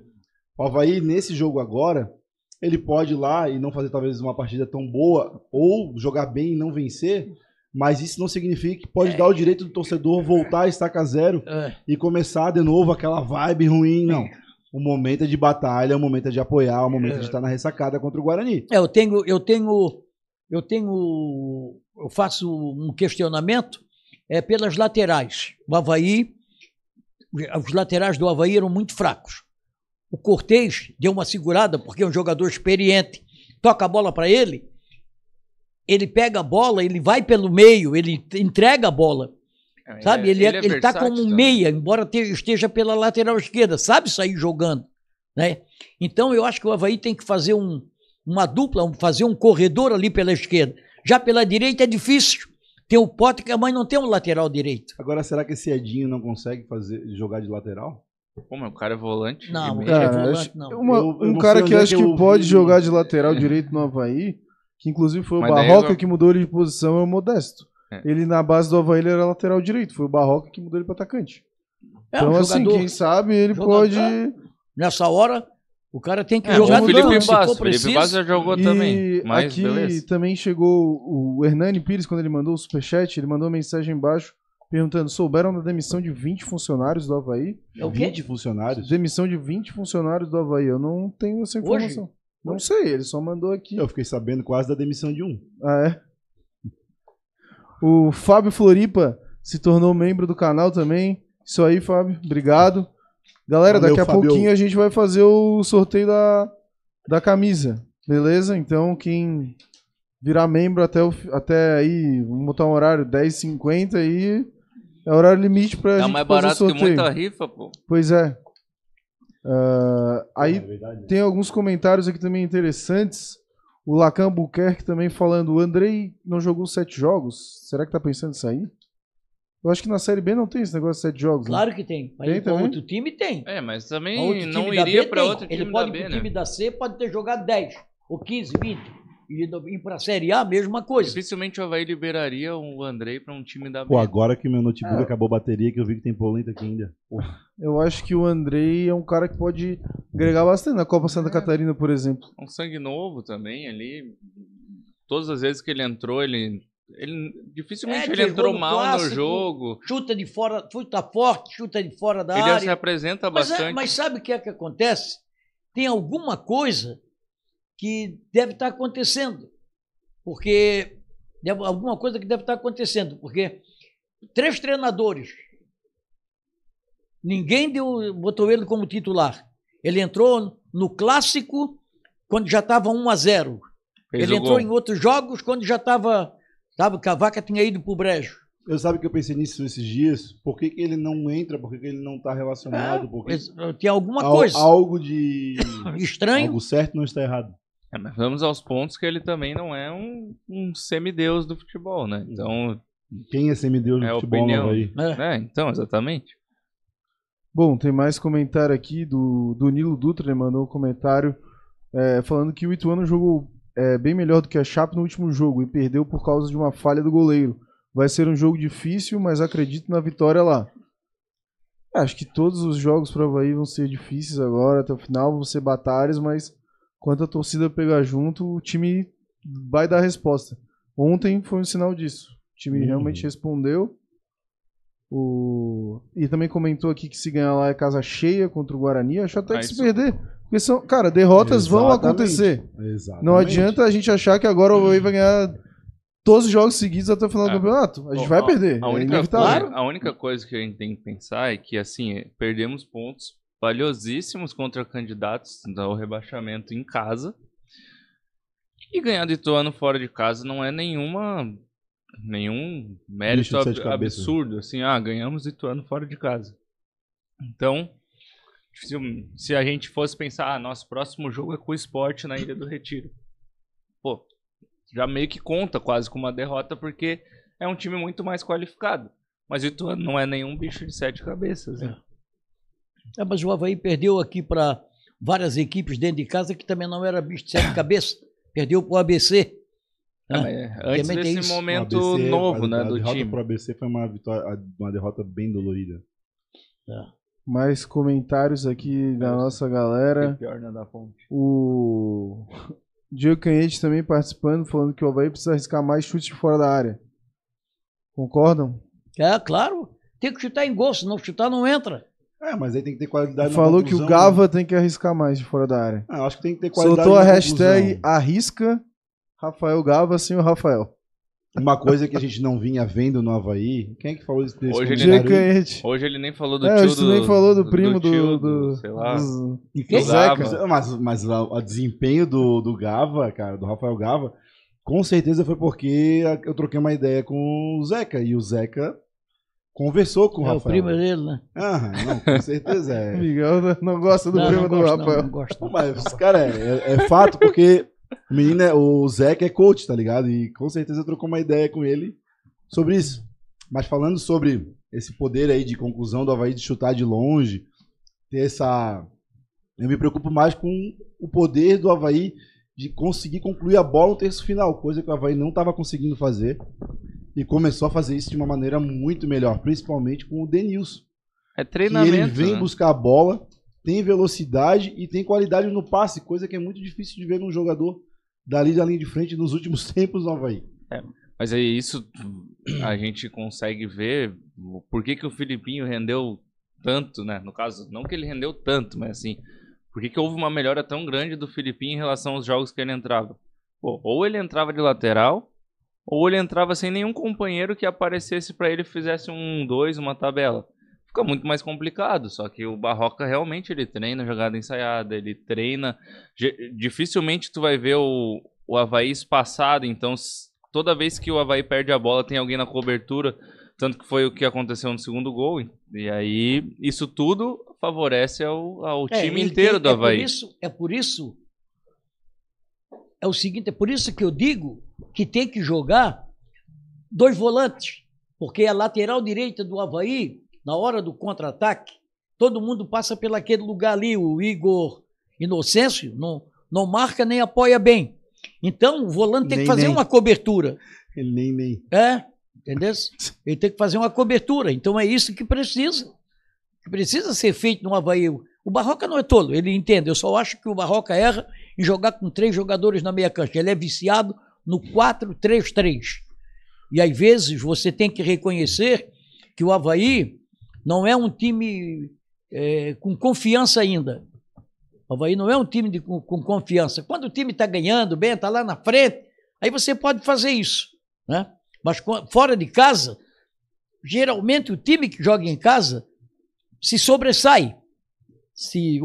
O Havaí, nesse jogo agora, ele pode ir lá e não fazer talvez uma partida tão boa, ou jogar bem e não vencer, mas isso não significa que pode dar o direito do torcedor voltar a estaca zero É. e começar de novo aquela vibe ruim, não. O momento é de batalha, o momento é de apoiar, o momento é de estar na ressacada contra o Guarani. É, eu tenho, eu tenho, eu tenho, eu faço um questionamento é, pelas laterais. O Havaí, os laterais do Havaí eram muito fracos. O Cortez deu uma segurada, porque é um jogador experiente. Toca a bola para ele, ele pega a bola, ele vai pelo meio, ele entrega a bola. Sabe? Ele, é, ele, tá como um meia, embora te- esteja pela lateral esquerda, sabe sair jogando. Né? Então eu acho que o Havaí tem que fazer um, uma dupla, um- fazer um corredor ali pela esquerda. Já pela direita é difícil. Tem o Potter, mas não tem um lateral direito. Agora, será que esse Edinho não consegue fazer, jogar de lateral? Pô, mas o cara é volante. Não, cara, Cara, volante, acho- não. uma- um cara que é acho que que pode jogar de lateral direito no Havaí, que inclusive foi o Mas daí Barroca eu- que mudou ele de posição, é o Modesto. É. Ele na base do Havaí ele era lateral direito, foi o Barroca que mudou ele para atacante. É, então, um assim, jogador- quem sabe ele pode. Nessa hora, o cara tem que É, jogar o Felipe Bastos. O Felipe. Bastos já jogou E também. Mas aqui beleza. também chegou o Hernani Pires, quando ele mandou o superchat, ele mandou uma mensagem embaixo perguntando: souberam da demissão de 20 funcionários do Havaí? É o quê? 20 funcionários? Demissão de 20 funcionários do Havaí. Eu não tenho essa Hoje? Não sei, ele só mandou aqui. Eu fiquei sabendo quase da demissão de um. Ah, é? O Fábio Floripa se tornou membro do canal também. Isso aí, Fábio. Obrigado. Galera, Valeu, daqui a Fábio. pouquinho a gente vai fazer o sorteio da, da camisa. Beleza? Então, quem virar membro até, o, até aí, vamos botar um horário 10h50 aí. É horário limite pra É gente mais fazer o barato que sorteio. muita rifa, pô. Pois é. Ah, aí É verdade. tem alguns comentários aqui também interessantes. O Lacan Buquerque também falando, o Andrei não jogou sete jogos. Será que tá pensando em sair? Eu acho que na Série B não tem esse negócio de sete jogos. né? Claro que tem. Mas Tem também? outro time tem. É, mas também não iria tem. outro time Ele da pode B, ir pro né? time da C, pode ter jogado 10, ou 15, 20. E do- ir pra Série A, mesma coisa. Dificilmente o Havaí liberaria o Andrei pra um time da B. Pô, agora que meu notebook É. acabou a bateria, que eu vi que tem polenta aqui ainda. Pô, Eu acho que o Andrei é um cara que pode agregar bastante na Copa Santa É. Catarina, por exemplo. Um sangue novo também ali. todas as vezes que ele entrou, ele. ele dificilmente É, ele entrou no mal clássico. no jogo. Chuta de fora, chuta forte, chuta de fora da Ele área. se apresenta Mas, é- bastante. mas sabe o que é que acontece? Tem alguma coisa que deve estar acontecendo. Porque. deve- alguma coisa que deve estar acontecendo. Porque três treinadores. Ninguém deu, botou ele como titular. Ele entrou no clássico quando já estava 1 a 0. Fez ele o entrou gol. em outros jogos quando já estava. Sabe, que a vaca tinha ido pro brejo. Eu sabe que eu pensei nisso esses dias. Por que, que ele não entra? Por que, que ele não tá relacionado? Por que... Mas, Tem alguma Al- coisa Algo de. estranho. Algo certo não está errado. É, mas vamos aos pontos que ele também não é um, um semideus do futebol, né? Então, Quem é semideus no É futebol opinião. no Havaí? É. é, então, exatamente. Bom, tem mais comentário aqui do, do Nilo Dutra, ele mandou um comentário é, falando que o Ituano jogou é, bem melhor do que a Chape no último jogo e perdeu por causa de uma falha do goleiro. Vai ser um jogo difícil, mas acredito na vitória lá. Acho que todos os jogos para o Havaí vão ser difíceis agora, até o final vão ser batalhas, mas quando a torcida pegar junto, o time vai dar resposta. Ontem foi um sinal disso. O time Uhum. realmente respondeu. O... E também comentou aqui que se ganhar lá é casa cheia contra o Guarani. Acho até Ah, que se isso- perder. Porque são, cara, derrotas vão Exatamente. acontecer. Exatamente. Não adianta a gente achar que agora o Havaí vai ganhar todos os jogos seguidos até o final do É. campeonato. A gente Bom, vai perder. A é única, coisa, a única coisa que a gente tem que pensar é que, assim, é, perdemos pontos valiosíssimos contra candidatos ao rebaixamento em casa. E ganhar do Ituano fora de casa não é nenhuma nenhum mérito ab- cabeças. absurdo. Assim, ah, ganhamos do Ituano fora de casa. Então, se, se a gente fosse pensar, ah, nosso próximo jogo é com o esporte na Ilha do Retiro. Pô, já meio que conta quase com uma derrota, porque é um time muito mais qualificado. Mas o Ituano não é nenhum bicho de sete cabeças. Né? É, mas o Havaí perdeu aqui para várias equipes dentro de casa que também não era bicho de sete cabeças. Perdeu para o ABC. É, né? mas antes Também tem desse isso. momento O ABC, novo, a, né, a do derrota time. pro ABC foi uma, vitória, uma derrota bem dolorida. Mais comentários aqui da nossa galera. Pior, né, da. O Diego Canhete também participando, falando que o Havaí precisa arriscar mais chutes de fora da área. Concordam? É, claro. Tem que chutar em gol, se não chutar não entra. É, mas aí tem que ter qualidade Falou que o conclusão, Gava né? tem que arriscar mais de fora da área. Ah, acho que tem que ter qualidade Soltou a hashtag conclusão. arrisca Rafael Gava sem o Rafael. Uma coisa que a gente não vinha vendo no Havaí. Quem é que falou isso desse Hoje ele comentário aí? Canhete. Hoje ele nem falou do É, tio hoje nem falou do primo do, tio do, sei lá. dos- do Zeca. Mas, mas o desempenho do, do Gava, cara, do Rafael Gava, com certeza foi porque eu troquei uma ideia com o Zeca. E o Zeca conversou com o é o Rafael. primo dele, né? Aham, não, com certeza. É. Miguel não gosta do não, primo não do gosto, não, Rafael. não gosto. Mas, cara, é, é fato, porque o menino, é- o Zeca é coach, tá ligado? E com certeza trocou uma ideia com ele sobre isso. Mas falando sobre esse poder aí de conclusão do Havaí de chutar de longe, ter essa. Eu me preocupo mais com o poder do Havaí de conseguir concluir a bola no terço final, coisa que o Havaí não estava conseguindo fazer. E começou a fazer isso de uma maneira muito melhor, principalmente com o Denilson É que treinamento. ele vem né? buscar a bola, tem velocidade e tem qualidade no passe, coisa que é muito difícil de ver num jogador dali da linha de frente nos últimos tempos no Havaí. Mas aí isso a gente consegue ver por que, que o Filipinho rendeu tanto, né? No caso, não que ele rendeu tanto, mas assim, por que, que houve uma melhora tão grande do Filipinho em relação aos jogos que ele entrava? Pô, ou ele entrava de lateral, ou ele entrava sem nenhum companheiro que aparecesse pra ele e fizesse um 2, uma tabela. Fica muito mais complicado, só que o Barroca realmente ele treina jogada ensaiada, ele treina. Dificilmente tu vai ver o, o Havaí espaçado, então toda vez que o Havaí perde a bola tem alguém na cobertura, tanto que foi o que aconteceu no segundo gol. E aí isso tudo favorece ao, ao É, time inteiro tem- do é Havaí. Por isso, é por isso. É o seguinte, é por isso que eu digo que tem que jogar dois volantes. Porque a lateral direita do Havaí, na hora do contra-ataque, todo mundo passa pelaquele lugar ali. O Igor Inocêncio não, não marca nem apoia bem. Então, o volante tem Nem, que fazer nem. uma cobertura. Ele nem, nem. É, entendeu? Ele tem que fazer uma cobertura. Então é isso que precisa. Que precisa ser feito no Havaí. O Barroca não é tolo, ele entende. Eu só acho que o Barroca erra em jogar com três jogadores na meia cancha. Ele é viciado no 4-3-3. E às vezes você tem que reconhecer que o Havaí não é um time é, com confiança ainda. O Havaí não é um time de, com, com confiança. Quando o time está ganhando bem, está lá na frente, aí você pode fazer isso. Né? Mas fora de casa, geralmente o time que joga em casa se sobressai. Se,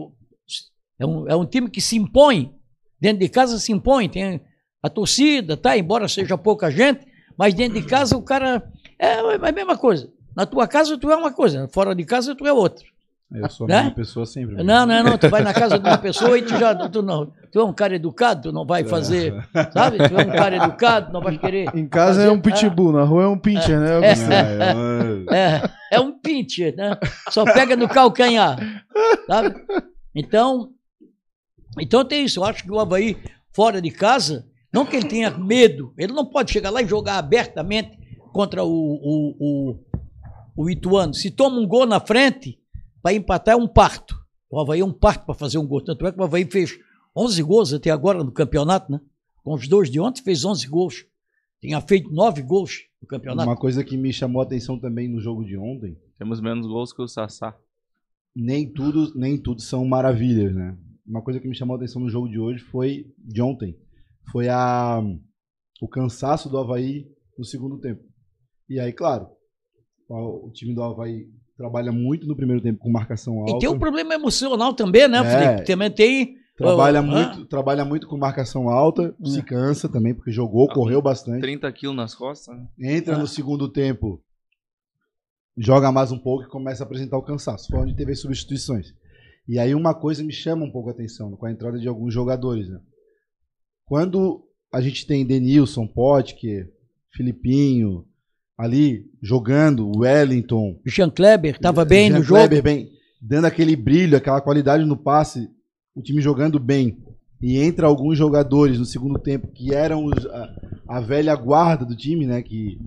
é, um, é um time que se impõe. Dentro de casa se impõe. Tem a torcida, tá? Embora seja pouca gente, mas dentro de casa o cara. É, é a mesma coisa. Na tua casa tu é uma coisa, fora de casa tu é outra. Eu sou a Né? mesma pessoa sempre. Não, não, não. Tu vai na casa de uma pessoa e tu já. Tu, não, tu é um cara educado, tu não vai fazer. Sabe? Tu é um cara educado, não vai querer. Em casa é um pitbull, na rua é um pincher, né? Augusto? É, É, é um pincher, né? Só pega no calcanhar. Sabe? Então, então tem isso. Eu acho que o Havaí, fora de casa, não que ele tenha medo, ele não pode chegar lá e jogar abertamente contra o, o, o, o Ituano. Se toma um gol na frente, para empatar é um parto. O Havaí é um parto para fazer um gol. Tanto é que o Havaí fez 11 gols até agora no campeonato, né? Com os dois de ontem, fez 11 gols. Tinha feito 9 gols no campeonato. Uma coisa que me chamou a atenção também no jogo de ontem, Temos menos gols que o Sassá. nem tudo, nem tudo são maravilhas, né? Uma coisa que me chamou a atenção no jogo de hoje foi de ontem, foi a o cansaço do Havaí no segundo tempo. E aí, claro, o time do Havaí trabalha muito no primeiro tempo com marcação alta. E tem um problema emocional também, né, É. Felipe? Também tem. Trabalha Ah, muito, trabalha muito com marcação alta, se cansa também, porque jogou, Ah, correu bastante. 30 quilos nas costas. né? Entra Ah. no segundo tempo, joga mais um pouco e começa a apresentar o cansaço. Foi onde teve as substituições. E aí uma coisa me chama um pouco a atenção com a entrada de alguns jogadores. Né? Quando a gente tem Denilson, Potker, Filipinho ali jogando, Wellington, Jean Kleber estava bem Jean no jogo. Kleber bem, dando aquele brilho, aquela qualidade no passe, o time jogando bem. E entra alguns jogadores no segundo tempo que eram os- a, a velha guarda do time, né? Que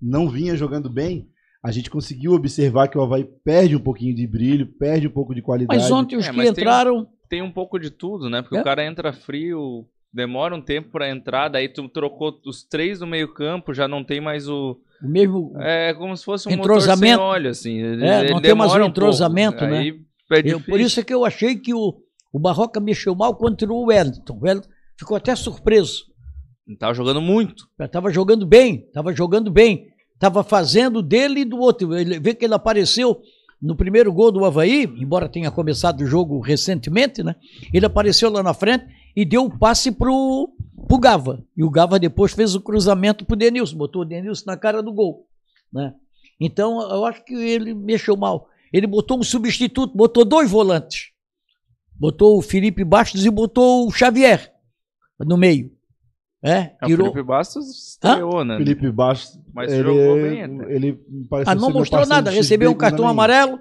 não vinha jogando bem. A gente conseguiu observar que o Havaí perde um pouquinho de brilho, perde um pouco de qualidade. Mas ontem os É, que mas tem- entraram. Tem um pouco de tudo, né? Porque É. o cara entra frio, demora um tempo pra entrar, daí tu trocou os três do meio campo, já não tem mais o... O mesmo. É como se fosse um Entrosamento. motor óleo, assim. Ele, É, não tem mais um um entrosamento, né? Aí é eu- por isso é que eu achei que o, o Barroca mexeu mal contra o Wellington. O Wellington ficou até surpreso. Ele Tava jogando muito. Estava jogando bem, estava jogando bem. Estava fazendo dele e do outro. Ele vê que ele apareceu no primeiro gol do Havaí, embora tenha começado o jogo recentemente, né? Ele apareceu lá na frente e deu o passe pro, pro Gava. E o Gava depois fez o cruzamento pro Denilson, botou o Denilson na cara do gol, né? Então, eu acho que ele mexeu mal. Ele botou um substituto, botou dois volantes. Botou o Felipe Bastos e botou o Xavier no meio. É, É, O tirou. Felipe Bastos estreou, né? Felipe Bastos, Mas ele, jogou bem até. ele pareceu Ah, não mostrou nada, recebeu um cartão amarelo.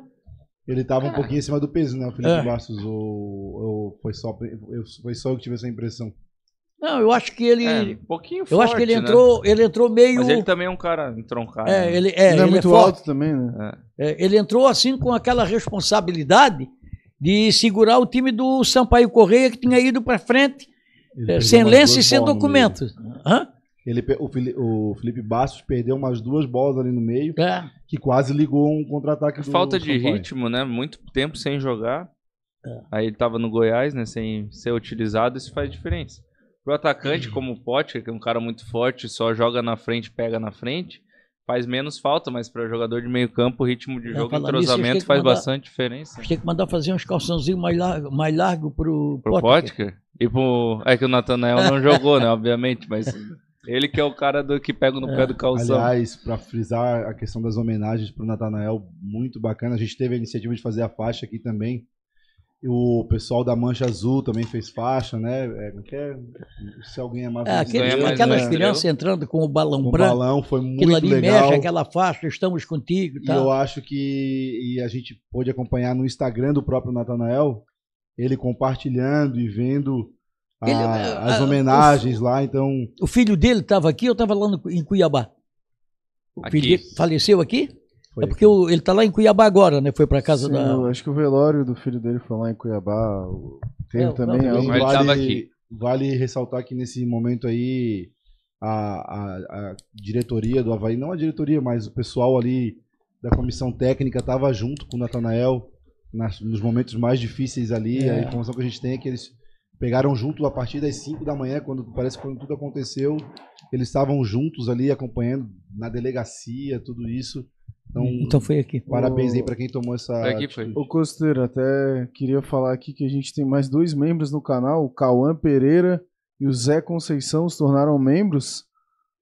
Ele tava um pouquinho acima do peso, né? O Felipe É. Bastos, ou, ou foi, só, eu, foi só eu que tive essa impressão. Não, eu acho que ele. É, um pouquinho eu acho que ele forte, né? entrou, ele entrou meio. Mas ele também é um cara entroncado. é, né? ele, é, Ele é ele muito forte. alto também, né? É, ele entrou assim com aquela responsabilidade de segurar o time do Sampaio Correia que tinha ido para frente, é, sem lenço e sem bolas no documento. Hã? Ele, o, Fili- o Felipe Bastos perdeu umas duas bolas ali no meio, É. que quase ligou um contra-ataque do Falta de Sampaio. ritmo, né? Muito tempo sem jogar. É. Aí ele tava no Goiás, né? Sem ser utilizado, isso faz diferença. Pro atacante, Uhum. como o Potter, que é um cara muito forte, só joga na frente, pega na frente, faz menos falta, mas para jogador de meio campo, o ritmo de É, jogo e nisso, entrosamento que faz mandar- bastante diferença. A gente tem que mandar fazer uns calçãozinhos mais largo, mais largo pro, Pro Potker. Potker. E pro. É que o Natanael não jogou, né? Obviamente, mas ele que é o cara do que pega no É. pé do calção. Aliás, para frisar a questão das homenagens pro Natanael, muito bacana. A gente teve a iniciativa de fazer a faixa aqui também. E o pessoal da Mancha Azul também fez faixa, né? É, que é? Se alguém é mais É, aquele- Ganha mais aquelas crianças entrando com o balão com o branco, balão foi aquilo muito ali legal. mexe, aquela faixa, estamos contigo. E Tá. eu acho que e a gente pôde acompanhar no Instagram do próprio Natanael, ele compartilhando e vendo a- Ele- é, as a- homenagens lá. Então, O filho dele estava aqui, eu estava lá no- em Cuiabá. O Aqui. filho dele faleceu aqui? foi é porque o- ele está lá em Cuiabá agora, né? Foi para casa Sim, da. eu acho que o velório do filho dele foi lá em Cuiabá. o- Teve É, também também. Ele tava vale, aqui. vale ressaltar que nesse momento aí a, a, a diretoria do Havaí, não a diretoria, mas o pessoal ali da comissão técnica estava junto com o Natanael nos momentos mais difíceis ali. A É. informação que a gente tem é que eles pegaram junto a partir das 5 da manhã, quando parece que quando tudo aconteceu, eles estavam juntos ali acompanhando na delegacia, tudo isso. Então, Então foi aqui. parabéns aí para quem tomou essa Foi aqui, foi. Ô Costeiro, até queria falar aqui que a gente tem mais dois membros no canal, o Cauã Pereira e o Zé Conceição se tornaram membros.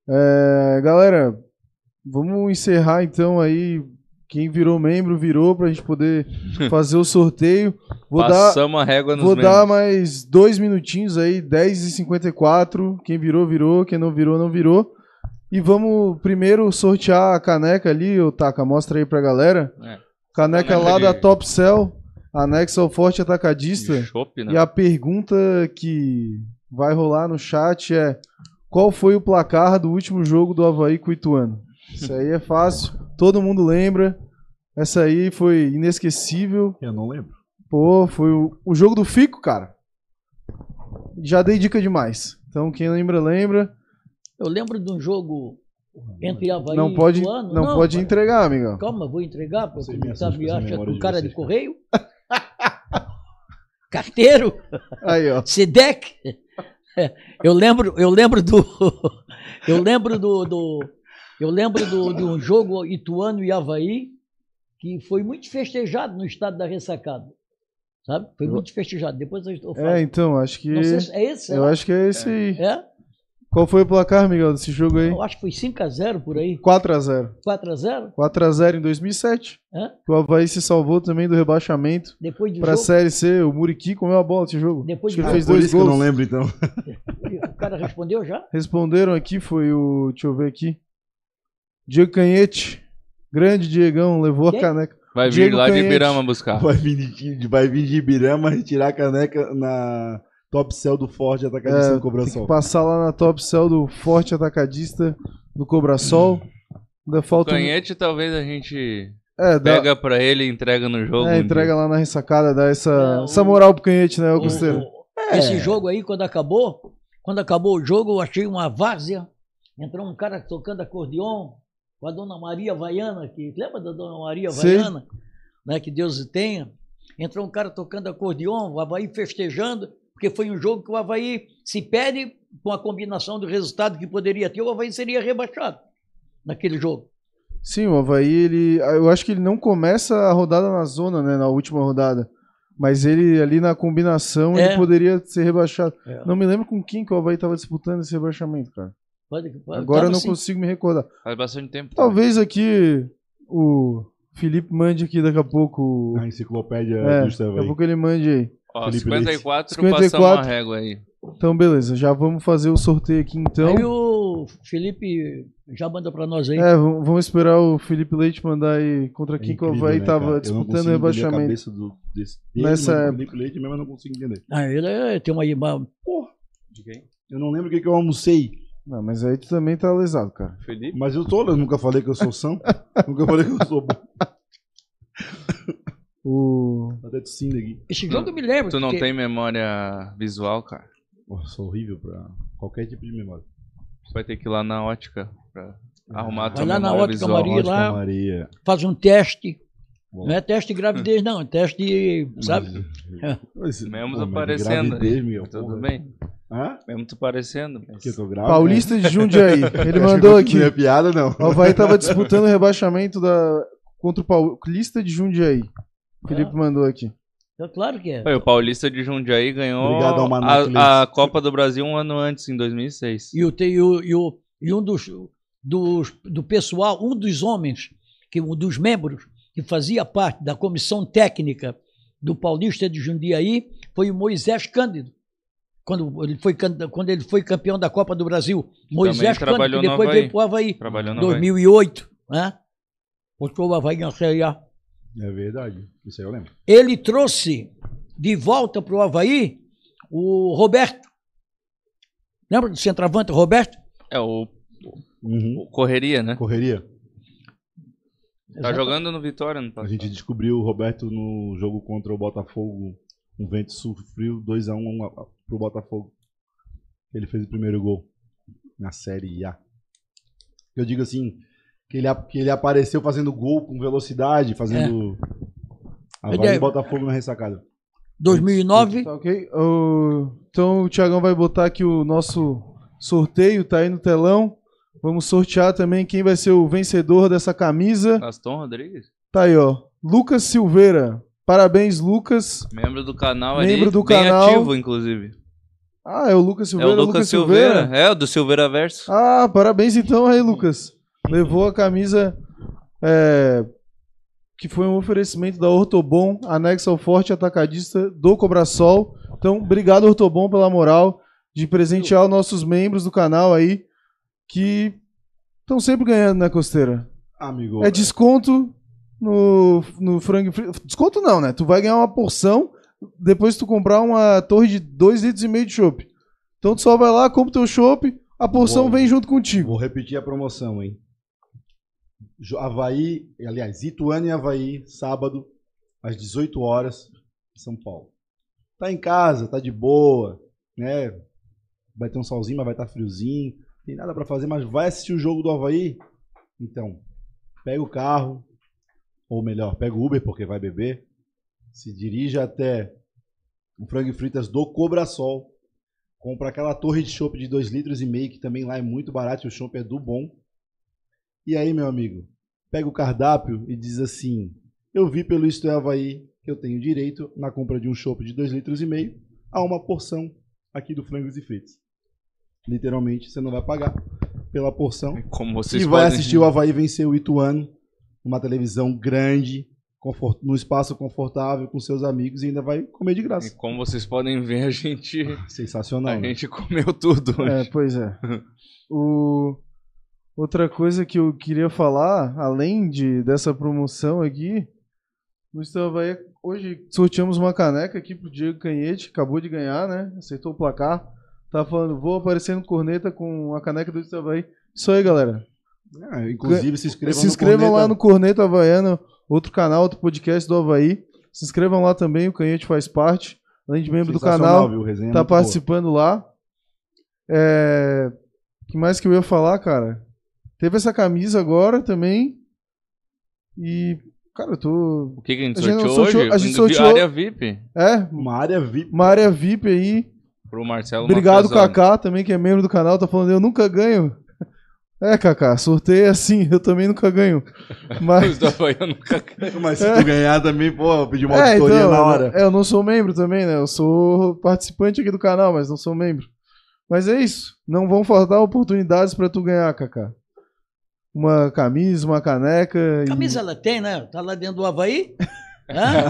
É, galera, vamos encerrar então aí. Quem virou membro, virou pra gente poder fazer o sorteio. Vou dar, Passamos a régua nos vou membros. dar mais dois minutinhos aí, 10h54. Quem virou, virou. Quem não virou, não virou. E vamos primeiro sortear a caneca ali, ô Taka, mostra aí pra galera. É. Caneca Caneca lá de- da Top Cell, anexa ao Forte Atacadista. Chopp, né? E a pergunta que vai rolar no chat é: qual foi o placar do último jogo do Havaí com o Ituano? Isso aí é fácil, todo mundo lembra. Essa aí foi inesquecível. Eu não lembro. Pô, foi o, o jogo do Fico, cara. Já dei dica demais. Então quem lembra, lembra. Eu lembro de um jogo entre Havaí Não e pode, Ituano. não pode mas- entregar, amigão. Calma, vou entregar, porque me sabe, acha com de cara de correio. Carteiro, Aí, ó. SEDEC. Eu lembro, eu lembro do. Eu lembro do. do- eu lembro do, de um jogo Ituano e Havaí que foi muito festejado no estado da ressacada. Sabe? Foi muito festejado. Depois eu estou É, então, acho que. Se é esse, Eu será? acho que é esse aí. É? Qual foi o placar, Miguel, desse jogo aí? Eu acho que foi 5x0 por aí. 4x0. 4x0? 4x0 em 2007. É? O Havaí se salvou também do rebaixamento Depois do pra jogo, Série C. O Muriqui comeu a bola nesse jogo. Depois Acho que do ele fez dois que eu gols. não lembro, então. o cara respondeu já? Responderam aqui, foi o. Deixa eu ver aqui. Diego Canhete. Grande Diegão, levou Quem? a caneca. Vai vir Diego lá de Canhete. Ibirama buscar. Vai vir de, vai vir de Ibirama retirar a caneca na top cell do Forte Atacadista É, do Cobra Tem que Sol. passar lá na top cell do Forte Atacadista do Cobrasol. Ainda O falta. um- canhete talvez a gente É, dá, pega pra ele e entrega no jogo. é, um entrega lá na ressacada, dá essa, É, o- essa moral pro Canhete, né, O- Augusteiro? o- Esse jogo aí, quando acabou, quando acabou o jogo, eu achei uma várzea. Entrou um cara tocando acordeon com a dona Maria Vaiana, que lembra da dona Maria. Vaiana? Né, que Deus o tenha. Entrou um cara tocando acordeon, o Havaí festejando, porque foi um jogo que o Havaí se perde com a combinação do resultado que poderia ter, o Havaí seria rebaixado naquele jogo. Sim, o Havaí, ele. Eu acho que ele não começa a rodada na zona, né? Na última rodada. Mas ele ali na combinação É. ele poderia ser rebaixado. É. Não me lembro com quem que o Havaí tava disputando esse rebaixamento, cara. Pode- pode- Agora eu não assim. consigo me recordar. Faz bastante tempo. Talvez aqui o Felipe mande aqui daqui a pouco. A enciclopédia É, daqui a pouco ele mande aí. Ó, Felipe 54, 54. passamos a régua aí. Então, beleza, já vamos fazer o sorteio aqui então. Aí o Felipe já manda pra nós aí. É, vamos esperar o Felipe Leite mandar aí contra quem que o incrível, Havaí né, tava cara? Eu não disputando o entender A rebaixamento. cabeça do, desse, dele, Nessa época. Felipe Leite mesmo eu não consigo entender. Ah, ele é- tem uma, uma De quem? Eu não lembro o que, que eu almocei, Não, mas aí tu também tá lesado, cara. Felipe? mas eu tô, eu nunca falei que eu sou são, nunca falei que eu sou bom. O... Tá até tossindo aqui. Esse jogo eu me lembro. Tu não porque- tem memória visual, cara? Nossa, sou horrível pra qualquer tipo de memória. Tu vai ter que ir lá na ótica pra arrumar a tua Vai lá na memória ótica visual. Maria lá. Ótica Maria. faz um teste. Bom. Não é teste de gravidez, não. É teste de. Sabe? Mas- Mesmo Pô, tu mas parecendo. gravidez. Miguel, Tudo porra. bem. Hã? Mesmo tu parecendo. Mas... Que eu tô grávida? Paulista de Jundiaí. Ele mandou aqui. Não é piada, não. O Havaí tava disputando o rebaixamento da... contra o Paulista de Jundiaí. O Felipe mandou aqui. É claro que é. Foi, o Paulista de Jundiaí ganhou Obrigado a, a. Copa do Brasil um ano antes, em 2006. E, o, e, o, e, o- e um dos, dos do pessoal, um dos homens, que um dos membros que fazia parte da comissão técnica do Paulista de Jundiaí foi o Moisés Cândido. Quando ele foi, quando ele foi campeão da Copa do Brasil. Moisés Cândido, que depois Havaí. veio para o Havaí. Havaí. 2008, né? Botou o Havaí na Série A. É verdade. Isso aí eu lembro. Ele trouxe de volta para o Havaí o Roberto. Lembra do centroavante Roberto? É, o, Uhum. o Correria, né? Correria. Tá jogando no Vitória, não tá? A gente descobriu o Roberto no jogo contra o Botafogo. Um vento frio, 2x1 pro Botafogo. Ele fez o primeiro gol. na Série A. Eu digo assim, que ele, que ele apareceu fazendo gol com velocidade, fazendo é- e Botafogo na ressacada. 2009, Tá ok? O- Então o Thiagão vai botar aqui o nosso sorteio, tá aí no telão. Vamos sortear também quem vai ser o vencedor dessa camisa. Gaston Rodrigues, Tá aí, ó. Lucas Silveira. Parabéns, Lucas. membro do canal Membro ali, do bem canal. ativo, inclusive. Ah, é o Lucas É Silveira. o Lucas Silveira. É, o do Silveira Verso. Ah, parabéns então aí, Lucas. Levou a camisa é, que foi um oferecimento da Ortobon, anexo ao forte atacadista do Cobrasol. Então, obrigado, Ortobon, pela moral de presentear os nossos membros do canal aí, que estão sempre ganhando na costeira. Amigo, É desconto no, no frango frito. Desconto não, né? Tu vai ganhar uma porção depois que tu comprar uma torre de 2 litros e meio de chopp. Então tu só vai lá, compra o teu chopp, a porção Bom. vem junto contigo. Vou repetir a promoção, hein? Havaí, aliás, Ituano e Havaí, sábado, às 18 horas, em São Paulo. Tá em casa, tá de boa, né? Vai ter um solzinho, mas vai estar friozinho. Tem nada pra fazer, mas vai assistir o jogo do Havaí? Então, pega o carro, ou melhor, pega o Uber, porque vai beber. Se dirija até o Frango e Fritas do Cobrasol. Compra aquela torre de chopp de 2 litros e meio, que também lá é muito barato, o chopp é do bom. E aí, meu amigo, pega o cardápio e diz assim: Eu vi pelo Isto é Havaí que eu tenho direito, na compra de um chopp de 2 litros e meio, a uma porção aqui do Frangos e Fritos. Literalmente, você não vai pagar pela porção. Como vocês E vai podem- assistir o Havaí vencer o Ituano numa televisão grande, confort... num espaço confortável com seus amigos e ainda vai comer de E graça. como vocês podem ver, a gente, Sensacional. a né? gente comeu tudo É, hoje. pois é. O... Outra coisa que eu queria falar, além de dessa promoção aqui, no Estavaí, hoje sorteamos uma caneca aqui pro Diego Canhete, acabou de ganhar, né? Acertou o placar. Tá falando, vou aparecer no corneta com a caneca do Estavaí. Isso aí, galera. É, inclusive, se inscrevam, Se inscrevam no lá no Corneta Havaiana, outro canal, outro podcast do Havaí. Se inscrevam lá também, o Canhete faz parte. Além de membro do canal, viu? Resenha tá muito boa. participando lá. É... O que mais que eu ia falar, cara? Teve essa camisa agora também. E, cara, eu tô. O que, que a gente A gente sorteou sorteou- hoje? a gente sorteou- Área VIP É, Uma área VIP. uma área VIP aí. Pro Marcelo Obrigado. Kaká, também, que é membro do canal. Tá falando, eu nunca ganho. É, Kaká, sorteio é assim, eu também nunca ganho. Os Mas. do Havaí eu nunca Mas se tu ganhar também, pô, eu pedi uma É, auditoria então, na hora. é, eu não sou membro também, né? Eu sou participante aqui do canal, mas não sou membro. Mas é isso. Não vão faltar oportunidades pra tu ganhar, Kaká. Uma camisa, uma caneca. e- camisa ela tem, né? Tá lá dentro do Havaí. Hã?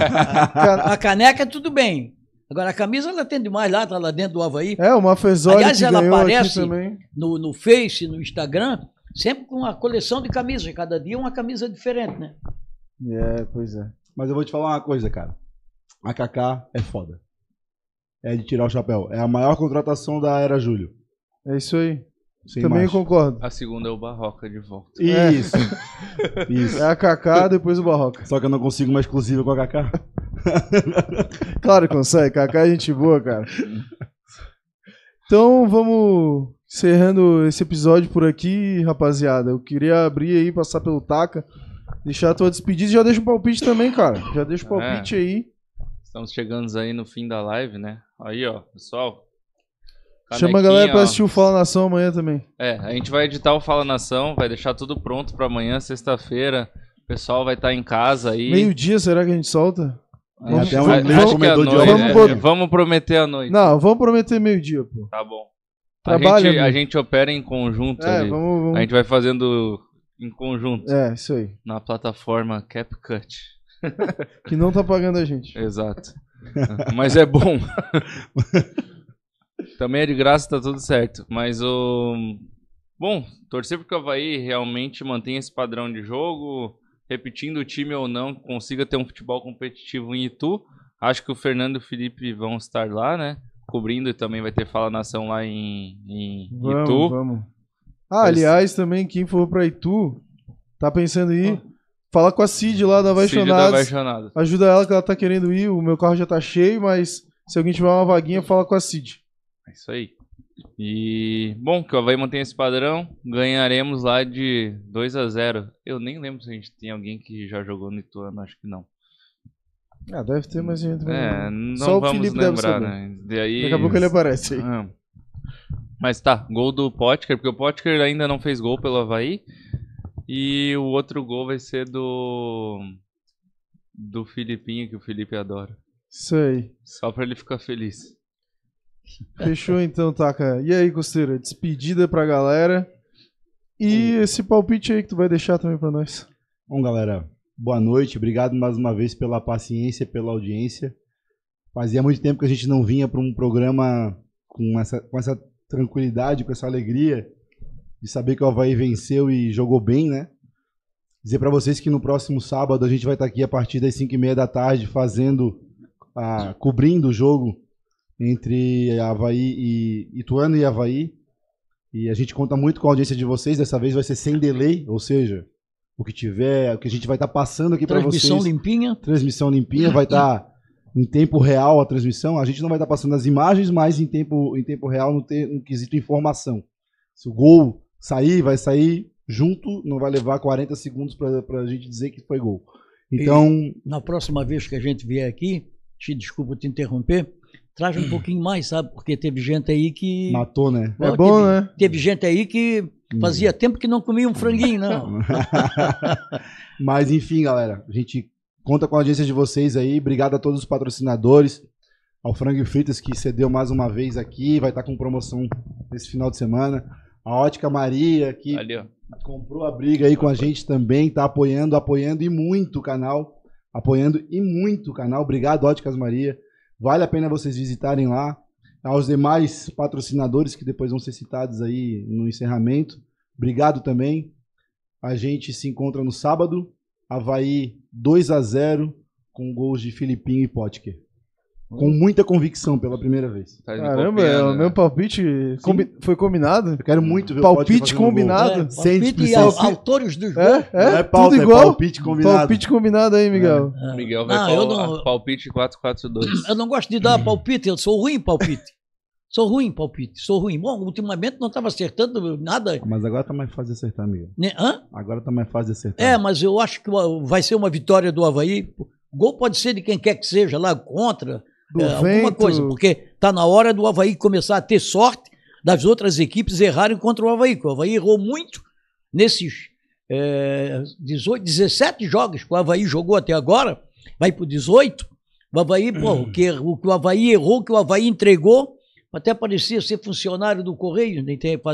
a, a caneca, tudo bem. Agora, a camisa ela tem demais lá, tá lá dentro do Havaí. É, uma Fesoli Aliás, que ela aparece- aqui também. No, no Face, no Instagram, sempre com uma coleção de camisas. Cada dia uma camisa diferente, né? É, pois é. Mas eu vou te falar uma coisa, cara. A Kaká é foda. É de tirar o chapéu. É a maior contratação da era Júlio. É isso aí. Sem também mais. concordo. A segunda é o Barroca de volta. Isso. Isso. É a Kaká, depois o Barroca. Só que eu não consigo uma exclusiva com a Kaká. Claro que consegue, Kaká é gente boa, cara. Então vamos encerrando esse episódio por aqui, rapaziada. Eu queria abrir aí, passar pelo Taca, deixar a tua despedida e já deixa o palpite também, cara. Já deixa o É. palpite aí. Estamos chegando aí no fim da live, né? Aí, ó, pessoal. Chama a galera pra ó. assistir o Fala Nação amanhã também. É, a gente vai editar o Fala Nação, vai deixar tudo pronto pra amanhã, sexta-feira. O pessoal vai estar em casa aí. Meio-dia, será que a gente solta? Tem Vamos- até um vamos- vamos- de noite, vamos é, botar- vamos prometer a noite. Não, vamos prometer meio-dia, pô. Tá bom. Trabalha, a, gente, a gente opera em conjunto É, ali. vamos. vamos- A gente vai fazendo em conjunto É, isso aí. na plataforma CapCut. Que não tá pagando a gente. Exato. Mas é bom. Também é de graça, tá tudo certo. Mas o. Bom, torcer porque o Havaí realmente mantenha esse padrão de jogo, repetindo o time ou não, consiga ter um futebol competitivo em Itu. Acho que o Fernando e o Felipe vão estar lá, né? Cobrindo e também vai ter Fala Nação lá em, em Vamos, Itu. vamos. Ah, aliás, também, quem for pra Itu, tá pensando em ir, fala com a Cid lá da. Apaixonados. Ajuda ela que ela tá querendo ir. O meu carro já tá cheio, mas se alguém tiver uma vaguinha, fala com a Cid. É isso aí. E, bom, que o Havaí mantém esse padrão, ganharemos lá de 2 a 0 Eu nem lembro se a gente tem alguém que já jogou no Ituano, acho que não. Ah, deve ter mais gente. mas É, não. não Só o Felipe deve lembrar, saber. né? Daí... Daqui a pouco ele aparece aí. Ah. Mas tá, gol do Potker, porque o Potker ainda não fez gol pelo Havaí. E o outro gol vai ser do. Do Filipinho, que o Felipe adora. Isso aí. Só pra ele ficar feliz. Fechou então, Taka. E aí, Costeira? Despedida pra galera. E esse palpite aí que tu vai deixar também pra nós. Bom, galera, boa noite. Obrigado mais uma vez pela paciência, pela audiência. Fazia muito tempo que a gente não vinha para um programa com essa, com essa tranquilidade, com essa alegria de saber que o Havaí venceu e jogou bem, né? Dizer para vocês que no próximo sábado a gente vai estar aqui a partir das 5 e meia da tarde fazendo, a, cobrindo o jogo entre Havaí e Ituano e Havaí. E a gente conta muito com a audiência de vocês. Dessa vez vai ser sem delay, ou seja, o que tiver, o que a gente vai estar passando aqui para vocês. Transmissão limpinha. Transmissão limpinha, vai estar em tempo real a transmissão. A gente não vai estar passando as imagens, mas em tempo, em tempo real no, te- no quesito informação. Se o gol sair, vai sair junto, não vai levar 40 segundos para a gente dizer que foi gol. Então, Na próxima vez que a gente vier aqui, te desculpa te interromper, traz um pouquinho mais, sabe? Porque teve gente aí que. matou, né? É bom, teve, né? Teve gente aí que fazia tempo que não comia um franguinho, não. Mas enfim, galera, a gente conta com a audiência de vocês aí. Obrigado a todos os patrocinadores. Ao Frango e Fritas que cedeu mais uma vez aqui, vai estar com promoção nesse final de semana. A Ótica Maria, que ó. comprou a briga aí com a gente também, tá apoiando, apoiando e muito o canal. Apoiando e muito o canal. Obrigado, Óticas Maria. Vale a pena vocês visitarem lá. Aos demais patrocinadores que depois vão ser citados aí no encerramento. Obrigado também. A gente se encontra no sábado. Havaí 2 a 0 com gols de Filipinho e Potker. Com muita convicção pela primeira vez. Tá Caramba, é o né? meu palpite combi- foi combinado? Eu quero muito ver o Palpite combinado. É, Sem e au- autores dos gols. É, é, Não é pauta, tudo é igual. palpite combinado. Palpite combinado aí, Miguel. É. Miguel vai Não, pal- eu não- palpite 442. Eu não gosto de dar palpite, eu sou ruim em palpite. Sou ruim em palpite, sou ruim. Bom, ultimamente não estava acertando nada. Mas agora tá mais fácil de acertar, Miguel. né? Hã? Agora tá mais fácil de acertar. É, mas eu acho que vai ser uma vitória do Havaí. O gol pode ser de quem quer que seja lá contra, Do é, alguma coisa, porque tá na hora do Havaí começar a ter sorte das outras equipes errarem contra o Havaí. que O Havaí errou muito nesses é, 18, 17 jogos que o Havaí jogou até agora, vai pro 18. O Havaí, pô, o que, o que o Havaí errou, o que o Havaí entregou, até parecia ser funcionário do Correio,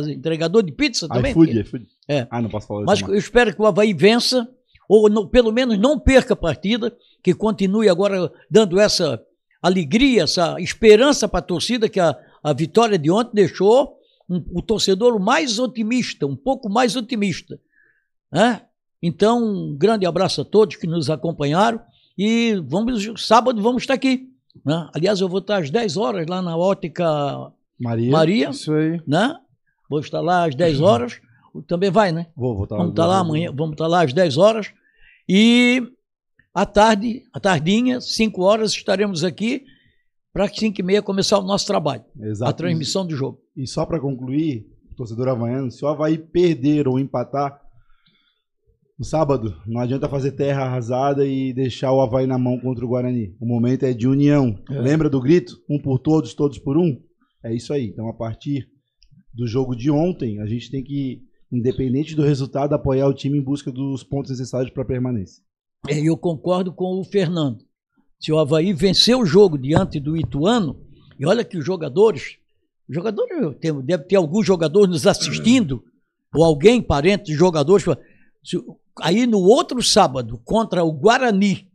entregador de pizza também. iFood, iFood. É. Ah, não posso falar Mas eu espero que o Havaí vença, ou não- pelo menos não perca a partida, que continue agora dando essa alegria, essa esperança para a torcida que a, a vitória de ontem deixou um- o torcedor mais otimista, um pouco mais otimista. né? Então, um grande abraço a todos que nos acompanharam e vamos sábado vamos estar aqui. né? Aliás, eu vou estar às 10 horas lá na ótica Maria. Maria, Isso aí. né? Vou estar lá às 10 horas. Também vai, né? Vou voltar. Vamos estar lá amanhã, vamos estar lá às 10 horas. E à tarde, à tardinha, 5 horas, estaremos aqui para 5 e meia começar o nosso trabalho, Exato. a transmissão do jogo. E só pra concluir, torcedor havaiano, se o Havaí perder ou empatar no sábado, não adianta fazer terra arrasada e deixar o Havaí na mão contra o Guarani. O momento é de união. É. Lembra do grito? Um por todos, todos por um? É isso aí. Então, a partir do jogo de ontem, a gente tem que, independente do resultado, apoiar o time em busca dos pontos necessários para permanência. É, Eu concordo com o Fernando. Se o Havaí vencer o jogo diante do Ituano, e olha que os jogadores, os jogadores, eu tenho- deve ter alguns jogadores nos assistindo, ou alguém, parente de jogadores. se- aí no outro sábado, contra o Guarani,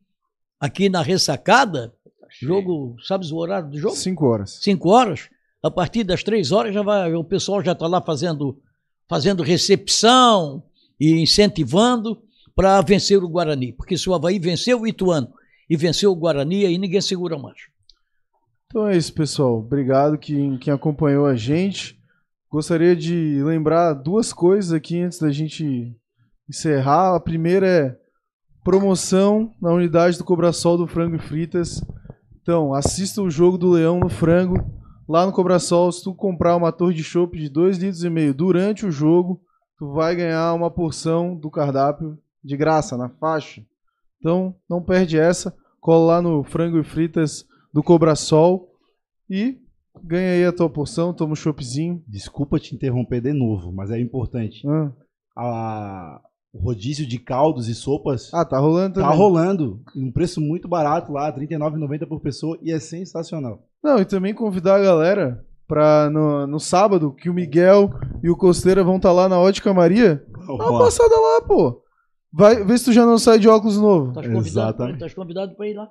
aqui na ressacada, jogo, sabes o horário do jogo? 5 horas. 5 horas, a partir das 3 horas já vai, o pessoal já está lá fazendo, fazendo recepção e incentivando para vencer o Guarani. Porque se o Havaí venceu o Ituano e venceu o Guarani, aí ninguém segura mais. Então é isso, pessoal. Obrigado quem, quem acompanhou a gente. Gostaria de lembrar duas coisas aqui antes da gente encerrar. A primeira é promoção na unidade do Cobrasol do Frango e Fritas. Então, assista o jogo do Leão no Frango Lá no Cobrasol, se tu comprar uma torre de chopp de 2,5 litros e meio durante o jogo, tu vai ganhar uma porção do cardápio de graça, na faixa. Então, não perde essa. Cola lá no Frango e Fritas do Cobrasol e ganha aí a tua porção, toma um choppzinho. Desculpa te interromper de novo, mas é importante. Ah, A- o rodízio de caldos e sopas Ah, tá rolando também. tá rolando. Um preço muito barato lá, R$ 39,90 por pessoa e é sensacional. Não, e também convidar a galera pra no, no sábado, que o Miguel e o Costeira vão estar lá na Ótica Maria. Dá uma passada lá, pô. Vai, vê se tu já não sai de óculos novo. Estás convidado, estás convidado para ir lá.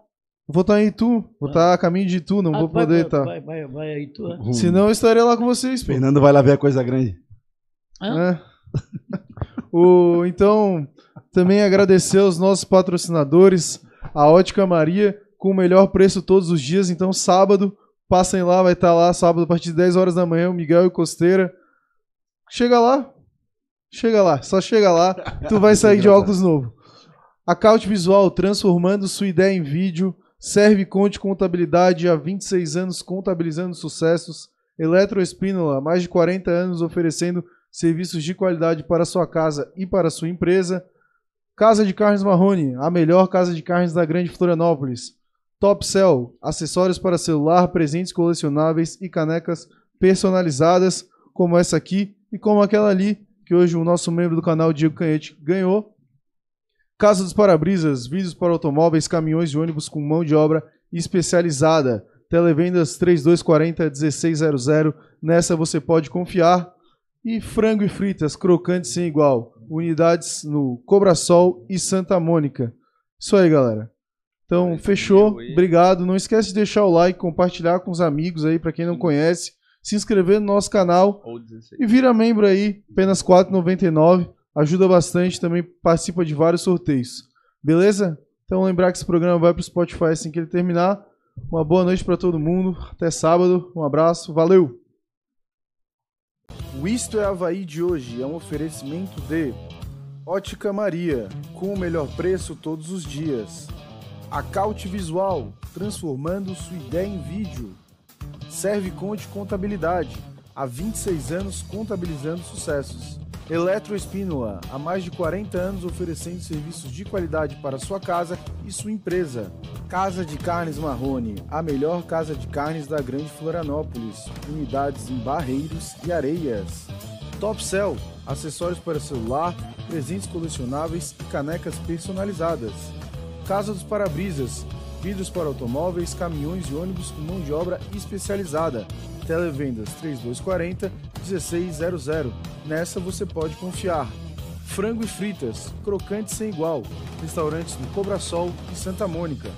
Vou estar em Itu, vou estar a caminho de Itu, não Ah, vou vai, poder vai, estar. Vai, vai, vai aí, tu. é? Hum. Senão eu estarei lá com vocês, pô. Fernando vai lá ver a coisa grande. Hã? É. o, então, também agradecer aos nossos patrocinadores, a Ótica Maria, com o melhor preço todos os dias. Então, sábado, passem lá, vai estar lá, sábado, a partir de 10 horas da manhã, o Miguel e o Costeira. Chega lá. Chega lá, só chega lá, tu vai sair de óculos novo. A Caute Visual, transformando sua ideia em vídeo. Serve Conte Contabilidade há 26 anos contabilizando sucessos. Eletroespínola, há mais de 40 anos oferecendo serviços de qualidade para sua casa e para sua empresa. Casa de Carnes Marrone, a melhor casa de carnes da Grande Florianópolis. Top Cell, acessórios para celular, presentes colecionáveis e canecas personalizadas, como essa aqui e como aquela ali, que hoje o nosso membro do canal, Diego Canhete, ganhou. Casa dos Parabrisas, vídeos para automóveis, caminhões e ônibus com mão de obra especializada. Televendas 3240 1600. Nessa você pode confiar. E frango e fritas, crocantes sem igual. Unidades no Cobrasol e Santa Mônica. Isso aí, galera. Então, fechou. Obrigado. Não esquece de deixar o like, compartilhar com os amigos aí, para quem não conhece. Se inscrever no nosso canal. Ou 16. E vira membro aí, apenas R$ 4,99. Ajuda bastante, também participa de vários sorteios. Beleza? Então lembrar que esse programa vai pro Spotify assim que ele terminar. Uma boa noite para todo mundo. Até sábado. Um abraço. Valeu! O Isto é Havaí de hoje é um oferecimento de Ótica Maria, com o melhor preço todos os dias. Acaute Visual, transformando sua ideia em vídeo. Serve Conte Contabilidade, há 26 anos contabilizando sucessos. Eletroespínola, há mais de 40 anos oferecendo serviços de qualidade para sua casa e sua empresa. Casa de Carnes Marrone, a melhor casa de carnes da Grande Florianópolis. Unidades em Barreiros e Areias. Top Cell, acessórios para celular, presentes colecionáveis e canecas personalizadas. Casa dos Parabrisas, vidros para automóveis, caminhões e ônibus com mão de obra especializada. Televendas 3240 1600. Nessa você pode confiar. Frango e fritas, crocantes sem igual. Restaurantes no Cobrasol e Santa Mônica.